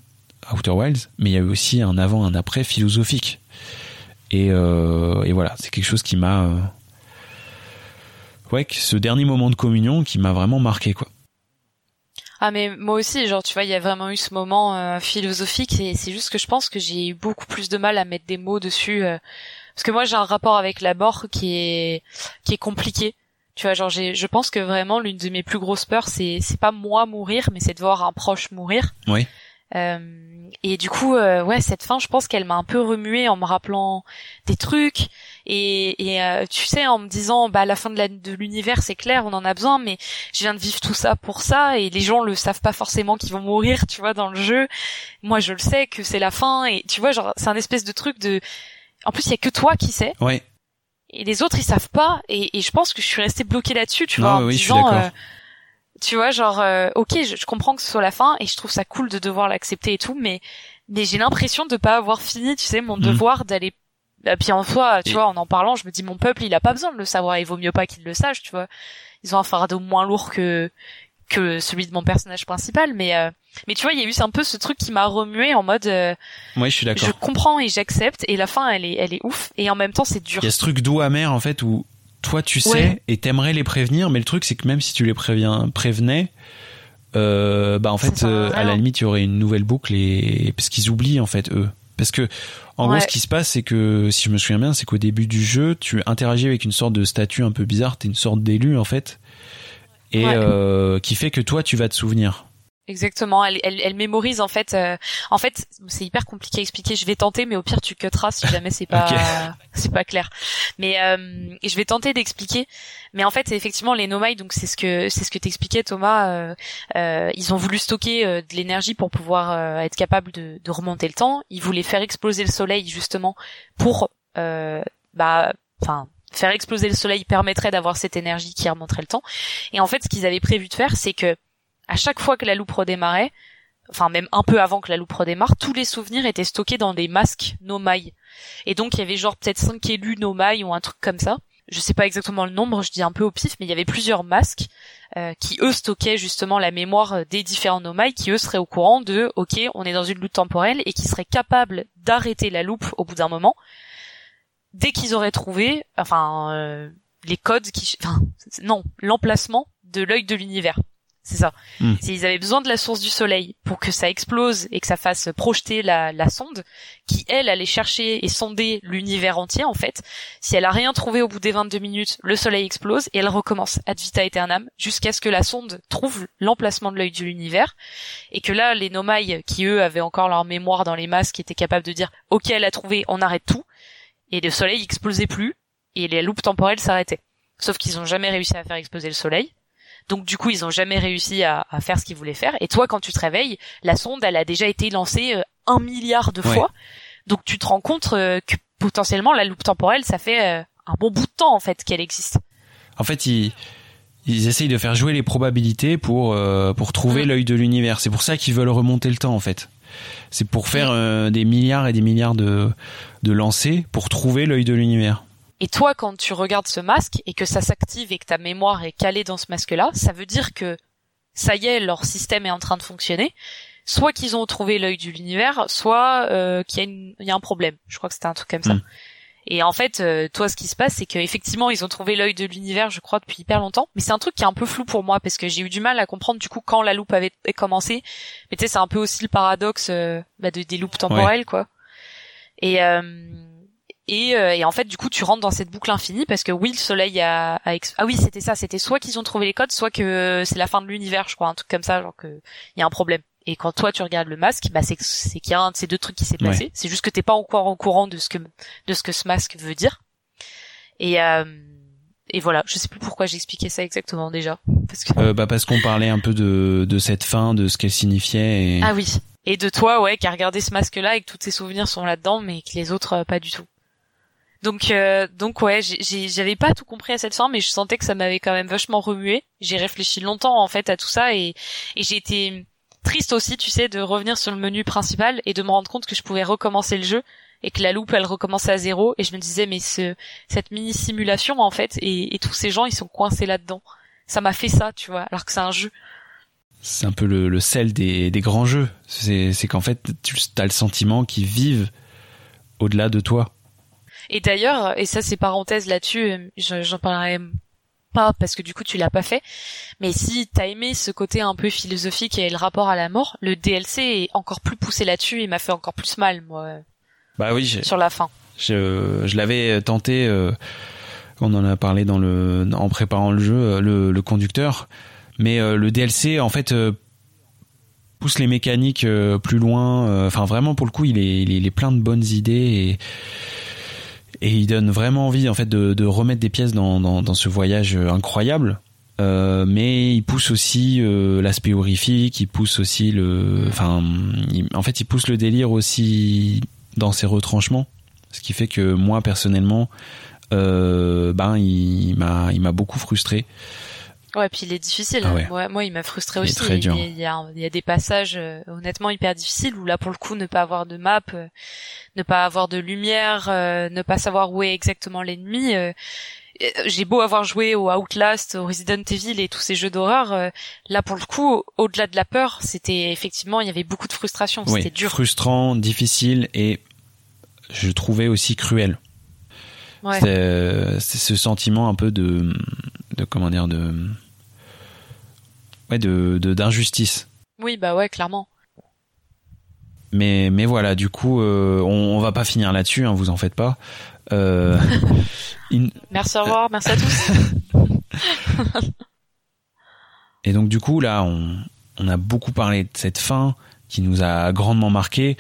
à Outer Wilds, mais il y a eu aussi un avant et un après philosophique. Et, euh, et voilà, c'est quelque chose qui m'a euh, ouais, ce dernier moment de communion qui m'a vraiment marqué quoi. Ah mais moi aussi, genre tu vois, il y a vraiment eu ce moment euh, philosophique et c'est juste que je pense que j'ai eu beaucoup plus de mal à mettre des mots dessus euh, parce que moi j'ai un rapport avec la mort qui est qui est compliqué. Tu vois, genre j'ai je pense que vraiment l'une de mes plus grosses peurs c'est c'est pas moi mourir mais c'est de voir un proche mourir. Oui. Euh, et du coup, euh, ouais, cette fin, je pense qu'elle m'a un peu remué en me rappelant des trucs et, et euh, tu sais, en me disant, bah la fin de l'univers, c'est clair, on en a besoin, mais je viens de vivre tout ça pour ça et les gens le savent pas forcément qu'ils vont mourir, tu vois, dans le jeu. Moi, je le sais que c'est la fin et tu vois, genre, c'est un espèce de truc de. En plus, il y a que toi qui sais Ouais. et les autres ils savent pas et, et je pense que je suis restée bloquée là-dessus, tu Non, vois, en oui, me je suis disant. Tu vois, genre, euh, ok, je, je comprends que ce soit la fin et je trouve ça cool de devoir l'accepter et tout, mais mais j'ai l'impression de pas avoir fini, tu sais, mon Mhm. devoir d'aller. Et puis en soi, tu Et- vois, en en parlant, je me dis mon peuple, il a pas besoin de le savoir, il vaut mieux pas qu'il le sache, tu vois. Ils ont un fardeau moins lourd que que celui de mon personnage principal, mais euh, mais tu vois, il y a eu un peu ce truc qui m'a remué en mode, euh, je suis d'accord. je comprends et j'accepte, et la fin, elle est elle est ouf, et en même temps, c'est dur. Il y a ce truc doux amer en fait où toi tu sais Ouais. et t'aimerais les prévenir, mais le truc c'est que même si tu les préviens, prévenais, euh, bah en fait euh, à la limite il y aurait une nouvelle boucle et parce qu'ils oublient en fait eux. Parce que en Ouais. gros ce qui se passe c'est que si je me souviens bien c'est qu'au début du jeu tu interagis avec une sorte de statue un peu bizarre, t'es une sorte d'élu en fait et Ouais. euh, qui fait que toi tu vas te souvenir. Exactement, elle, elle, elle mémorise en fait. euh, en fait, c'est hyper compliqué à expliquer. Je vais tenter, mais au pire tu cutteras si jamais c'est pas c'est pas clair. Mais euh, je vais tenter d'expliquer. Mais en fait, c'est effectivement les nomai. Donc c'est ce que c'est ce que t'expliquais Thomas. euh, euh, ils ont voulu stocker euh, de l'énergie pour pouvoir euh, être capable de, de remonter le temps. Ils voulaient faire exploser le soleil justement pour euh, bah enfin faire exploser le soleil permettrait d'avoir cette énergie qui remonterait le temps. Et en fait, ce qu'ils avaient prévu de faire, c'est que à chaque fois que la loupe redémarrait, enfin même un peu avant que la loupe redémarre, tous les souvenirs étaient stockés dans des masques Nomai. Et donc il y avait genre peut-être cinq élus Nomai ou un truc comme ça. Je sais pas exactement le nombre, je dis un peu au pif, mais il y avait plusieurs masques euh, qui eux stockaient justement la mémoire des différents Nomai, qui eux seraient au courant de ok on est dans une loupe temporelle et qui seraient capables d'arrêter la loupe au bout d'un moment dès qu'ils auraient trouvé enfin euh, les codes qui enfin non l'emplacement de l'œil de l'univers c'est ça. Hmm. Ils avaient besoin de la source du soleil pour que ça explose et que ça fasse projeter la, la sonde, qui elle allait chercher et sonder l'univers entier en fait. Si elle a rien trouvé au bout des 22 minutes, le soleil explose et elle recommence ad vita aeternam jusqu'à ce que la sonde trouve l'emplacement de l'œil de l'univers et que là les Nomai qui eux avaient encore leur mémoire dans les masques étaient capables de dire ok elle a trouvé, on arrête tout et le soleil explosait plus et les loupes temporelles s'arrêtaient. Sauf qu'ils ont jamais réussi à faire exploser le soleil donc du coup, ils ont jamais réussi à, à faire ce qu'ils voulaient faire. Et toi, quand tu te réveilles, la sonde, elle a déjà été lancée euh, un milliard de Ouais. fois. Donc tu te rends compte euh, que potentiellement la loupe temporelle, ça fait euh, un bon bout de temps en fait qu'elle existe. En fait, ils, ils essayent de faire jouer les probabilités pour, euh, pour trouver Mm. l'œil de l'univers. C'est pour ça qu'ils veulent remonter le temps, en fait. C'est pour faire euh, des milliards et des milliards de, de lancers pour trouver l'œil de l'univers. Et toi, quand tu regardes ce masque et que ça s'active et que ta mémoire est calée dans ce masque-là, ça veut dire que ça y est, leur système est en train de fonctionner. Soit qu'ils ont trouvé l'œil de l'univers, soit euh, qu'il y, a une- il y a un problème. Je crois que c'était un truc comme ça. Mm. Et en fait, euh, toi, ce qui se passe, c'est qu'effectivement, ils ont trouvé l'œil de l'univers, je crois, depuis hyper longtemps. Mais c'est un truc qui est un peu flou pour moi parce que j'ai eu du mal à comprendre du coup quand la loupe avait commencé. Mais tu sais, c'est un peu aussi le paradoxe euh, bah, de, des loupes temporelles, quoi. Et euh, et, euh, et en fait, du coup, tu rentres dans cette boucle infinie parce que oui, le soleil a, a ex- ah oui, c'était ça, c'était soit qu'ils ont trouvé les codes, soit que c'est la fin de l'univers, je crois, un truc comme ça, genre que il y a un problème. Et quand toi tu regardes le masque, bah c'est c'est qu'il y a un de ces deux trucs qui s'est passé. C'est juste que t'es pas encore au courant de ce que de ce que ce masque veut dire. Et euh, et voilà, je sais plus pourquoi j'expliquais ça exactement déjà, parce que Euh, bah parce qu'on parlait un peu de, de cette fin, de ce qu'elle signifiait. Et... ah oui. Et de toi, ouais, qui a regardé ce masque-là et que tous tes souvenirs sont là-dedans, mais que les autres euh, pas du tout. Donc, euh, donc ouais, j'avais pas tout compris à cette fin, mais je sentais que ça m'avait quand même vachement remué. J'ai réfléchi longtemps en fait à tout ça et, et j'ai été triste aussi, tu sais, de revenir sur le menu principal et de me rendre compte que je pouvais recommencer le jeu et que la loupe elle recommençait à zéro et je me disais mais ce cette mini simulation en fait et, et tous ces gens ils sont coincés là-dedans. Ça m'a fait ça, tu vois, alors que c'est un jeu. C'est un peu le, le sel des, des grands jeux. C'est qu'en fait, tu as le sentiment qu'ils vivent au-delà de toi. Et d'ailleurs, et ça c'est parenthèse là-dessus, euh, je- j'en parlerai pas parce que du coup tu l'as pas fait, mais si t'as aimé ce côté un peu philosophique et le rapport à la mort, le DLC est encore plus poussé là-dessus et m'a fait encore plus mal moi Bah oui, sur la fin. Je, je l'avais tenté, euh, on en a parlé dans le, en préparant le jeu, euh, le, le conducteur, mais euh, le DLC en fait euh, pousse les mécaniques euh, plus loin. euh, Enfin vraiment pour le coup, il est, il est, il est plein de bonnes idées et, et il donne vraiment envie en fait de, de remettre des pièces dans, dans, dans ce voyage euh, incroyable. Euh, mais il pousse aussi euh, l'aspect horrifique, il pousse aussi le, enfin, en fait, il pousse le délire aussi dans ses retranchements, ce qui fait que moi personnellement, euh, ben il m'a, il m'a beaucoup frustré. Ouais, puis il est difficile. Ah ouais. Moi, il m'a frustré aussi. très dur. Il y a, il y a des passages euh, honnêtement hyper difficiles où là, pour le coup, ne pas avoir de map, euh, ne pas avoir de lumière, euh, ne pas savoir où est exactement l'ennemi. J'ai beau avoir joué au Outlast, au Resident Evil et tous ces jeux d'horreur, là pour le coup, au-delà de la peur, c'était effectivement, il y avait beaucoup de frustration, Oui, c'était dur. frustrant, difficile et je trouvais aussi cruel. Ouais. C'est, c'est ce sentiment un peu de, de comment dire, de, ouais, de, de- d'injustice. Oui, bah ouais, clairement. Mais, mais voilà, du coup, euh, on, on va pas finir là-dessus, hein, vous en faites pas. Euh, in- Merci, au revoir, merci à tous. Et donc du coup là, on, on a beaucoup parlé de cette fin qui nous a grandement marqué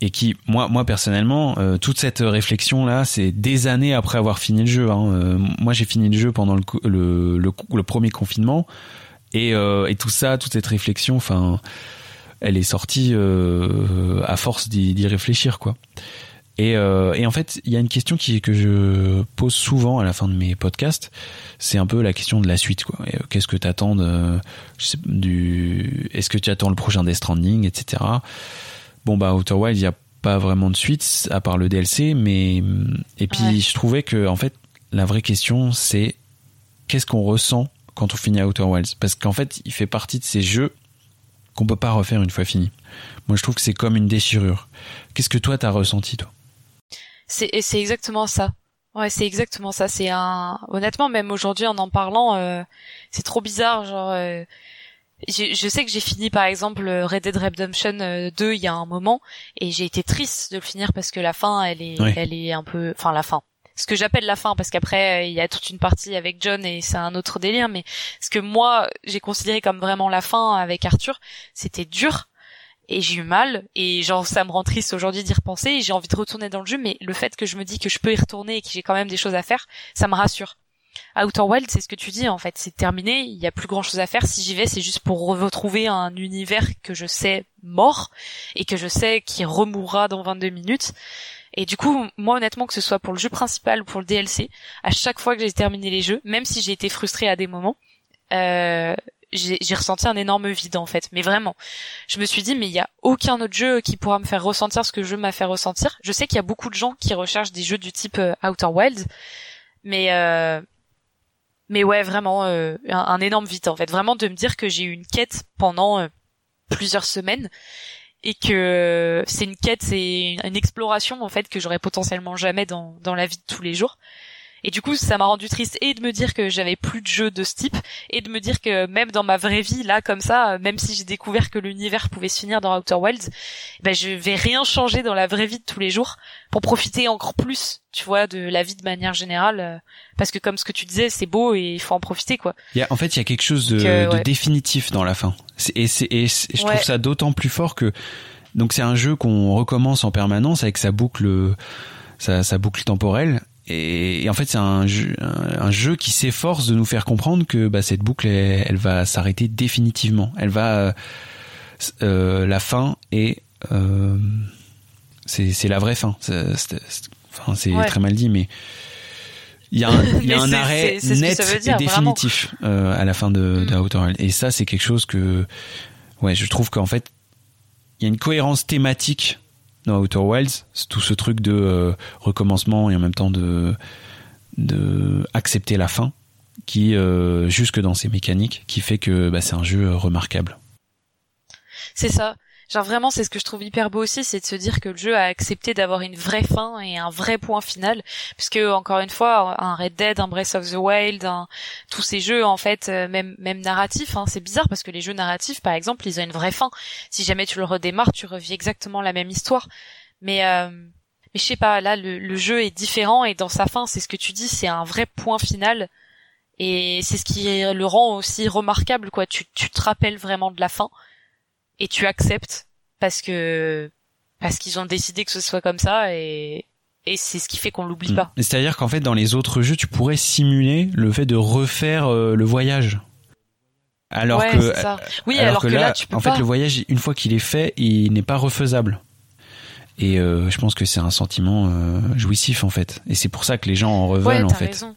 et qui, moi, moi personnellement, euh, toute cette réflexion là, c'est des années après avoir fini le jeu. Hein. Euh, moi, j'ai fini le jeu pendant le, le, le premier confinement et, euh, et tout ça, toute cette réflexion, enfin, elle est sortie euh, à force d'y réfléchir quoi. Et, euh, et en fait, il y a une question qui, que je pose souvent à la fin de mes podcasts, c'est un peu la question de la suite. quoi. Qu'est-ce que tu attends de, du, est-ce que tu attends le prochain Death Stranding, etc. Bon bah Outer Wild, il n'y a pas vraiment de suite à part le DLC, mais et puis je trouvais que en fait la vraie question c'est qu'est-ce qu'on ressent quand on finit Outer Wilds parce qu'en fait il fait partie de ces jeux qu'on peut pas refaire une fois fini. Moi je trouve que c'est comme une déchirure. Qu'est-ce que toi t'as ressenti toi? C'est exactement ça. Ouais, c'est exactement ça. C'est un. Honnêtement, même aujourd'hui, en en parlant, euh, c'est trop bizarre. Genre, euh, je, sais que j'ai fini, par exemple, Red Dead Redemption 2 euh, il y a un moment, et j'ai été triste de le finir parce que la fin, elle est, elle est un peu, enfin la fin. Ce que j'appelle la fin, parce qu'après il y a toute une partie avec John et c'est un autre délire. Mais ce que moi j'ai considéré comme vraiment la fin avec Arthur, c'était dur et j'ai eu mal et genre ça me rend triste aujourd'hui d'y repenser et j'ai envie de retourner dans le jeu mais le fait que je me dis que je peux y retourner et que j'ai quand même des choses à faire ça me rassure Outer Wild c'est ce que tu dis en fait c'est terminé il y a plus grand chose à faire si j'y vais c'est juste pour retrouver un univers que je sais mort et que je sais qui remourra dans 22 minutes et du coup, moi honnêtement, que ce soit pour le jeu principal ou pour le DLC, à chaque fois que j'ai terminé les jeux, même si j'ai été frustrée à des moments, euh, j'ai ressenti un énorme vide en fait. Mais vraiment. Je me suis dit mais il y a aucun autre jeu qui pourra me faire ressentir ce que le jeu m'a fait ressentir. Je sais qu'il y a beaucoup de gens qui recherchent des jeux du type euh, Outer Wilds mais euh, mais ouais vraiment euh, un, énorme vide en fait. Vraiment de me dire que j'ai eu une quête pendant plusieurs semaines et que c'est une quête c'est une exploration en fait que j'aurais potentiellement jamais dans dans la vie de tous les jours et du coup, ça m'a rendu triste et de me dire que j'avais plus de jeux de ce type et de me dire que même dans ma vraie vie, là, comme ça, même si j'ai découvert que l'univers pouvait se finir dans Outer Wilds, ben je vais rien changer dans la vraie vie de tous les jours pour profiter encore plus, tu vois, de la vie de manière générale. Euh, parce que comme ce que tu disais, c'est beau et il faut en profiter, quoi. Il y a, en fait, il y a quelque chose de, euh, de définitif dans la fin. Et, je trouve ça d'autant plus fort que donc c'est un jeu qu'on recommence en permanence avec sa boucle sa, sa boucle temporelle et, en fait, c'est un jeu, un, jeu qui s'efforce de nous faire comprendre que bah, cette boucle, elle, va s'arrêter définitivement. Elle va, euh, euh la fin et euh, c'est la vraie fin. C'est enfin, c'est très mal dit, mais il y a un, y a un arrêt net et définitif euh, à la fin de, de mm. Outer Wilds. Et ça, c'est quelque chose que, ouais, je trouve qu'en fait, il y a une cohérence thématique dans Outer Wilds, tout ce truc de euh, recommencement et en même temps de, de accepter la fin, qui euh, jusque dans ses mécaniques, qui fait que bah, c'est un jeu remarquable. C'est ça. Genre vraiment, c'est ce que je trouve hyper beau aussi, c'est de se dire que le jeu a accepté d'avoir une vraie fin et un vrai point final, puisque encore une fois, un Red Dead, un Breath of the Wild, tous ces jeux en fait, euh, même même narratifs, hein, c'est bizarre parce que les jeux narratifs, par exemple, ils ont une vraie fin. Si jamais tu le redémarres, tu revis exactement la même histoire. Mais euh, mais je sais pas, là le, jeu est différent et dans sa fin, c'est ce que tu dis, c'est un vrai point final. Et c'est ce qui le rend aussi remarquable, quoi. Tu, tu te rappelles vraiment de la fin et tu acceptes parce que parce qu'ils ont décidé que ce soit comme ça et et c'est ce qui fait qu'on l'oublie mm. pas. C'est-à-dire qu'en fait dans les autres jeux tu pourrais simuler le fait de refaire euh, le voyage. Alors que ça. oui alors, que, là, tu peux en fait le voyage une fois qu'il est fait il n'est pas refaisable. Et euh, je pense que c'est un sentiment euh, jouissif en fait. Et c'est pour ça que les gens en reveulent en fait. Raison.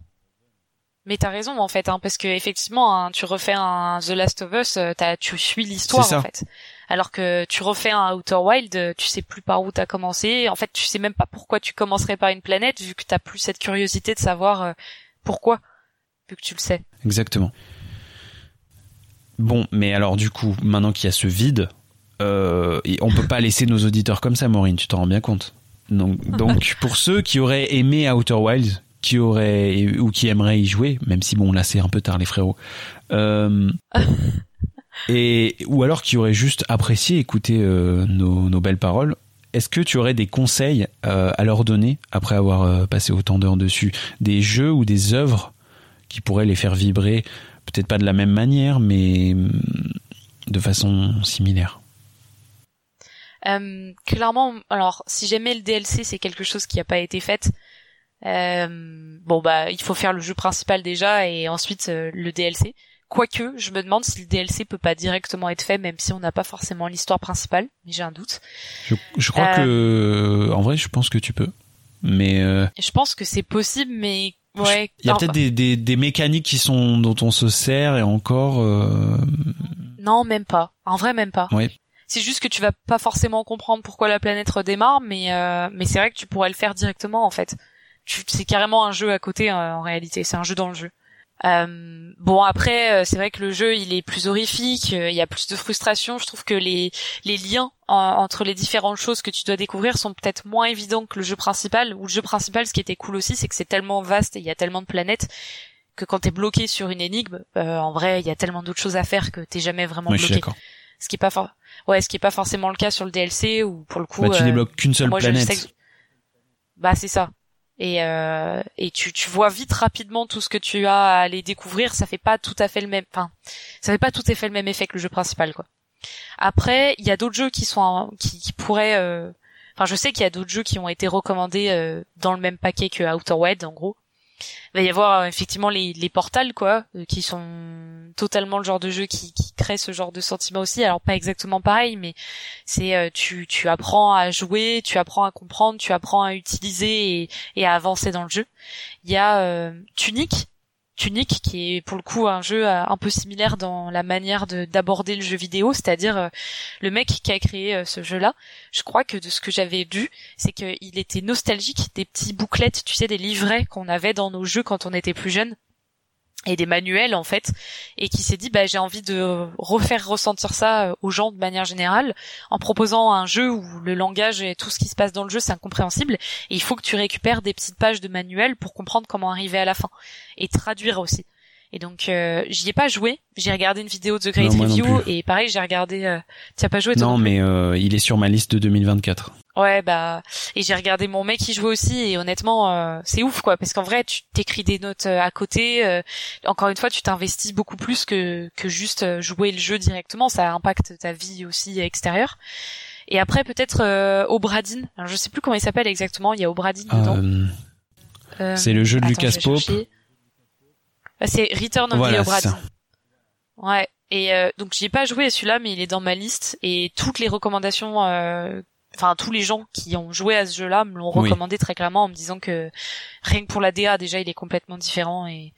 Mais t'as raison en fait, hein, parce que effectivement, hein, tu refais un The Last of Us, euh, tu suis l'histoire en fait. Alors que tu refais un Outer Wild, euh, tu sais plus par où t'as commencé. En fait, tu sais même pas pourquoi tu commencerais par une planète, vu que t'as plus cette curiosité de savoir euh, pourquoi, vu que tu le sais. Exactement. Bon, mais alors du coup, maintenant qu'il y a ce vide, euh, on peut pas laisser nos auditeurs comme ça, Maureen. Tu t'en rends bien compte. Donc, donc pour ceux qui auraient aimé Outer Wilds, qui aurait ou qui aimerait y jouer, même si bon là c'est un peu tard les frérots. Euh, et ou alors qui aurait juste apprécié écouter euh, nos, belles paroles. Est-ce que tu aurais des conseils euh, à leur donner après avoir euh, passé autant d'heures dessus, des jeux ou des œuvres qui pourraient les faire vibrer, peut-être pas de la même manière, mais mm, de façon similaire. clairement, alors si jamais le DLC c'est quelque chose qui n'a pas été fait, bon bah il faut faire le jeu principal déjà et ensuite le DLC. Quoique, je me demande si le DLC peut pas directement être fait, même si on n'a pas forcément l'histoire principale, mais j'ai un doute. Je, je crois que, en vrai, je pense que tu peux. Mais euh... je pense que c'est possible, mais ouais. Il y a peut-être des, des, des, mécaniques qui sont dont on se sert et encore. Euh... Non, même pas. En vrai, même pas. Oui. C'est juste que tu vas pas forcément comprendre pourquoi la planète redémarre, mais euh, mais c'est vrai que tu pourrais le faire directement en fait. C'est carrément un jeu à côté euh, en réalité. C'est un jeu dans le jeu. Euh, bon après euh, c'est vrai que le jeu il est plus horrifique, euh, il y a plus de frustration. Je trouve que les les liens entre les différentes choses que tu dois découvrir sont peut-être moins évidents que le jeu principal. Ou le jeu principal, ce qui était cool aussi, c'est que c'est tellement vaste et il y a tellement de planètes que quand t'es bloqué sur une énigme, en vrai il y a tellement d'autres choses à faire que t'es jamais vraiment bloqué. Ce qui est pas for... ouais, ce qui est pas forcément le cas sur le DLC ou pour le coup. Bah, tu débloques qu'une seule planète. Bah c'est ça et euh, et tu tu vois vite rapidement tout ce que tu as à aller découvrir. Ça fait pas tout à fait le même enfin ça fait pas tout à fait le même effet que le jeu principal quoi. Après il y a d'autres jeux qui sont qui, pourraient euh, enfin je sais qu'il y a d'autres jeux qui ont été recommandés euh, dans le même paquet que Outer Wild en gros va y avoir euh, effectivement les, les portals quoi, euh, qui sont totalement le genre de jeu qui, qui crée ce genre de sentiment aussi. Alors pas exactement pareil, mais c'est euh, tu tu apprends à jouer, tu apprends à comprendre, tu apprends à utiliser et, et à avancer dans le jeu. Il y a Tunic Tunic, qui est pour le coup un jeu euh, un peu similaire dans la manière d'aborder le jeu vidéo, c'est-à-dire euh, le mec qui a créé euh, ce jeu-là, je crois que de ce que j'avais vu, c'est qu'il était nostalgique des petits bouclettes, tu sais, des livrets qu'on avait dans nos jeux quand on était plus jeune et des manuels en fait et qui s'est dit bah j'ai envie de refaire ressentir ça euh, aux gens de manière générale en proposant un jeu où le langage et tout ce qui se passe dans le jeu c'est incompréhensible et il faut que tu récupères des petites pages de manuels pour comprendre comment arriver à la fin et traduire aussi. Et donc euh, j'y ai pas joué. J'ai regardé une vidéo de Great Review et pareil j'ai regardé euh... tu as pas joué toi non, mais euh, il est sur ma liste de 2024 Ouais, bah et j'ai regardé mon mec qui jouait aussi et honnêtement euh, c'est ouf quoi parce qu'en vrai tu t'écris des notes euh, à côté. Euh, encore une fois, tu t'investis beaucoup plus que que juste jouer le jeu directement. Ça impacte ta vie aussi extérieure. Et après peut-être euh, Obradine. Alors je sais plus comment il s'appelle exactement. Il y a Obradine dedans. c'est le jeu de Lucas Pope. Bah, c'est Return of the Obradine. Ouais. Et donc j'y ai pas joué celui-là, mais il est dans ma liste et toutes les recommandations enfin tous les gens qui ont joué à ce jeu-là me l'ont recommandé très clairement en me disant que rien que pour la DA déjà il est complètement différent et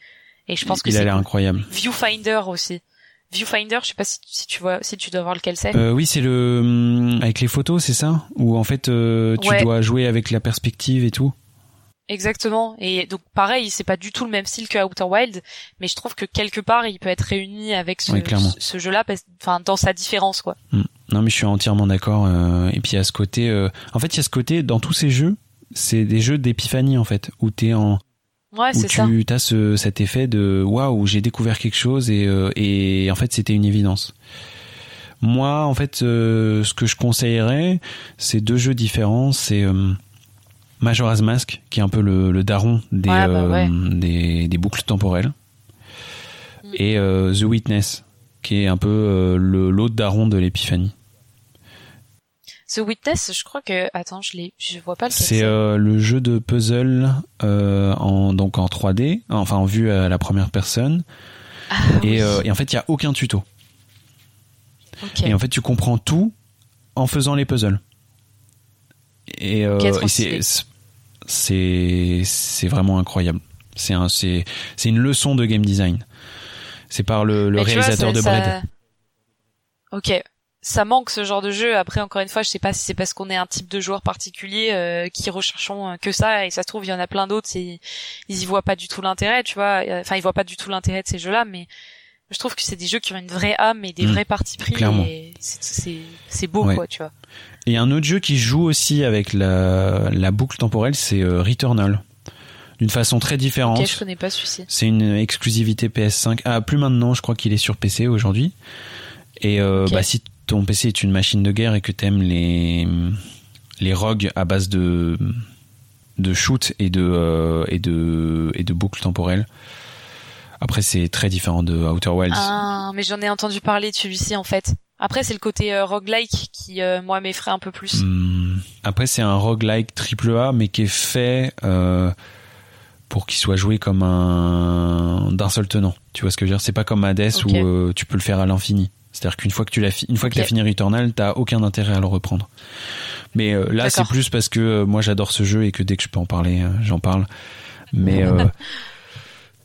et je pense que il a l'air incroyable. Viewfinder aussi. Viewfinder, je sais pas si, si tu vois, si tu dois voir lequel c'est. Euh, oui, c'est le hum, avec les photos, c'est ça? Où en fait euh, tu dois jouer avec la perspective et tout? Exactement. Et donc pareil, c'est pas du tout le même style que Outer Wild, mais je trouve que quelque part il peut être réuni avec ce, ce jeu-là, enfin dans sa différence quoi. Mm. Non mais je suis entièrement d'accord. Euh, et puis à ce côté, euh, en fait il y a ce côté dans tous ces jeux, c'est des jeux d'épiphanie en fait, où t'es en Ouais, où tu as ce, cet effet de waouh, j'ai découvert quelque chose et, euh, et en fait c'était une évidence. Moi, en fait, ce que je conseillerais, c'est deux jeux différents. C'est Majora's Mask, qui est un peu le, le daron des, bah euh, des, des, boucles temporelles, et euh, The Witness, qui est un peu euh, le l'autre daron de l'épiphanie. The Witness, je crois que attends, je l'ai, je vois pas le. C'est le jeu de puzzle en donc en 3D, enfin en vue à la première personne, ah, et, et, en fait il y a aucun tuto. Okay. Et en fait tu comprends tout en faisant les puzzles. Et, c'est c'est c'est vraiment incroyable. C'est un c'est c'est une leçon de game design. C'est par le, le réalisateur de Bread. Ok, ça manque ce genre de jeu. Après, encore une fois, je sais pas si c'est parce qu'on est un type de joueur particulier euh, qui recherchons euh, que ça, et ça se trouve il y en a plein d'autres, ils y voient pas du tout l'intérêt, tu vois. Enfin, ils voient pas du tout l'intérêt de ces jeux-là, mais je trouve que c'est des jeux qui ont une vraie âme et des mmh, vrais partis pris. Et c'est c'est beau, quoi, tu vois. Et un autre jeu qui joue aussi avec la, la boucle temporelle, c'est euh, Returnal. D'une façon très différente. Ok, je connais pas celui-ci. C'est une exclusivité PS5. Ah, plus maintenant, je crois qu'il est sur PC aujourd'hui. Et euh, bah, si ton PC est une machine de guerre et que t'aimes les les rogues à base de de shoot et de euh, et de et de boucles temporelles. Après, c'est très différent de Outer Wilds. Ah, mais j'en ai entendu parler de celui-ci en fait. Après, c'est le côté euh, roguelike qui, euh, moi, m'effraie un peu plus. Hmm. Après, c'est un roguelike triple A, mais qui est fait euh, pour qu'il soit joué comme un d'un seul tenant. Tu vois ce que je veux dire? C'est pas comme Hades où euh, tu peux le faire à l'infini. C'est-à-dire qu'une fois que tu l'as une fois que fini Returnal, t'as aucun intérêt à le reprendre. Mais euh, là, c'est plus parce que euh, moi j'adore ce jeu et que dès que je peux en parler, j'en parle. Mais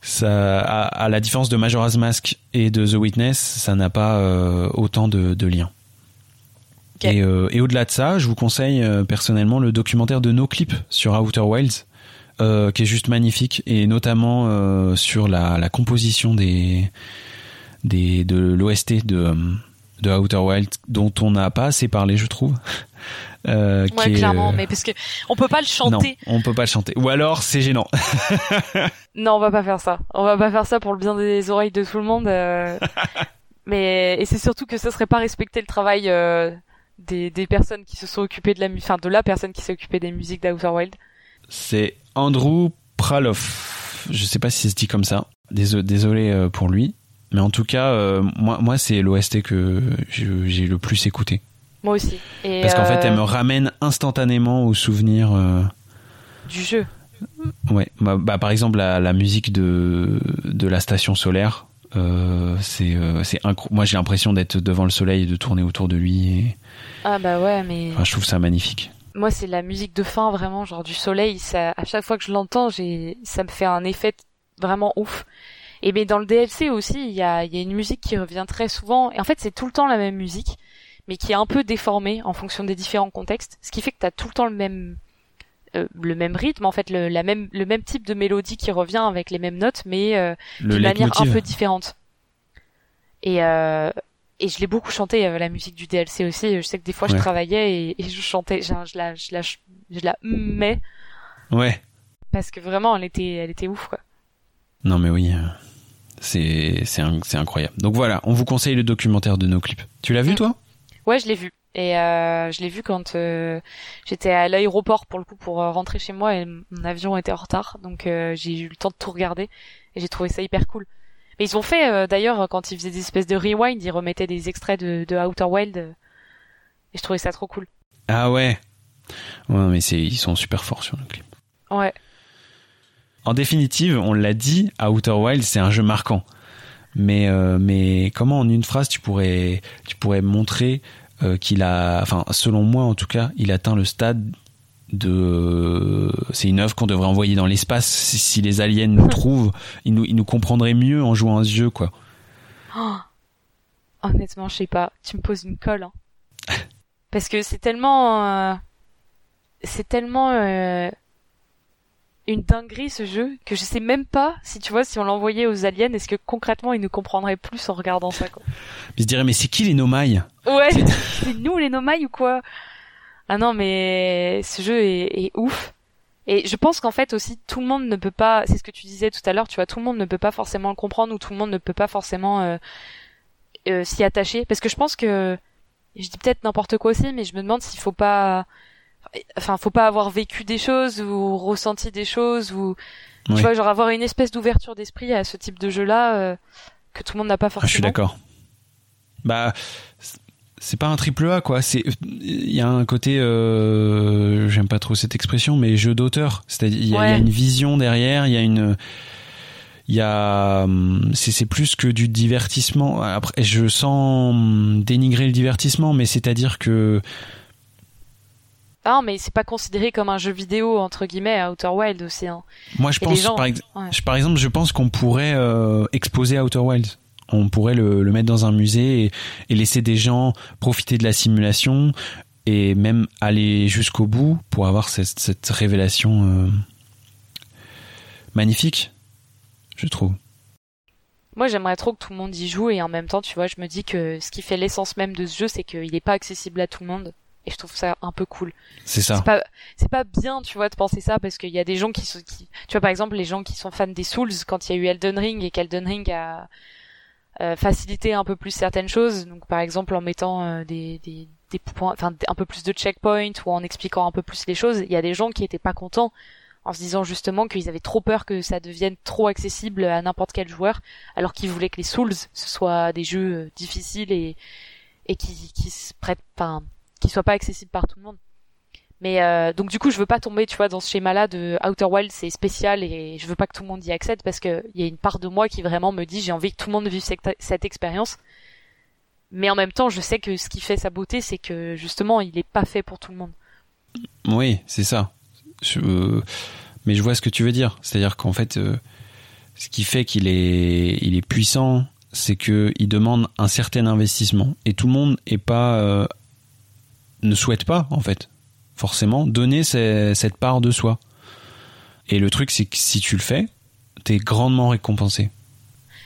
ça, à, la différence de Majora's Mask et de The Witness, ça n'a pas autant de, de liens. Et, et au-delà de ça, je vous conseille personnellement le documentaire de No Clip sur Outer Wilds euh, qui est juste magnifique et notamment euh, sur la, la, composition des, des de l'OST de de Outer Wild dont on n'a pas assez parlé je trouve. Euh, ouais, clairement, euh, mais parce que on peut pas le chanter. Non, on peut pas le chanter. Ou alors c'est gênant. non, on va pas faire ça. On va pas faire ça pour le bien des oreilles de tout le monde. Euh... mais et c'est surtout que ça serait pas respecter le travail des, des personnes qui se sont occupées de la musique, enfin de la personne qui s'est occupée des musiques d'Outer Wild. C'est Andrew Praloff. Je sais pas si c'est dit comme ça. Désolé euh, pour lui. Mais en tout cas, euh, moi, moi c'est l'OST que j'ai le plus écouté. Moi aussi. Parce qu'en fait, elle euh, me ramène instantanément au souvenir du jeu. Ouais. Bah, bah, par exemple, la, musique de, de la station solaire. c'est c'est moi j'ai l'impression d'être devant le soleil et de tourner autour de lui ah bah ouais mais je trouve ça magnifique moi c'est la musique de fin vraiment genre du soleil ça à chaque fois que je l'entends ça me fait un effet vraiment ouf et mais dans le DLC aussi il y a il y a une musique qui revient très souvent et en fait c'est tout le temps la même musique mais qui est un peu déformée en fonction des différents contextes ce qui fait que tu as tout le temps le même euh, le même rythme en fait le la même le même type de mélodie qui revient avec les mêmes notes mais euh, d'une manière un peu différente et euh, et je l'ai beaucoup chanté la musique du DLC aussi. Je sais que des fois je travaillais et, je chantais, je, la, je la, je la mais. Ouais. Parce que vraiment, elle était, elle était ouf quoi. Non mais oui, c'est c'est incroyable. Donc voilà, on vous conseille le documentaire de nos clips. Tu l'as vu mm. toi? Ouais, je l'ai vu. Et euh, je l'ai vu quand euh, j'étais à l'aéroport pour le coup pour rentrer chez moi et mon avion était en retard, donc j'ai eu le temps de tout regarder et j'ai trouvé ça hyper cool. Mais ils ont fait euh, d'ailleurs quand ils faisaient des espèces de rewind, ils remettaient des extraits de, de Outer Wild euh, et je trouvais ça trop cool. Ah ouais. Ouais, mais c'est ils sont super forts sur le clip. Ouais. En définitive, on l'a dit, Outer Wild, c'est un jeu marquant. Mais euh, mais comment en une phrase tu pourrais tu pourrais montrer qu'il a enfin selon moi en tout cas, il atteint le stade de c'est une œuvre qu'on devrait envoyer dans l'espace si, les aliens nous trouvent ils nous, ils nous comprendraient mieux en jouant à ce jeu quoi oh. honnêtement je sais pas tu me poses une colle hein. parce que c'est tellement euh, c'est tellement euh, une dinguerie ce jeu que je sais même pas si tu vois si on l'envoyait aux aliens est-ce que concrètement ils nous comprendraient plus en regardant ça quoi ils se diraient mais c'est qui les Nomailles ouais c'est nous les Nomailles ou quoi? Ah non, mais ce jeu est, ouf. Et je pense qu'en fait aussi tout le monde ne peut pas, c'est ce que tu disais tout à l'heure, tu vois, tout le monde ne peut pas forcément le comprendre ou tout le monde ne peut pas forcément euh, euh, s'y attacher. Parce que je pense que, je dis peut-être n'importe quoi aussi, mais je me demande s'il faut pas, enfin, faut pas avoir vécu des choses ou ressenti des choses ou, tu vois, genre avoir une espèce d'ouverture d'esprit à ce type de jeu-là euh, que tout le monde n'a pas forcément. Ah, je suis d'accord. Bah, c'est pas un triple A quoi. C'est il y a un côté euh, j'aime pas trop cette expression mais jeu d'auteur. C'est-à-dire il y, a une vision derrière il y a une il y a c'est plus que du divertissement. Après je sens dénigrer le divertissement mais c'est-à-dire que ah mais c'est pas considéré comme un jeu vidéo entre guillemets à Outer Wild aussi hein. moi je pense par, par, exemple je pense qu'on pourrait euh, exposer Outer Wilds on pourrait le, mettre dans un musée et, laisser des gens profiter de la simulation et même aller jusqu'au bout pour avoir cette, révélation euh, magnifique, je trouve. Moi, j'aimerais trop que tout le monde y joue et en même temps, tu vois, je me dis que ce qui fait l'essence même de ce jeu, c'est qu'il n'est pas accessible à tout le monde et je trouve ça un peu cool. C'est ça. C'est pas, c'est pas bien, tu vois, de penser ça parce qu'il y a des gens qui sont, qui, tu vois, par exemple, les gens qui sont fans des Souls quand il y a eu Elden Ring et qu'Elden Ring a, euh, faciliter un peu plus certaines choses. Donc par exemple en mettant euh, des, des, des points, enfin un peu plus de checkpoints ou en expliquant un peu plus les choses. Il y a des gens qui étaient pas contents en se disant justement qu'ils avaient trop peur que ça devienne trop accessible à n'importe quel joueur, alors qu'ils voulaient que les Souls ce soient des jeux euh, difficiles et et qui qui se prêtent, enfin qui soient pas accessibles par tout le monde. Mais euh, donc du coup, je veux pas tomber, tu vois, dans ce schéma-là de Outer Wild, c'est spécial et je veux pas que tout le monde y accède parce que il y a une part de moi qui vraiment me dit j'ai envie que tout le monde vive cette, cette expérience. Mais en même temps, je sais que ce qui fait sa beauté, c'est que justement, il est pas fait pour tout le monde. Oui, c'est ça. Je, euh, mais je vois ce que tu veux dire. C'est-à-dire qu'en fait, euh, ce qui fait qu'il est, il est puissant, c'est que il demande un certain investissement et tout le monde est pas, euh, ne souhaite pas en fait forcément donner cette part de soi. Et le truc, c'est que si tu le fais, t'es grandement récompensé.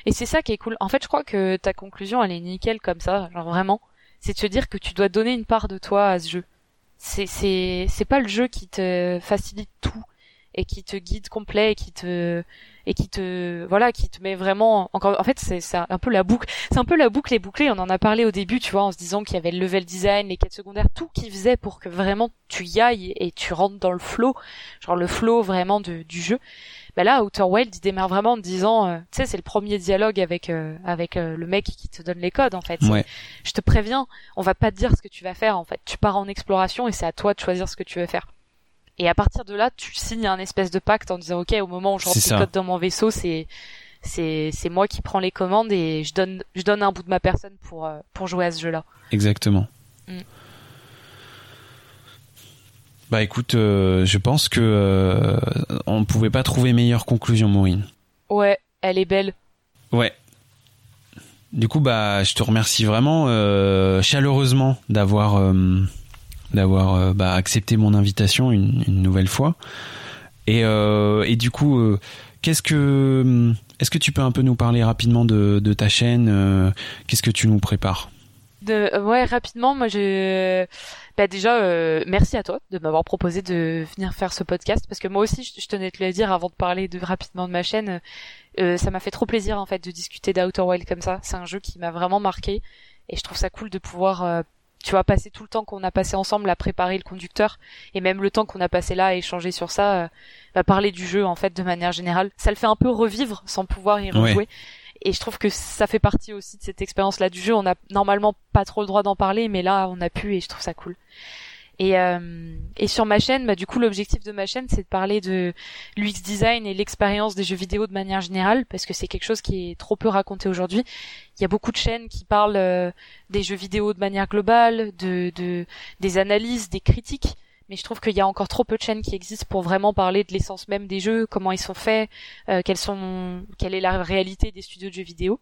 Et c'est ça qui est cool. En fait, je crois que ta conclusion, elle est nickel comme ça, genre vraiment. C'est de se dire que tu dois donner une part de toi à ce jeu. C'est, c'est, c'est pas le jeu qui te facilite tout et qui te guide complet et qui te et qui te voilà qui te met vraiment encore en fait c'est c'est un peu la boucle c'est un peu la boucle et bouclée. On en a parlé au début tu vois en se disant qu'il y avait le level design les quêtes secondaires tout qui faisait pour que vraiment tu y ailles et tu rentres dans le flow genre le flow vraiment de, du jeu. Bah là Outer Wild il démarre vraiment en disant euh, tu sais c'est le premier dialogue avec euh, avec euh, le mec qui te donne les codes en fait. Ouais. je te préviens on va pas te dire ce que tu vas faire en fait. Tu pars en exploration et c'est à toi de choisir ce que tu veux faire et à partir de là, tu signes un espèce de pacte en disant, OK, au moment où je rentre les codes dans mon vaisseau, c'est, c'est, c'est moi qui prends les commandes et je donne, je donne un bout de ma personne pour, euh, pour jouer à ce jeu-là. Exactement. Mm. Bah écoute, euh, je pense que euh, on ne pouvait pas trouver meilleure conclusion, Maureen. Ouais, elle est belle. Ouais. Du coup, bah, je te remercie vraiment euh, chaleureusement d'avoir d'avoir euh, bah, accepté mon invitation une, nouvelle fois. Et, euh, et du coup, euh, qu'est-ce que est-ce que tu peux un peu nous parler rapidement de, de ta chaîne Qu'est-ce que tu nous prépares? De, ouais, rapidement, moi je, bah déjà, merci à toi de m'avoir proposé de venir faire ce podcast parce que moi aussi, je, tenais à te le dire avant de parler de rapidement de ma chaîne. ça m'a fait trop plaisir en fait de discuter d'Outer Wild comme ça. C'est un jeu qui m'a vraiment marqué et je trouve ça cool de pouvoir tu vois, passer tout le temps qu'on a passé ensemble à préparer le conducteur et même le temps qu'on a passé là à échanger sur ça, euh, bah, parler du jeu en fait de manière générale, ça le fait un peu revivre sans pouvoir y rejouer. Et je trouve que ça fait partie aussi de cette expérience-là du jeu. On a normalement pas trop le droit d'en parler, mais là on a pu et je trouve ça cool. Et, euh, et sur ma chaîne, bah, du coup, l'objectif de ma chaîne, c'est de parler de l'UX design et l'expérience des jeux vidéo de manière générale, parce que c'est quelque chose qui est trop peu raconté aujourd'hui. Il y a beaucoup de chaînes qui parlent euh, des jeux vidéo de manière globale, de, de des analyses, des critiques, mais je trouve qu'il y a encore trop peu de chaînes qui existent pour vraiment parler de l'essence même des jeux, comment ils sont faits, euh, sont, quelle est la réalité des studios de jeux vidéo.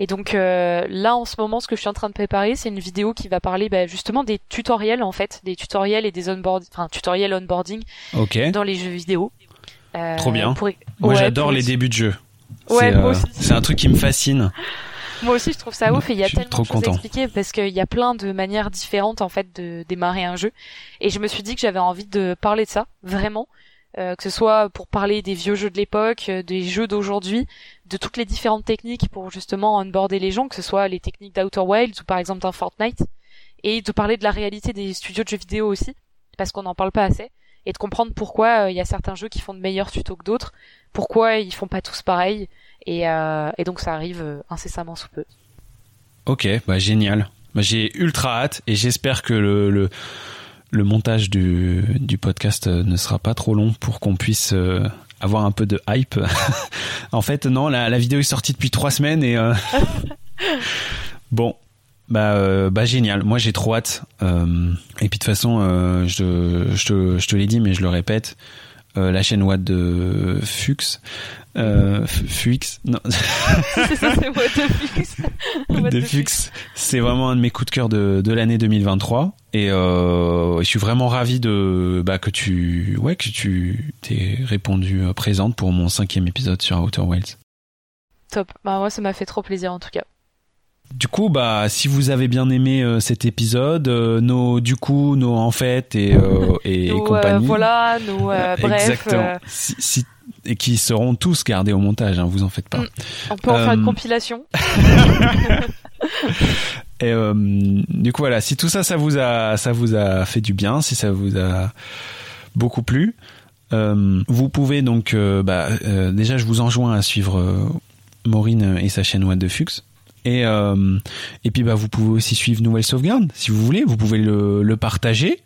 Et donc euh, là en ce moment, ce que je suis en train de préparer, c'est une vidéo qui va parler bah, justement des tutoriels en fait, des tutoriels et des onboard, enfin tutoriels onboarding dans les jeux vidéo. Euh, Trop bien. Moi j'adore les débuts de jeu. Ouais, euh, c'est un truc qui me fascine. Moi aussi, je trouve ça ouf et il y a tellement de choses à expliquer parce qu'il y a plein de manières différentes en fait de démarrer un jeu. Et je me suis dit que j'avais envie de parler de ça vraiment euh, que ce soit pour parler des vieux jeux de l'époque, euh, des jeux d'aujourd'hui, de toutes les différentes techniques pour justement onboarder les gens, que ce soit les techniques d'Outer Wilds ou par exemple d'un Fortnite, et de parler de la réalité des studios de jeux vidéo aussi, parce qu'on n'en parle pas assez, et de comprendre pourquoi euh, il y a certains jeux qui font de meilleurs tutos que d'autres, pourquoi ils font pas tous pareil, et, et donc ça arrive incessamment sous peu. Ok, bah génial. Bah, j'ai ultra hâte et j'espère que le le montage du, du podcast euh, ne sera pas trop long pour qu'on puisse euh, avoir un peu de hype. en fait, non, la, la, vidéo est sortie depuis trois semaines et euh, bon, bah, bah génial. Moi, j'ai trop hâte. et puis de toute façon, je, je je te l'ai dit, mais je le répète. La chaîne Watt de Fux euh, Fuix, non. c'est ça, c'est de Fuix. C'est vraiment un de mes coups de cœur de, de l'année 2023. Et euh, je suis vraiment ravi de bah, que tu ouais que tu t'es répondu euh, présente pour mon cinquième épisode sur Outer Wilds. Top. Bah moi ça m'a fait trop plaisir en tout cas. Du coup, bah, si vous avez bien aimé euh, cet épisode, euh, nos du coup, nos en fait et euh, et, compagnie. voilà, nos bref. Exactement. Si, si, et qui seront tous gardés au montage, hein, vous en faites pas. Mm. On peut en faire une compilation. et du coup, voilà, si tout ça, ça vous a, ça vous a fait du bien, si ça vous a beaucoup plu, vous pouvez donc, bah, déjà, je vous enjoins à suivre Maureen et sa chaîne What de Fux et, euh, et puis bah, vous pouvez aussi suivre Nouvelle Sauvegarde si vous voulez. Vous pouvez le, le partager.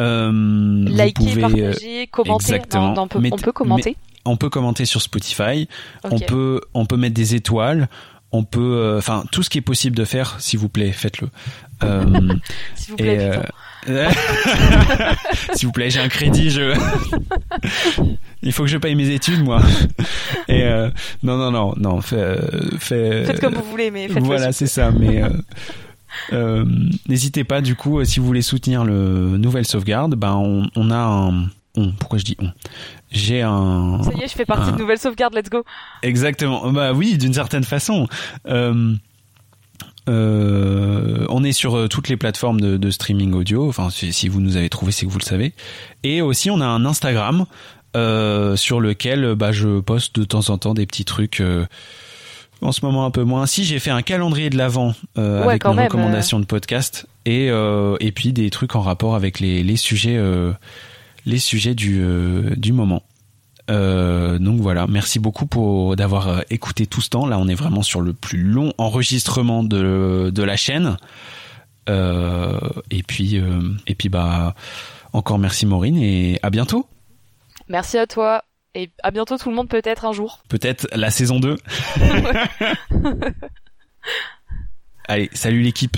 Euh, Liker, vous pouvez, partager, commenter. exactement. Non, on, peut, Mais- on peut commenter. on peut commenter sur Spotify. On peut, on peut mettre des étoiles. On peut, euh, enfin, tout ce qui est possible de faire, s'il vous plaît, faites-le. S'il vous et, plaît, putain. S'il vous plaît, j'ai un crédit, je. Il faut que je paye mes études, moi. Et euh, non, non, non, non, fais, euh, Faites comme vous voulez, mais faites voilà, c'est ça. Mais euh, euh, n'hésitez pas, du coup, euh, si vous voulez soutenir le Nouvelle Sauvegarde, ben on, on a un. on, pourquoi je dis on? J'ai un. Ça y est, je fais partie un- de Nouvelle Sauvegarde, let's go. Exactement. Bah oui, d'une certaine façon. Euh, euh, on est sur euh, toutes les plateformes de, de streaming audio. Enfin, si, si vous nous avez trouvé, c'est que vous le savez. Et aussi, on a un Instagram euh, sur lequel bah, je poste de temps en temps des petits trucs. euh, en ce moment, un peu moins. Si j'ai fait un calendrier de l'avant euh, Ouais, avec mes même, recommandations de podcast et euh, et puis des trucs en rapport avec les les sujets euh, les sujets du euh, du moment. Euh, donc voilà, merci beaucoup pour d'avoir euh, écouté tout ce temps. Là, on est vraiment sur le plus long enregistrement de de la chaîne. Euh, et puis euh, et puis bah encore merci Maureen et à bientôt. Merci à toi. Et à bientôt tout le monde, peut-être un jour. Peut-être la saison 2. Allez, salut l'équipe.